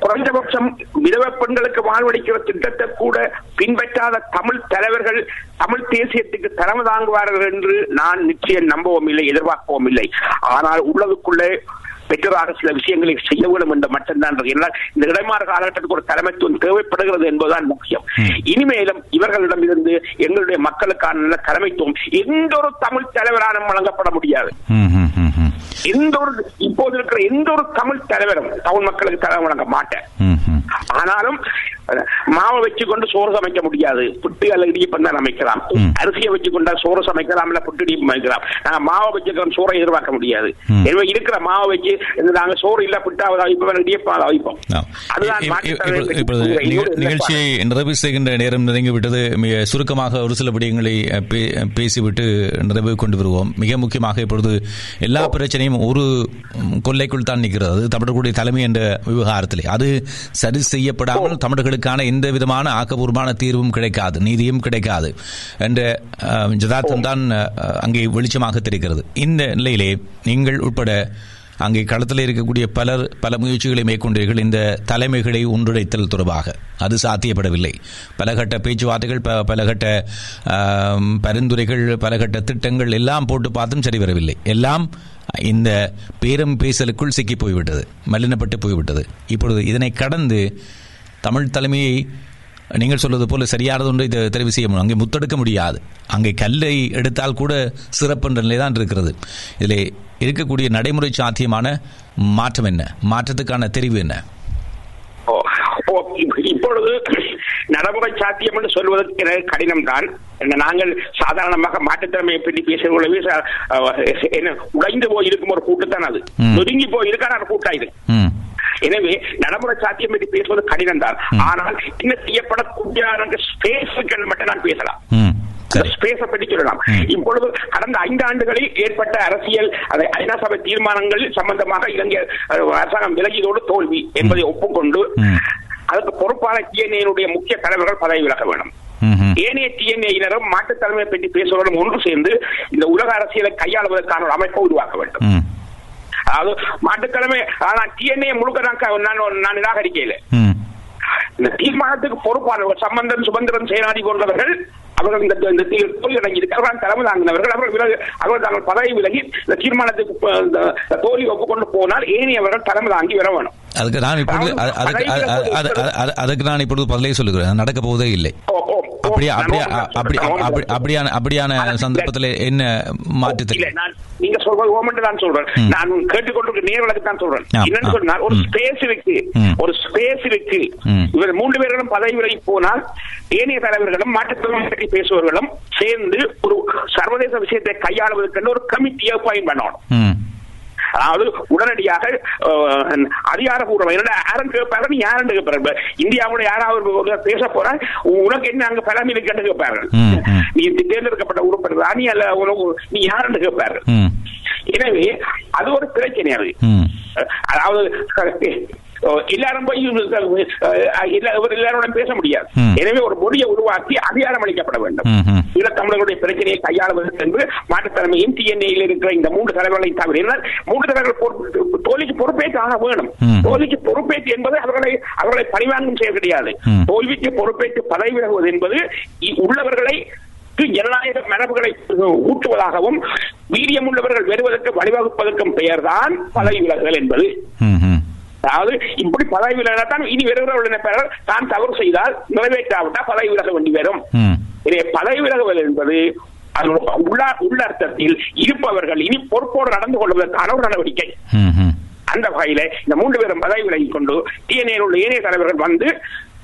குறைந்தபட்சம் விதவ பெண்களுக்கு வாழ்வளிக்கிற திட்டத்தை கூட பின்பற்றாத தமிழ் தலைவர்கள் தமிழ் தேசியத்துக்கு தலைமை தாங்குவார்கள் என்று நான் நிச்சயம் நம்பவும் இல்லை எதிர்பார்க்கவும் இல்லை ஆனால் உள்ளதுக்குள்ளே பெற்றோராக சில விஷயங்களை செய்ய வேண்டும் என்ற மட்டும்தான் இந்த இடைமாறு காலகட்டத்துக்கு ஒரு தலைமைத்துவம் தேவைப்படுகிறது என்பதுதான் முக்கியம். இனிமேலும் இவர்களிடமிருந்து எங்களுடைய மக்களுக்கான நல்ல தலைமைத்துவம் எந்த ஒரு தமிழ் தலைவராலும் வழங்கப்பட முடியாது. எந்த ஒரு இப்போது இருக்கிற எந்த ஒரு தமிழ் தலைவரும் தமிழ் மக்களுக்கு தலைவர் வழங்க மாட்டேன். ஆனாலும் மாவை வச்சு கொண்டு சோறு சமைக்க முடியாது. புட்டு அல்ல இடியப்பம் தான் அமைக்கலாம் ம். அரிசியை வச்சு கொண்டா சோறு சமைக்கலாம் இல்ல புட்டு இடியப்பம் அமைக்கலாம் நாங்க மாவை வச்சுக்கிறோம் சோறை எதிர்பார்க்க முடியாது. எனவே இருக்கிற மாவை வச்சு நாங்க சோறு இல்ல புட்டாவது அவிப்போம் இடியப்பம் அவிப்போம். அதுதான் நிகழ்ச்சியை நிறைவு செய்கின்ற நேரம் நெருங்கிவிட்டது. மிக சுருக்கமாக ஒரு சில விடயங்களை பேசிவிட்டு நிறைவு கொண்டு வருவோம். மிக முக்கியமாக இப்பொழுது எல்லா பிரச்சனையும் ஒரு கொள்ளைக்குள் தான் நிற்கிறது. தமிழர்களுடைய தலைமை என்ற விவகாரத்திலே. அது சரி செய்யப்படாமல் தமிழர்களுக்கான எந்த விதமான ஆக்கபூர்வமான தீர்வும் கிடைக்காது நீதியும் கிடைக்காது என்ற ஜதார்த்தம் தான் அங்கே வெளிச்சமாக தெரிகிறது. இந்த நிலையிலே நீங்கள் உட்பட அங்கே களத்தில் இருக்கக்கூடிய பலர் பல முயற்சிகளை மேற்கொண்டீர்கள். இந்த தலைமைகளை ஒன்றிணைத்தல் தொடர்பாக. அது சாத்தியப்படவில்லை. பலகட்ட பேச்சுவார்த்தைகள் ப- பலகட்ட பரிந்துரைகள் பலகட்ட திட்டங்கள் எல்லாம் போட்டு பார்த்தும் சரி வரவில்லை. எல்லாம் இந்த பேரம் பேசலுக்குள் சிக்கி போய்விட்டது மலினப்பட்டு போய்விட்டது. இப்பொழுது இதனை கடந்து தமிழ் தலைமையை நீங்கள் சொல்வது போல சரியானது ஒன்றை தெ- தெரிவு செய்ய முடியும். அங்கே முத்தெடுக்க முடியாது. அங்கே கல்லை எடுத்தால் கூட சிறப்பு என்ற நிலை தான் இருக்கிறது. இதில் இருக்கக்கூடிய நடைமுறை சாத்தியமான மாற்றம் என்ன? மாற்றத்துக்கான தெரிவு என்ன? இப்பொழுது நடைமுறை சாத்தியம் என்று சொல்வதற்கு எனக்கு கடினம் தான் நாங்கள் சாதாரணமாக மாற்றுத்திறமையை பற்றி அஹ், என்ன உடைந்து போய் இருக்கும் ஒரு கூட்டுத்தான் அது. ம். நொறுங்கி போய் இருக்கான ஒரு கூட்டா இது எனவே நடைமுறை சாத்தியம் பற்றி பேசுவது கடினம் தான். ஆனால் என்ன செய்யப்படக்கூடிய ஸ்பேஸுகள் மட்டும் நான் பேசலாம். ஸ்பேஸ பற்றி சொல்லலாம். இப்பொழுது கடந்த ஐந்து ஆண்டுகளில் ஏற்பட்ட அரசியல் ஐநா சபை தீர்மானங்கள் சம்பந்தமாக இலங்கை அரசாங்கம் விலகியதோடு தோல்வி என்பதை ஒப்புக்கொண்டு. அதற்கு பொறுப்பான டிஎன்ஏனுடைய முக்கிய தலைவர்கள் பதவி விலக வேண்டும். ஏனைய டிஎன்ஏயினரும் மாற்றுத் தலைமை பற்றி பேசுவதும் ஒன்று சேர்ந்து இந்த உலக அரசியலை கையாளுவதற்கான ஒரு அமைப்பை உருவாக்க வேண்டும். ம் அதாவது மாற்றுத் தலைமை ஆனா டிஎன்ஏ முழுக்க நான் நான் நிராகரிக்கல இந்த தீர்மானத்துக்கு பொறுப்பானவர்கள் சம்பந்தன் சுபந்திரன் சேனாதி போன்றவர்கள் அவர்கள் இந்த தோல்வி அடைஞ்சிருக்கிறார்கள் தலைமை தாங்கினவர்கள் அவர்கள் விலகு அவர்கள் தாங்கள் பதவி விலகி இந்த தீர்மானத்துக்கு தோல்வி ஒப்புக்கொண்டு போனால் ஏனையவர்கள் தலைமை தாங்கி வர வேணும். அதுக்கு நான் இப்பொழுது அது- அதுக்கு அது- அது- அது- அது- அது- நான் இப்பொழுது பதிலே சொல்லுகிறேன். அது நடக்க போவதே இல்லை ஓ, அப்படியா அப்படியா அப்படி. அப்படியான அப்படியான சந்தர்ப்பத்தில் என்ன மாற்று இல்ல தெரியும் நான் நீங்க சொல்றது ஓமெண்ட் தான் சொல்றேன். நான் கேட்டுக்கொண்டிருக்க நேர்களுக்கு தான் சொல்றேன் என்னன்னு. சொன்னால் ஒரு. ஸ்பேஸ் இருக்கு ம். ஒரு ம். இவர் மூன்று பேர்களும் பதவி விலகி போனால் ஏனைய தலைவர்களும் மாற்றுத்திறமை பற்றி பேசுபவர்களும் சேர்ந்து ஒரு சர்வதேச விஷயத்தை கையாளுவதற்கு ஒரு கமிட்டியை பண்ணணும் அதாவது உடனடியாக அதிகாரப்பூர்வம் என்னடா யாரும் கேட்பார்கள் நீ யாரும் கேட்பார்கள் இந்தியாவோட யாராவது பேச போறா உனக்கு என்ன அங்க பலம் இருக்குன்னு ம். நீ தேர்ந்தெடுக்கப்பட்ட உறுப்பினர் நீ அல்ல உனக்கு நீ யாருன்னு கேட்பார்கள் ம். எனவே அது ஒரு பிரச்சனை அது அதாவது எல்லாரும் போய் எல்லாரோட பேச முடியாது. எனவே ஒரு மொழியை உருவாக்கி அதிகாரம் அளிக்கப்பட வேண்டும். ஈழத்தமிழர்களுடைய பிரச்சனையை கையாளுவதற்கு என்று மாற்றுத் தலைமையும் டிஎன்ஏயில் இருக்கிற இந்த மூன்று தலைவர்களையும் தவிர மூன்று தலைவர்கள் தோல்விக்கு பொறுப்பேற்று ஆக வேணும். தோல்விக்கு பொறுப்பேற்று என்பது அவர்களை அவர்களை பரிமாற்றம் செய்ய கிடையாது. தோல்விக்கு பொறுப்பேற்று பதவி விலகுவது என்பது உள்ளவர்களை ஜனநாயக மரபுகளை ஊட்டுவதாகவும் வீரியம் உள்ளவர்கள் வருவதற்கு வழிவகுப்பதற்கும் பெயர்தான் பதவி விலகுதல் என்பது அதாவது இப்படி பதவி விலகத்தான் இனி வருகிறவர்கள் நினைப்பார்கள் தான் தவறு செய்தால் நிறைவேற்றாவிட்டால் பதவி விலக வேண்டி வரும். பதவி விலகுதல் என்பது அதனுடைய உள்ள உள்ளர்த்தத்தில் இருப்பவர்கள் இனி பொறுப்போடு நடந்து கொள்வதற்கான ஒரு நடவடிக்கை. அந்த வகையில இந்த மூன்று பேரும் பதவி விலகிக் கொண்டு டிஎன்ஏ உள்ள ஏனைய தலைவர்கள் வந்து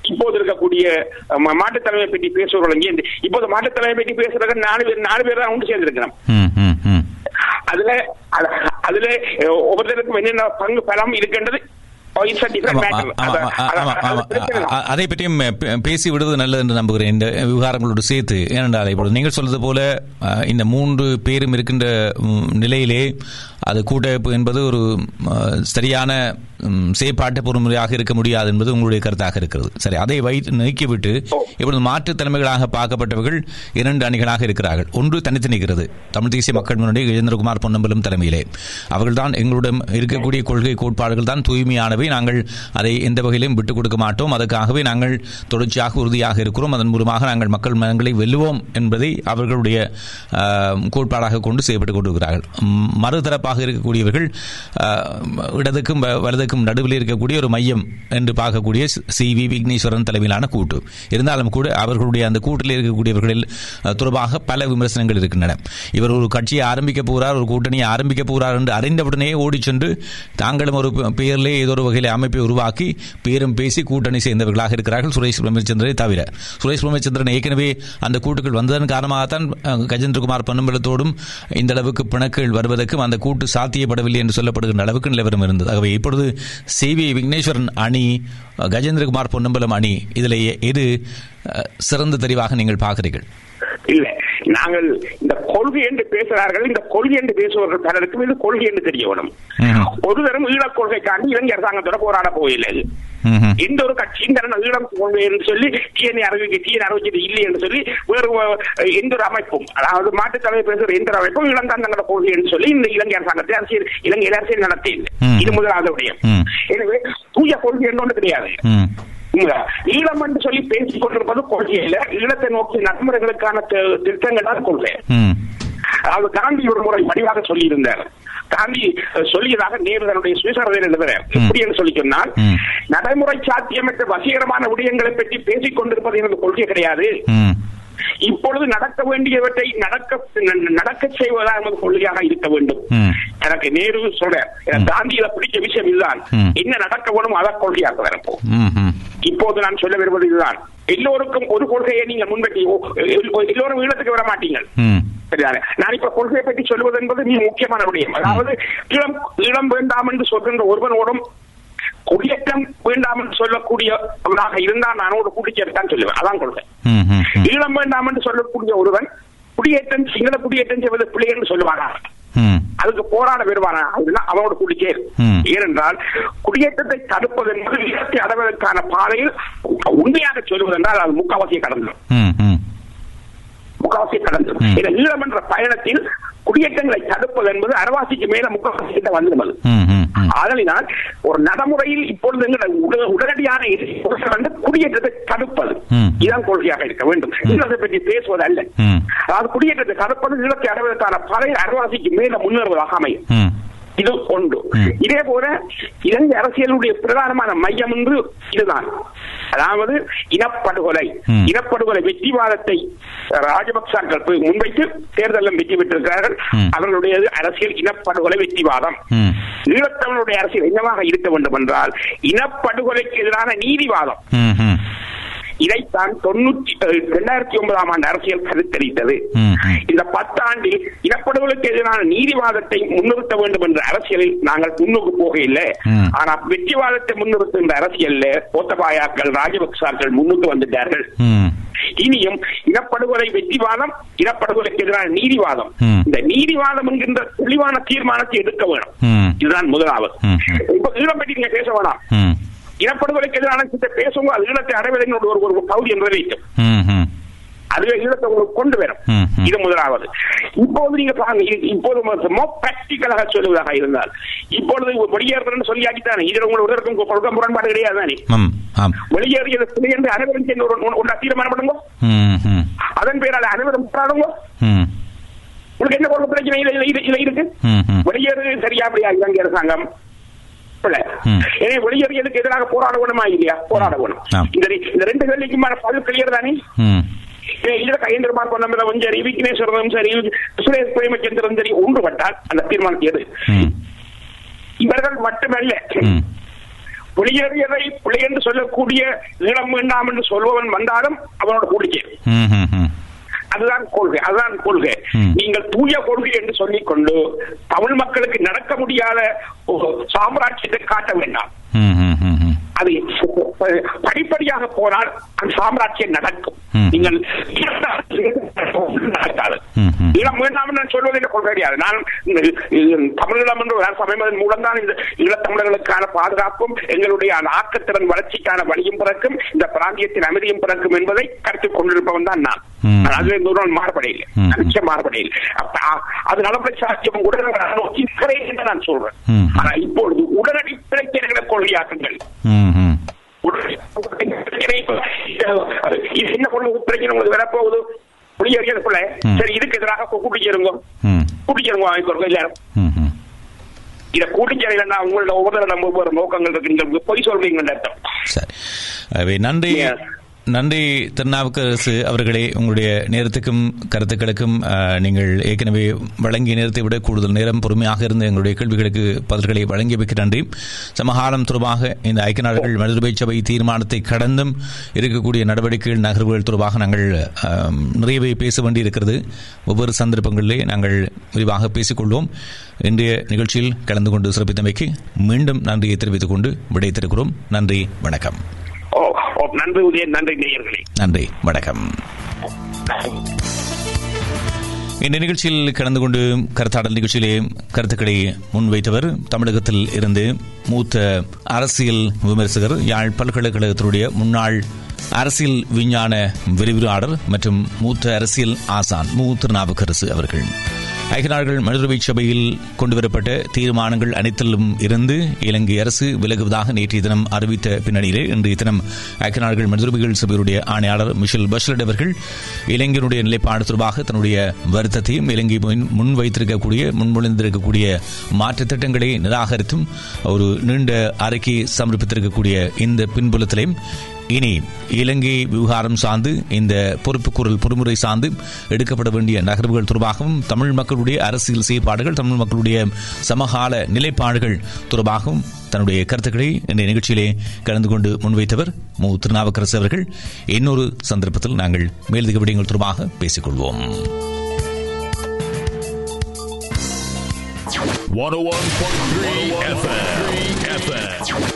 இப்போது இருக்கக்கூடிய அஹ், மா- மாற்றுத் தலைமை பற்றி பேசுபவர்கள் இங்கே. இப்போது மாற்றுத் தலைமை பற்றி பேசுறதுக்கு நாலு பேர் நாலு பேர் தான் ஒன்று சேர்ந்திருக்கிறோம் அதுல அத- அதுல ஒவ்வொருத்தருக்கும் என்னென்ன பங்கு பலம் இருக்கின்றது? அது- பற்றியும் பேசி விடுவது நல்லது என்று நம்புகிறேன். இந்த விவகாரங்களோடு சேர்த்து ஏனென்றால் இப்பொழுது நீங்கள் சொல்வது போல இந்த மூன்று பேரும் இருக்கின்ற நிலையிலே அது கூட்டமைப்பு என்பது ஒரு சரியான செயற்பாட்டு பொறுமுறையாக இருக்க முடியாது என்பது உங்களுடைய கருத்தாக இருக்கிறது. சரி அதை வைத்து நீக்கிவிட்டு இப்பொழுது மாற்றுத் தலைமைகளாக பார்க்கப்பட்டவர்கள் இரண்டு அணிகளாக இருக்கிறார்கள். ஒன்று தனித்து நிற்கிறது. தமிழ் தேசிய மக்கள் முன்னணி கஜேந்திரகுமார் பொன்னம்பலம் தலைமையிலே. அவர்கள்தான் எங்களுடன் இருக்கக்கூடிய கொள்கை கோட்பாடுகள் தான் தூய்மையானவை. நாங்கள் அதை எந்த வகையிலும் விட்டுக் கொடுக்க மாட்டோம். அதற்காகவே நாங்கள் தொடர்ச்சியாக உறுதியாக இருக்கிறோம். அதன் மூலமாக நாங்கள் மக்கள் மனங்களை வெல்லுவோம் என்பதை அவர்களுடைய கோட்பாடாக கொண்டு செய்யப்பட்டுக் கொண்டிருக்கிறார்கள். மறுதரப்பாக இருக்கக்கூடியவர்கள் இடதுக்கும் வலது வலதுக்கும் நடுவில் இருக்கக்கூடிய ஒரு மையம் என்று பார்க்கக்கூடிய சி வி விக்னேஸ்வரன் தலைமையிலான கூட்டு. இருந்தாலும் கூட அவர்களுடைய அந்த கூட்டில் இருக்கக்கூடியவர்களில் தொடர்பாக பல விமர்சனங்கள் இருக்கின்றன. இவர் ஒரு கட்சியை ஆரம்பிக்க போகிறார் ஒரு கூட்டணியை ஆரம்பிக்க போகிறார் என்று அறிந்தவுடனே ஓடிச் சென்று தாங்களும் ஒரு பெயரிலே ஏதோ ஒரு வகையில் அமைப்பை உருவாக்கி பேரும் பேசி கூட்டணி சேர்ந்தவர்களாக இருக்கிறார்கள் சுரேஷ் பிரமச்சந்திரனை தவிர. சுரேஷ் பிரமச்சந்திரன் ஏற்கனவே அந்த கூட்டுகள் வந்ததன் காரணமாகத்தான் கஜேந்திரகுமார் பொன்னம்பலத்தோடும் இந்த அளவுக்கு பிணக்குகள் வருவதற்கும் அந்த கூட்டு சாத்தியப்படவில்லை என்று சொல்லப்படுகின்ற அளவுக்கு நிலவரம் இருந்தது. ஆகவே இப்பொழுது சி வி விக்னேஸ்வரன் அணி கஜேந்திரகுமார் பொன்னம்பலம் அணி இதில் எது சிறந்த தெரிவாக நீங்கள் பார்க்கிறீர்கள்? இல்லை. நாங்கள் இந்த கொள்கை என்று பேசுகிறார்கள் இந்த கொள்கை என்று பேசுபவர்கள் பலருக்கும் இது கொள்கை என்று தெரிய வேணும். ஒரு தரம் ஈழக் கொள்கைக்காண்டி இலங்கை அரசாங்கத்தோட போராட போயில்லை. எந்த ஒரு கட்சியும் தரணும் ஈழம் கொள்கை என்று சொல்லி டிஎன்ஏ அறிவிக்க டிஎன் அறிவிச்சது இல்லை என்று சொல்லி வேறு எந்த ஒரு அமைப்பும் அதாவது மாற்றுத் தலைவர் பேசுகிற எந்த ஒரு அமைப்பும் ஈழம் தான் தங்களோட கொள்கை என்று சொல்லி இந்த இலங்கை அரசாங்கத்தை அரசியல் இலங்கை அரசியல் நடத்தியது. இது முதலாவது விடயம். எனவே தூய கொள்கை என்று ஒன்று கிடையாது ஈழம் என்று சொல்லி பேசிக் கொண்டிருப்பது கொள்கை இல்ல ஈழத்தை நோக்கி நடைமுறைகளுக்கான தி- திட்டங்கள் தான் கொள்கை. அதாவது காந்தி ஒரு முறை வடிவாக சொல்லியிருந்தார் காந்தி சொல்லியதாக நேரு தன்னுடைய சுயசரதையில் எழுதுகிறார் எப்படி என்று சொல்லி சொன்னால். நடைமுறை சாத்தியமற்ற வசீகரமான விடயங்களை பற்றி பேசிக் கொண்டிருப்பது எனது கொள்கை கிடையாது. இப்பொழுது நடக்க வேண்டியவற்றை நடக்க நடக்க செய்வதா நமது கொள்கையாக இருக்க வேண்டும். எனக்கு நேரு எனக்கு காந்தியில பிடிச்ச விஷயம் இதுதான். என்ன நடக்க வேணும் அதை கொள்கையாக வரப்போ ம். ம். இப்போது நான் சொல்ல வருவது இதுதான் எல்லோருக்கும் ஒரு கொள்கையை நீங்க முன்வைக்க எல்லோரும் ஈழத்துக்கு வர மாட்டீங்க. சரிதானே நான் இப்ப கொள்கையை பற்றி சொல்வது என்பது மிக முக்கியமான விடயம் அதாவது ஈழம் ஈழம் வேண்டாம் என்று சொல்கின்ற ஒருவனோடும் குடியேற்றம் வேண்டாம் என்று சொல்லக்கூடியவனாக இருந்தால் நான் ஒரு குடிச்சேர்த்தான் சொல்லுவேன் அதான் கொள்கை. ஈழம் வேண்டாம் என்று சொல்லக்கூடிய ஒருவன் குடியேற்றம் சிங்கள குடியேற்றம் செய்வது பிள்ளை என்று சொல்லுவானா. அதுக்கு போராட வருவானா அதுதான் அவனோட குடிச்சேர் ம். ஏனென்றால் குடியேற்றத்தை தடுப்பது என்பது ஈழத்தை அடைவதற்கான பாதையில் உண்மையாக சொல்வது என்றால் அது முக்காவாசியை கடந்துடும். முக்காவாசியை கடந்துடும். இந்த ஈழம் என்ற பயணத்தில் குடியேற்றங்களை தடுப்பது என்பது அரவாசிக்கு மேல முக்காவாசி கிட்ட வந்துடுவது ம். ம். ம். அதனால் ஒரு நடைமுறையில் இப்பொழுது உடனடியான வந்து குடியேற்றத்தை தடுப்பது. இதுதான் கொள்கையாக இருக்க வேண்டும் ஈழத்தை பற்றி பேசுவது அல்ல. அதாவது குடியேற்றத்தை தடுப்பது ஈழத்தை அடைவதற்கான பலை அரவாசிக்கு மேல முன்னேறுவதாக அமையும். இது ஒன்று. இதே போல இலங்கை அரசியலுடைய பிரதானமான மையம் என்று இதுதான் அதாவது இனப்படுகொலை. இனப்படுகொலை வெற்றிவாதத்தை ராஜபக்சாக்கள் போய் முன்வைத்து தேர்தலில் வெற்றி பெற்றிருக்கிறார்கள். அவர்களுடைய அரசியல் இனப்படுகொலை வெற்றிவாதம் ம். ஈழத்தமிழனுடைய அரசியல் என்னவாக இருக்க வேண்டும் என்றால் இனப்படுகொலைக்கு எதிரான நீதிவாதம். இதைத்தான் தொண்ணூற்றி இரண்டாயிரத்தி ஒன்பதாம் ஆண்டு அரசியல். ம். இந்த பத்தாண்டில் இனப்படுகொலைக்கு எதிரான நீதிவாதத்தை முன்னிறுத்த வேண்டும் என்ற அரசியலில் நாங்கள் முன்னுக்கு போக இல்லை ம். ஆனா வெற்றிவாதத்தை முன்னிறுத்துகின்ற அரசியல்ல கோத்தபாயாக்கள் ராஜபக்சாக்கள் முன்னுக்கு வந்துட்டார்கள். இனியும் இனப்படுகொலை வெற்றிவாதம் இனப்படுகொலைக்கு எதிரான நீதிவாதம். இந்த நீதிவாதம் என்கின்ற தெளிவான தீர்மானத்தை எடுக்க வேணும் ம். இதுதான் முதலாவது. இப்ப ஈழம் பற்றி நீங்க பேச வேணாம். இனப்படுகொலைக்கு எதிரான சித்த பேசுவோம் அது ஈழத்தை அடைவதற்கு ஒரு ஒரு பகுதி. ம். அதுவே ஈழத்தை உங்களுக்கு கொண்டு வரும். இது முதலாவது இப்போது நீங்க இப்போது பிராக்டிக்கலாக சொல்லுவதாக இருந்தால் இப்பொழுது வெளியேறதுன்னு சொல்லியாக்கித்தானே இதுல உங்களுக்கு கொள்கை முரண்பாடு கிடையாது தானே. வெளியேறியது பிள்ளை என்று அனைவரும் சேர்ந்து ஒரு ஒரு- ஒரு தீர்மானம் பண்ணுங்க. அதன் பேரால அனைவரும் போராடுங்க. உங்களுக்கு என்ன கொள்கை பிரச்சனை இருக்கு. வெளியேறு சரியா அப்படியா இலங்கை அரசாங்கம் ம். எனவே வெளியேறியதுக்கு எதிராக போராட வேணுமா இல்லையா போராட வேணும். இந்த ரெண்டு கேள்விக்குமான பதில் கிளியர் தானே சரி விக்னேஸ்வரனும் சரி சுரேஷ் பிரேமச்சந்திரன் சரி ஒன்றுபட்டால் அந்த தீர்மானத்தை எது. இவர்கள் மட்டுமல்ல ம். வெளியேறியதை பிள்ளை என்று சொல்லக்கூடிய ஈழம் வேண்டாம் என்று சொல்பவன் வந்தாலும் அவனோட கூடிக்கை. அதுதான் கொள்கை அதுதான் கொள்கை. நீங்கள் தூய கொள்கை என்று சொல்லிக் கொண்டு தமிழ் மக்களுக்கு நடக்க முடியாத சாம்ராஜ்யத்தை காட்ட வேண்டாம். அது படிப்படியாக போனால் அந்த சாம்ராஜ்யம் நடக்கும். நீங்கள் நடக்காது. ஈழம் வேண்டாம் நான் சொல்வதில் கொள்ள கிடையாது நான் தமிழீழம் என்று சமயம் மூலம் தான் இந்த ஈழத்தமிழர்களுக்கான பாதுகாப்பும் எங்களுடைய ஆக்கத்திறன் வளர்ச்சிக்கான வழியும் பிறக்கும் இந்த பிராந்தியத்தின் அமைதியும் பிறக்கும் என்பதை கருத்தில் கொண்டிருப்பவன் தான் நான். அதுல இந்த ஒரு மாறுபடையில். நிச்சயம் மாறுபடையில் அது நலப்படை சாட்சியம் உடனடி நான் சொல்றேன். ஆனா இப்பொழுது உடனடி பிரச்சனைகளை கொள்கையாக்குங்கள். இது என்ன கொண்டு பிரச்சனை உங்களுக்கு வரப்போகுது குடியேறியதுக்குள்ள ம். சரி இதுக்கு எதிராக கூட்டி சேருங்க ம். கூட்டி சேருங்க வாங்கிக்கோங்க எல்லாரும். இதை கூட்டி சேரலைன்னா உங்களோட ஒவ்வொரு நம்ம ஒவ்வொரு நோக்கங்கள் இருக்கு நீங்க பொய் சொல்றீங்கன்னு அர்த்தம் சரி நன்றி. நன்றி திருநாவுக்கரசு அவர்களே. உங்களுடைய நேரத்துக்கும் கருத்துக்களுக்கும் நீங்கள் ஏற்கனவே வழங்கிய நேரத்தை விட கூடுதல் நேரம் பொறுமையாக இருந்து எங்களுடைய கேள்விகளுக்கு பதில்களை வழங்கியமைக்கு நன்றி. சமகாலம் தொடர்பாக இந்த ஐக்கிய நாடுகள் மனிதபை சபை தீர்மானத்தை கடந்தும் இருக்கக்கூடிய நடவடிக்கைகள் நகர்வுகள் தொடர்பாக நாங்கள் நிறையவே பேச வேண்டியிருக்கிறது. ஒவ்வொரு சந்தர்ப்பங்களிலே நாங்கள் விரிவாக பேசிக்கொள்வோம். இன்றைய நிகழ்ச்சியில் கலந்து கொண்டு சிறப்பித்தமைக்கு மீண்டும் நன்றியை தெரிவித்துக் கொண்டு விடைத்திருக்கிறோம் நன்றி வணக்கம். நன்றி உதயன் நன்றி நேயர்களே. நன்றி வணக்கம். இந்த நிகழ்ச்சியில் கலந்து கொண்டு கருத்தாடல் நிகழ்ச்சியிலே கருத்துக்களை முன்வைத்தவர் தமிழகத்தில் இருந்து மூத்த அரசியல் விமர்சகர் யாழ் பல்கலைக்கழகத்தினுடைய முன்னாள் அரசியல் விஞ்ஞான விரிவுரையாளர் மற்றும் மூத்த அரசியல் ஆசான் மூத்த திருநாவுக்கரசு அவர்கள். ஐக்கிய நாடுகள் மனிதர்வை சபையில் கொண்டுவரப்பட்ட தீர்மானங்கள் அனைத்திலும் இருந்து இலங்கை அரசு விலகுவதாக நேற்றைய தினம் அறிவித்த பின்னணியிலே இன்றைய தினம் ஐக்கிய நாடுகள் மனிதர்விகள் சபையுடைய ஆணையாளர் மிஷல் பஷ்லட் அவர்கள் இலங்கையினுடைய நிலைப்பாடு தொடர்பாக தன்னுடைய வருத்தத்தையும் இலங்கை முன்- முன் வைத்திருக்கக்கூடிய முன்மொழிந்திருக்கக்கூடிய மாற்றுத் திட்டங்களை நிராகரித்தும் ஒரு நீண்ட அறிக்கை சமர்ப்பித்திருக்கக்கூடிய இந்த பின்புலத்திலையும் இனி இலங்கை விவகாரம் சார்ந்து இந்த பொறுப்புக்கூறல் பொறுமுறை சார்ந்து எடுக்கப்பட வேண்டிய நகர்வுகள் தொடர்பாகவும் தமிழ் மக்களுடைய அரசியல் செயற்பாடுகள் தமிழ் மக்களுடைய சமகால நிலைப்பாடுகள் தொடர்பாகவும் தன்னுடைய கருத்துக்களை இந்த நிகழ்ச்சியிலே கலந்து கொண்டு முன்வைத்தவர் மு. திருநாவுக்கரசு அவர்கள். இன்னொரு சந்தர்ப்பத்தில் நாங்கள் மேலதிக விடயங்கள் தொடர்பாக பேசிக்கொள்வோம். 101.3 FM.